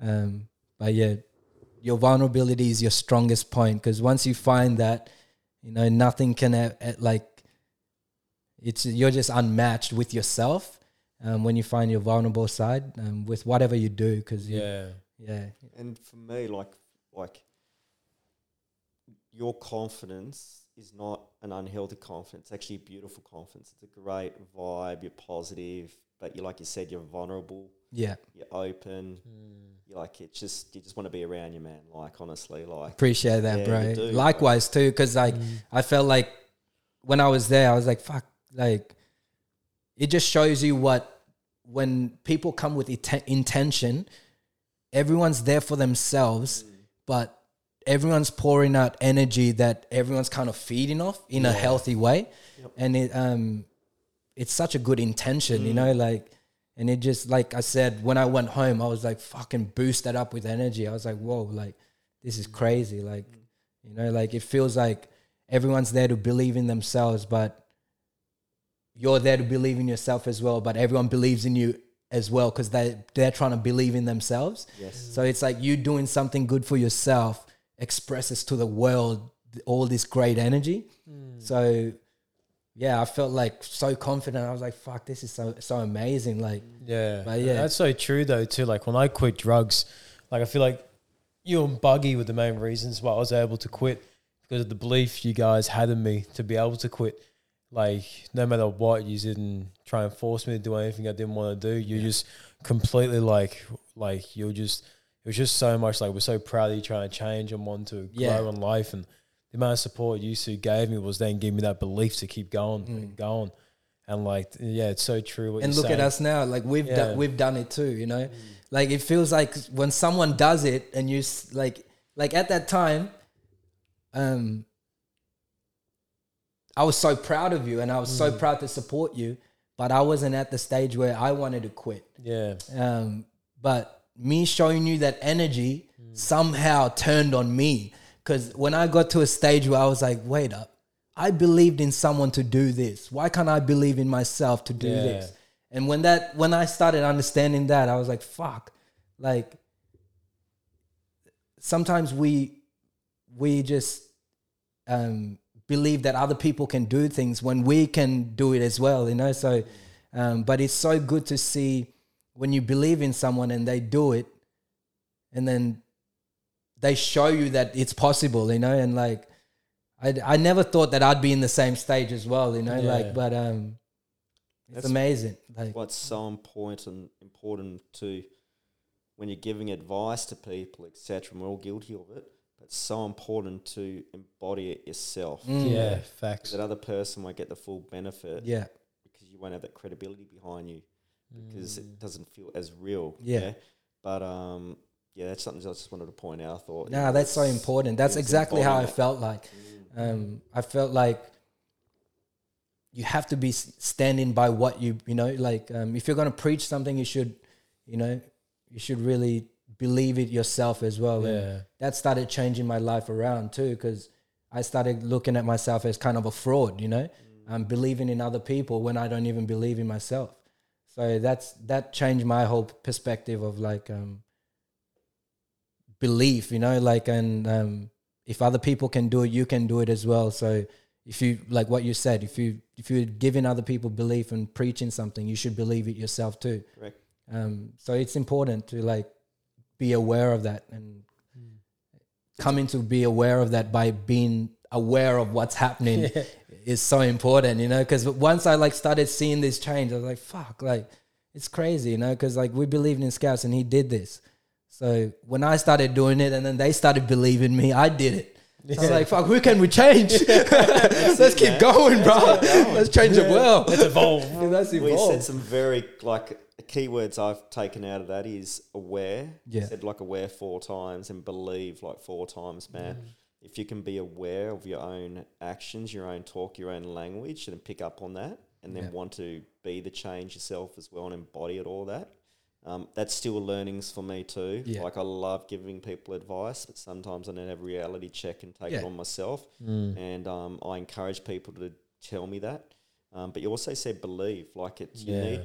um, but yeah, your vulnerability is your strongest point because once you find that you know nothing can uh, like it's you're just unmatched with yourself um, when you find your vulnerable side um, with whatever you do because Yeah. yeah And for me, like like your confidence is not an unhealthy confidence. It's actually a beautiful confidence. It's a great vibe. You're positive, but you like you said, you're vulnerable. Yeah You're open. Hmm. You're like it. Just you just want to be around your man. Like honestly, like appreciate that Yeah, bro you do, bro. likewise too because like hmm. i felt like when i was there i was like fuck like it just shows you what when people come with ite- intention everyone's there for themselves hmm. but everyone's pouring out energy that everyone's kind of feeding off in a healthy way and it um it's such a good intention you know like and it just like i said when i went home i was like fucking boosted up with energy. I was like whoa like this is crazy. Like you know like it feels like everyone's there to believe in themselves but you're there to believe in yourself as well but everyone believes in you as well because they they're trying to believe in themselves. Yes, so it's like you doing something good for yourself expresses to the world all this great energy. Hmm. So yeah, I felt like so confident. I was like, fuck, this is so so amazing. Like Yeah, But yeah. that's so true though too. Like when I quit drugs, like I feel like you and Buggy were the main reasons why I was able to quit because of the belief you guys had in me to be able to quit. Like no matter what, you didn't try and force me to do anything I didn't want to do. You just completely like like you're just it was just so much like we're so proud of you trying to change and want to Yeah. grow in life and the amount of support you two gave me was then give me that belief to keep going and going. And like yeah, it's so true. What Mm. and look at us now. Like we've Yeah. done we've done it too, you know? Like it feels like when someone does it and you like like at that time um I was so proud of you and I was so proud to support you, but I wasn't at the stage where I wanted to quit. Yeah. Um, but me showing you that energy somehow turned on me because when I got to a stage where I was like, wait up, I believed in someone to do this. Why can't I believe in myself to do Yeah. this? And when that when I started understanding that, I was like, fuck, like sometimes we we just um, believe that other people can do things when we can do it as well, you know. So, um, but it's so good to see when you believe in someone and they do it, and then they show you that it's possible, you know. And like, I I never thought that I'd be in the same stage as well, you know. Yeah. Like, but um, it's That's- amazing. Like, what's so important important to when you're giving advice to people, etc. And we're all guilty of it, but it's so important to embody it yourself. Mm. Yeah, facts. That other person won't get the full benefit yeah, because you won't have that credibility behind you because Mm. it doesn't feel as real. Yeah. But um, yeah, that's something I just wanted to point out. I thought. Nah, that's so important. That's it's exactly how I felt like. Um, I felt like you have to be standing by what you you know. Like um, if you're going to preach something, you should, you know, you should really believe it yourself as well. And Yeah. that started changing my life around too, because I started looking at myself as kind of a fraud. You know, I'm believing in other people when I don't even believe in myself. So that's that changed my whole perspective of like um, belief, you know, like and um, if other people can do it, you can do it as well. So if you like what you said, if you if you're giving other people belief and preaching something, you should believe it yourself too. Correct. Um, so it's important to like be aware of that and coming to be aware of that by being aware of what's happening [LAUGHS] is so important, you know. Because once I like started seeing this change, I was like, "Fuck!" Like it's crazy, you know. Because like we believed in Scouts, and he did this. So when I started doing it, and then they started believing me, I did it. I was like, "Fuck, who can we change? [LAUGHS] [LAUGHS] Let's keep man. going, bro. [LAUGHS] going. Let's change the world. Let's evolve. Let's We said some very like keywords I've taken out of that is aware. Yeah. Said like aware four times and believe like four times, man. Mm. If you can be aware of your own actions, your own talk, your own language, and pick up on that, and then Yeah. want to be the change yourself as well and embody it all that. Um, that's still learnings for me too. Yeah. Like I love giving people advice, but sometimes I don't have a reality check and take it on myself. Mm. And um, I encourage people to tell me that. Um, but you also said believe, like it's you Yeah. need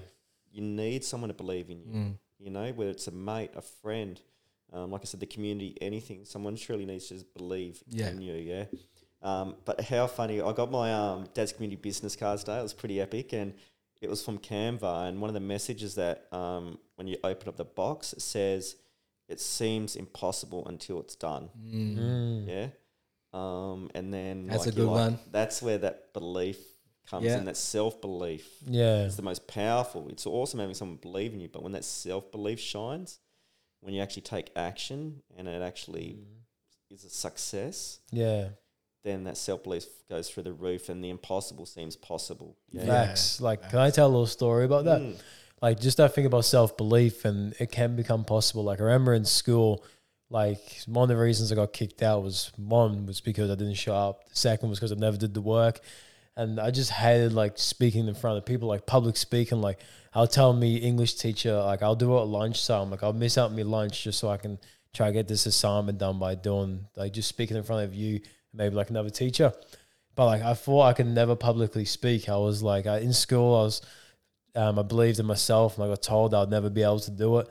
you need someone to believe in you. Mm. You know, whether it's a mate, a friend, um, like I said, the community, anything. Someone truly needs to just believe Yeah. in you. Yeah. Um, but how funny! I got my um, dad's community business cards today. It was pretty epic, and it was from Canva. And one of the messages that um, when you open up the box, it says, "It seems impossible until it's done." Mm. Yeah. Um, and then That's like, a good like- one. That's where that belief comes Yeah. in. That self belief Yeah. it's the most powerful. It's awesome having someone believe in you, but when that self belief shines, when you actually take action and it actually Mm. is a success, Yeah. Then that self belief goes through the roof, and the impossible seems possible. Yeah. Facts. Like, can I tell a little story about that? Mm. like just that thing about self belief and it can become possible. Like I remember in school, like one of the reasons I got kicked out was one was because I didn't show up. The second was because I never did the work. And I just hated like speaking in front of people, like public speaking. Like I'll tell me English teacher, like I'll do it at lunch. So I'm like, I'll miss out my lunch just so I can try to get this assignment done by doing like just speaking in front of you, maybe like another teacher. But like I thought I could never publicly speak. I was like I, in school, I was um, I believed in myself and I got told I'd never be able to do it.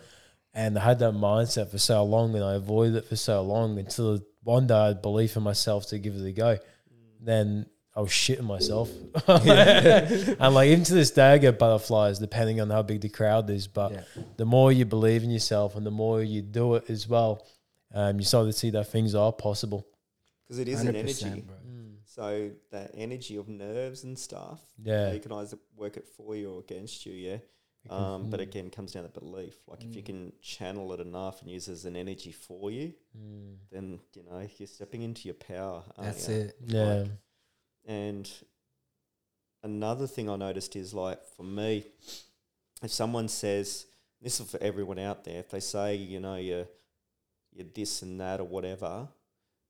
And I had that mindset for so long and I avoided it for so long until one day I had belief in myself to give it a go. Then I was shitting myself. [LAUGHS] and like even to this day I get butterflies depending on how big the crowd is. But Yeah. the more you believe in yourself and the more you do it as well, um, you start to see that things are possible. Because it is an energy. bro. So that energy of nerves and stuff, Yeah. you can either work it for you or against you. Yeah. Um, but again, it comes down to belief. Like if you can channel it enough and use it as an energy for you, Mm. then you know you're stepping into your power. aren't That's ya? it. Yeah. And another thing I noticed is like for me, if someone says this is for everyone out there, if they say you know you're you're this and that or whatever,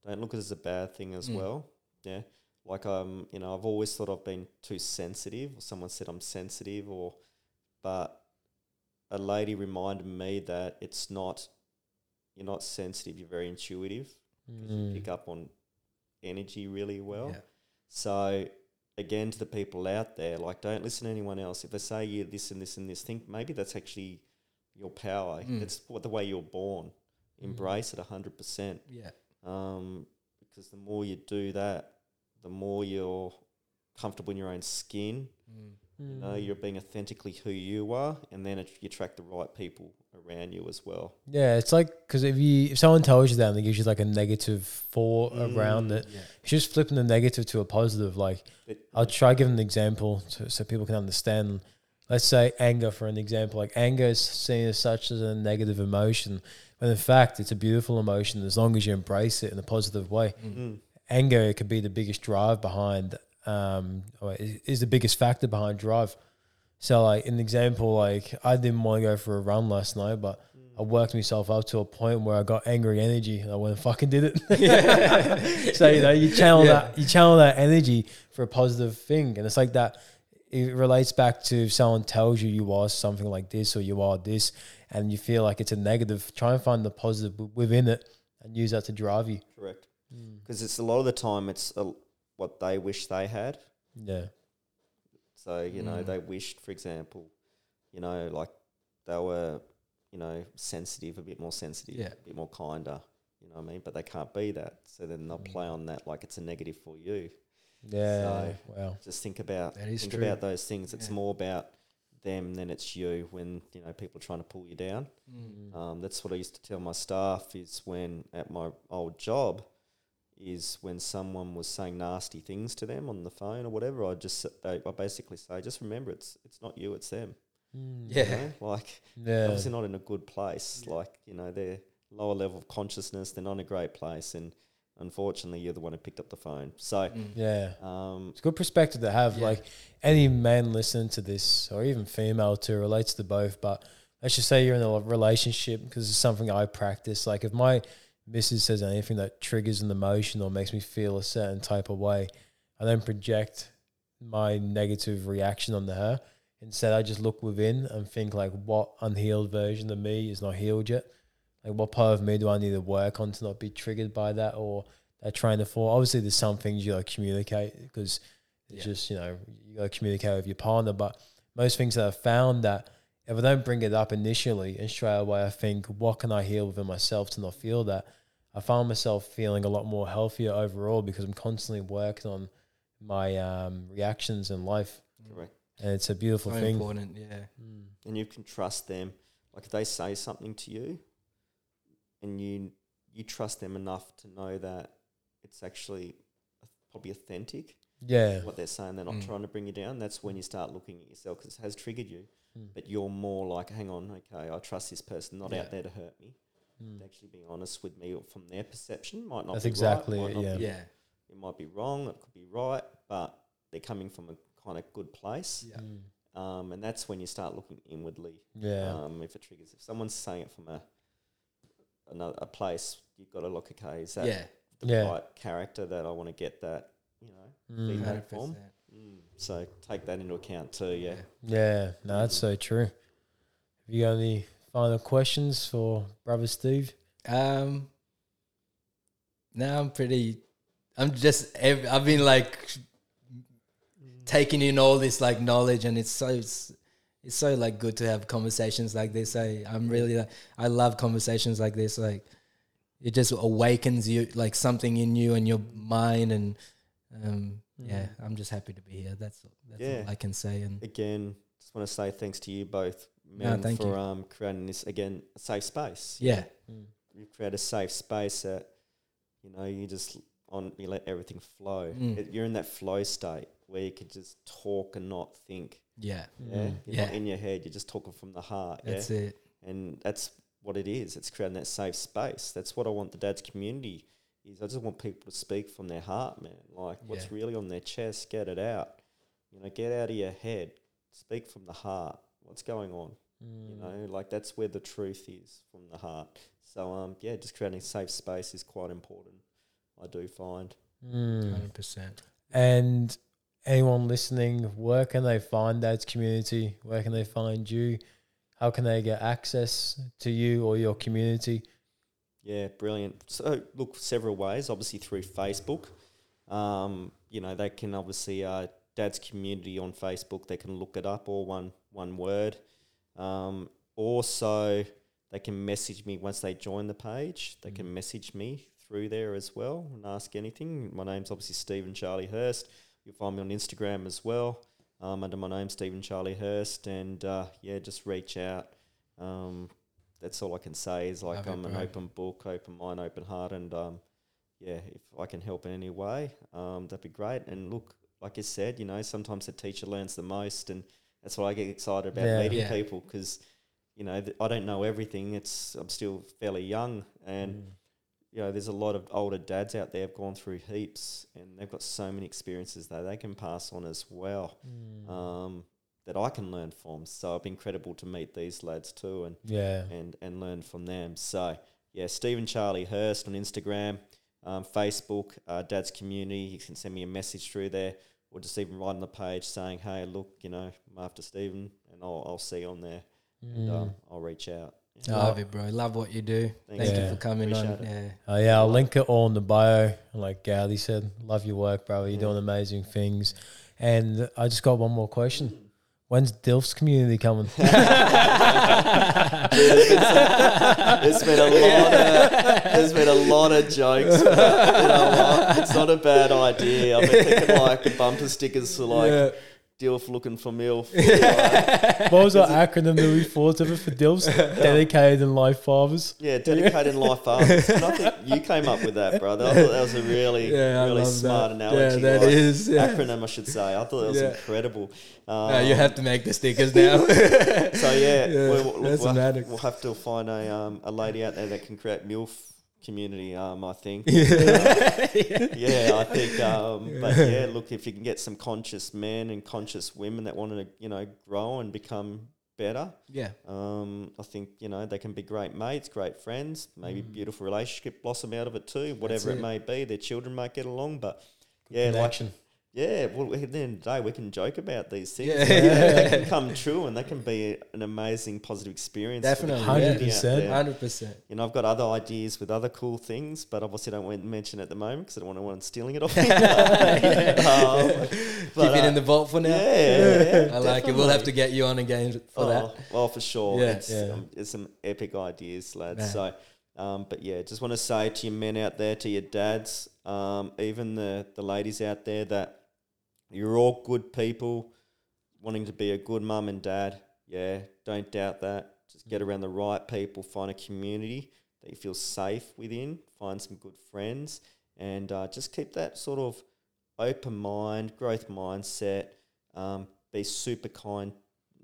don't look at it as a bad thing as Mm. well. Yeah. Like um, you know, I've always thought I've been too sensitive, or someone said I'm sensitive, or but a lady reminded me that it's not. You're not sensitive. You're very intuitive. 'cause You Mm. pick up on energy really well. Yeah. So again, to the people out there, like don't listen to anyone else. If they say you this and this and this, think maybe that's actually your power. Mm. It's what the way you're born. Embrace it hundred percent. Yeah. Um, because the more you do that, the more you're comfortable in your own skin. Mm. You know, you're being authentically who you are, and then it, you attract the right people around you as well. Yeah, it's like because if you if someone tells you that and they gives you like a four thought around Mm. it, Yeah. it's just flipping the negative to a positive. Like It- I'll try giving an example to, so people can understand. Let's say anger for an example. Like anger is seen as such as a negative emotion, when in fact it's a beautiful emotion as long as you embrace it in a positive way. Mm. Anger could be the biggest drive behind, um, or is is the biggest factor behind drive. So like an example, like I didn't want to go for a run last night, but I worked myself up to a point where I got angry energy and I went and fucking did it. [LAUGHS] [LAUGHS] so you know, you channel Yeah. that you channel that energy for a positive thing, and it's like that. It relates back to if someone tells you you are something like this or you are this, and you feel like it's a negative. Try and find the positive within it and use that to drive you. Correct. Because it's a lot of the time it's a, what they wish they had. Yeah, So you know Mm. they wished, for example, you know, like they were, you know, sensitive, a bit more sensitive, Yeah. a bit more kinder. You know what I mean? But they can't be that, so then they'll play on that like it's a negative for you. yeah. wow. Just think about think true. about those things. It's Yeah. more about them than it's you. When you know people are trying to pull you down. Mm. Um, that's what I used to tell my staff is when at my old job, is when someone was saying nasty things to them on the phone or whatever. I just they, I basically say, just remember, it's it's not you, it's them. Mm. you Yeah. know? like Yeah. obviously not in a good place. Like you know, they're lower level of consciousness. They're not in a great place, and unfortunately, you're the one who picked up the phone. So. Mm. Yeah. Um, It's a good perspective to have. Yeah. Like any man listening to this, or even female too, relates to both. But let's just say you're in a relationship because it's something I practice. Like if my missus says anything that triggers an emotion or makes me feel a certain type of way, I don't project my negative reaction onto her. Instead, I just look within and think like, what unhealed version of me is not healed yet? Like, what part of me do I need to work on to not be triggered by that or that train of thought? Obviously, there's some things you gotta communicate because it's Yeah. just you know you gotta communicate with your partner. But most things that I've found that if I don't bring it up initially and straight away, I think, what can I heal within myself to not feel that? I found myself feeling a lot more healthier overall because I'm constantly working on my um, reactions in life, correct. and it's a beautiful So thing. important, yeah. Mm. and you can trust them. Like if they say something to you, and you you trust them enough to know that it's actually probably authentic Yeah, what they're saying. They're not Mm. trying to bring you down. That's when you start looking at yourself because it has triggered you. Mm. But you're more like, hang on, okay, I trust this person, not Yeah. out there to hurt me. Mm. Actually being honest with me or from their perception. Might not. That's be exactly right, it, Yeah. be- Yeah. It might be wrong. It could be right, but they're coming from a kind of good place. Yeah. Mm. Um, and that's when you start looking inwardly yeah, um, if it triggers. If someone's saying it from a another a place, you've got to look. Okay, is that Yeah. the Yeah. right character that I want to get that? You know. Mm. feedback. 100%. form. Mm. So take that into account too. Yeah. yeah. No, that's so true. Have you got any final questions for brother Steve? Um, now I'm pretty. I'm just. I've been like taking in all this like knowledge, and it's so. It's, it's so like good to have conversations like this. I I'm really. like- I love conversations like this. Like, it just awakens you like something in you and your mind, and um, yeah, I'm just happy to be here. That's that's Yeah. all I can say. And Again, just want to say thanks to you both, No, men, thank for you. um creating this again a safe space. yeah, Mm. You've created a safe space that you know you just on you let everything flow. Mm. It- you're in that flow state where you could just talk and not think. Yeah, Yeah, Mm. you're Yeah. not in your head. You're just talking from the heart. that's yeah, it. and that's what it is. It's creating that safe space. That's what I want the dad's community. Is I just want people to speak from their heart, man. Like what's Yeah. really on their chest, get it out. You know, get out of your head. Speak from the heart. What's going on? You Mm. know, like that's where the truth is from the heart. So um, yeah, just creating safe space is quite important. I do find. Mm. Hundred percent. And anyone listening, where can they find Dad's community? Where can they find you? How can they get access to you or your community? Yeah, brilliant. So look, several ways. Obviously through Facebook. Um, you know, they can obviously uh, Dad's community on Facebook. They can look it up, all one one word. Um, also, they can message me once they join the page. They can message me through there as well and ask anything. My name's obviously Stephen Charlie Hurst. You'll find me on Instagram as well um, under my name, Stephen Charlie Hurst. And uh, yeah, just reach out. Um, that's all I can say is like Love I'm an open book, open mind, open heart, and um, yeah, if I can help in any way, um, that'd be great. And look, like I said, you know, sometimes the teacher learns the most, and that's why I get excited about Yeah. meeting Yeah. people because you know th- I don't know everything. It's I'm still fairly young, and Mm. You know, there's a lot of older dads out there have gone through heaps, and they've got so many experiences that they can pass on as well. Mm. Um, that I can learn from. So it's been incredible to meet these lads too, and yeah. and and learn from them. So yeah, Stephen Charlie Hurst on Instagram, um, Facebook, uh, Dad's Community. You can send me a message through there, or just even write on the page saying, "Hey, look, you know, I'm after Stephen," and I'll I'll see you on there, and um, Mm. I'll reach out. Yeah. Oh. Love it, bro. Love what you do. Thanks. Thank Yeah. you for coming on. Appreciate Yeah. Oh yeah, I'll link it all in the bio. Like Gowdy said, love your work, bro. You're Yeah. doing mm. amazing things. And I just got one more question. When's Dilf's community coming? [LAUGHS] It's been a lot of there's been a lot of jokes. But, you know what? It's not a bad idea. I've been thinking like bumper stickers for like Yeah. Dilf looking for MILF. What was that acronym that we thought of it for DILFs? Dedicated and life fathers. yeah, dedicated and life fathers. And I think you came up with that, brother. I thought that was a really, Yeah, really smart that. analogy. Yeah, that like, is, yeah. acronym, I should say. I thought that was Yeah. incredible. Uh, you Um, have to make the stickers now. [LAUGHS] [LAUGHS] So yeah, Yeah, we'll, we'll, we'll, have, we'll have to find a um, a lady out there that can create MILF community. Um, I think. [LAUGHS] [LAUGHS] yeah, I think. Um, but yeah, look, if you can get some conscious men and conscious women that want to, you know, grow and become better, yeah, um, I think you know they can be great mates, great friends, maybe Mm. beautiful relationship blossom out of it too. Whatever it. it. may be, their children might get along, but. Yeah, like. Yeah, well, at the end of the day, we can joke about these things. Yeah. they can [LAUGHS] come true, and they can be an amazing, positive experience. for Definitely, 100%. there. hundred percent. You know, I've got other ideas with other cool things, but obviously don't want to mention at the moment because I don't want anyone stealing it off me. [LAUGHS] [LAUGHS] um, Keep but, it uh, in the vault for now. yeah, yeah, I like it. We'll have to get you on again for oh, that. Well, for sure. Yeah, it's, yeah. Um, it's some epic ideas, lads. Yeah. So, um, but yeah, just want to say to your men out there, to your dads, um, even the, the ladies out there, that you're all good people wanting to be a good mum and dad. Yeah, don't doubt that. Just get around the right people, find a community that you feel safe within, find some good friends, and uh, just keep that sort of open mind, growth mindset. Um, be super kind,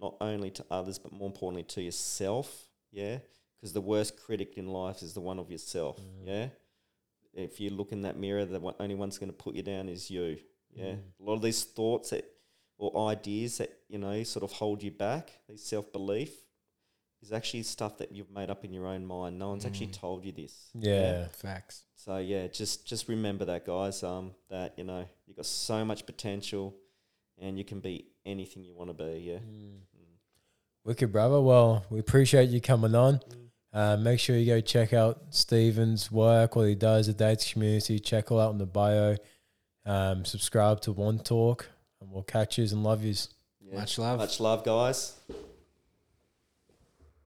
not only to others, but more importantly to yourself. Yeah, because the worst critic in life is the one of yourself. Yeah, if you look in that mirror, the one, only one's going to put you down is you. Yeah, a lot of these thoughts that or ideas that you know sort of hold you back, these self belief, is actually stuff that you've made up in your own mind. No one's actually told you this. Yeah. Facts. So yeah, just just remember that, guys. Um, that you know you got so much potential, and you can be anything you want to be. Yeah. Wicked, brother. Well, we appreciate you coming on. Mm. Uh, make sure you go check out Stephen's work, what he does, the Dad's community. Check all out in the bio. Um, subscribe to One Talk, and we'll catch yous and love yous. yeah. Much love. Much love, guys.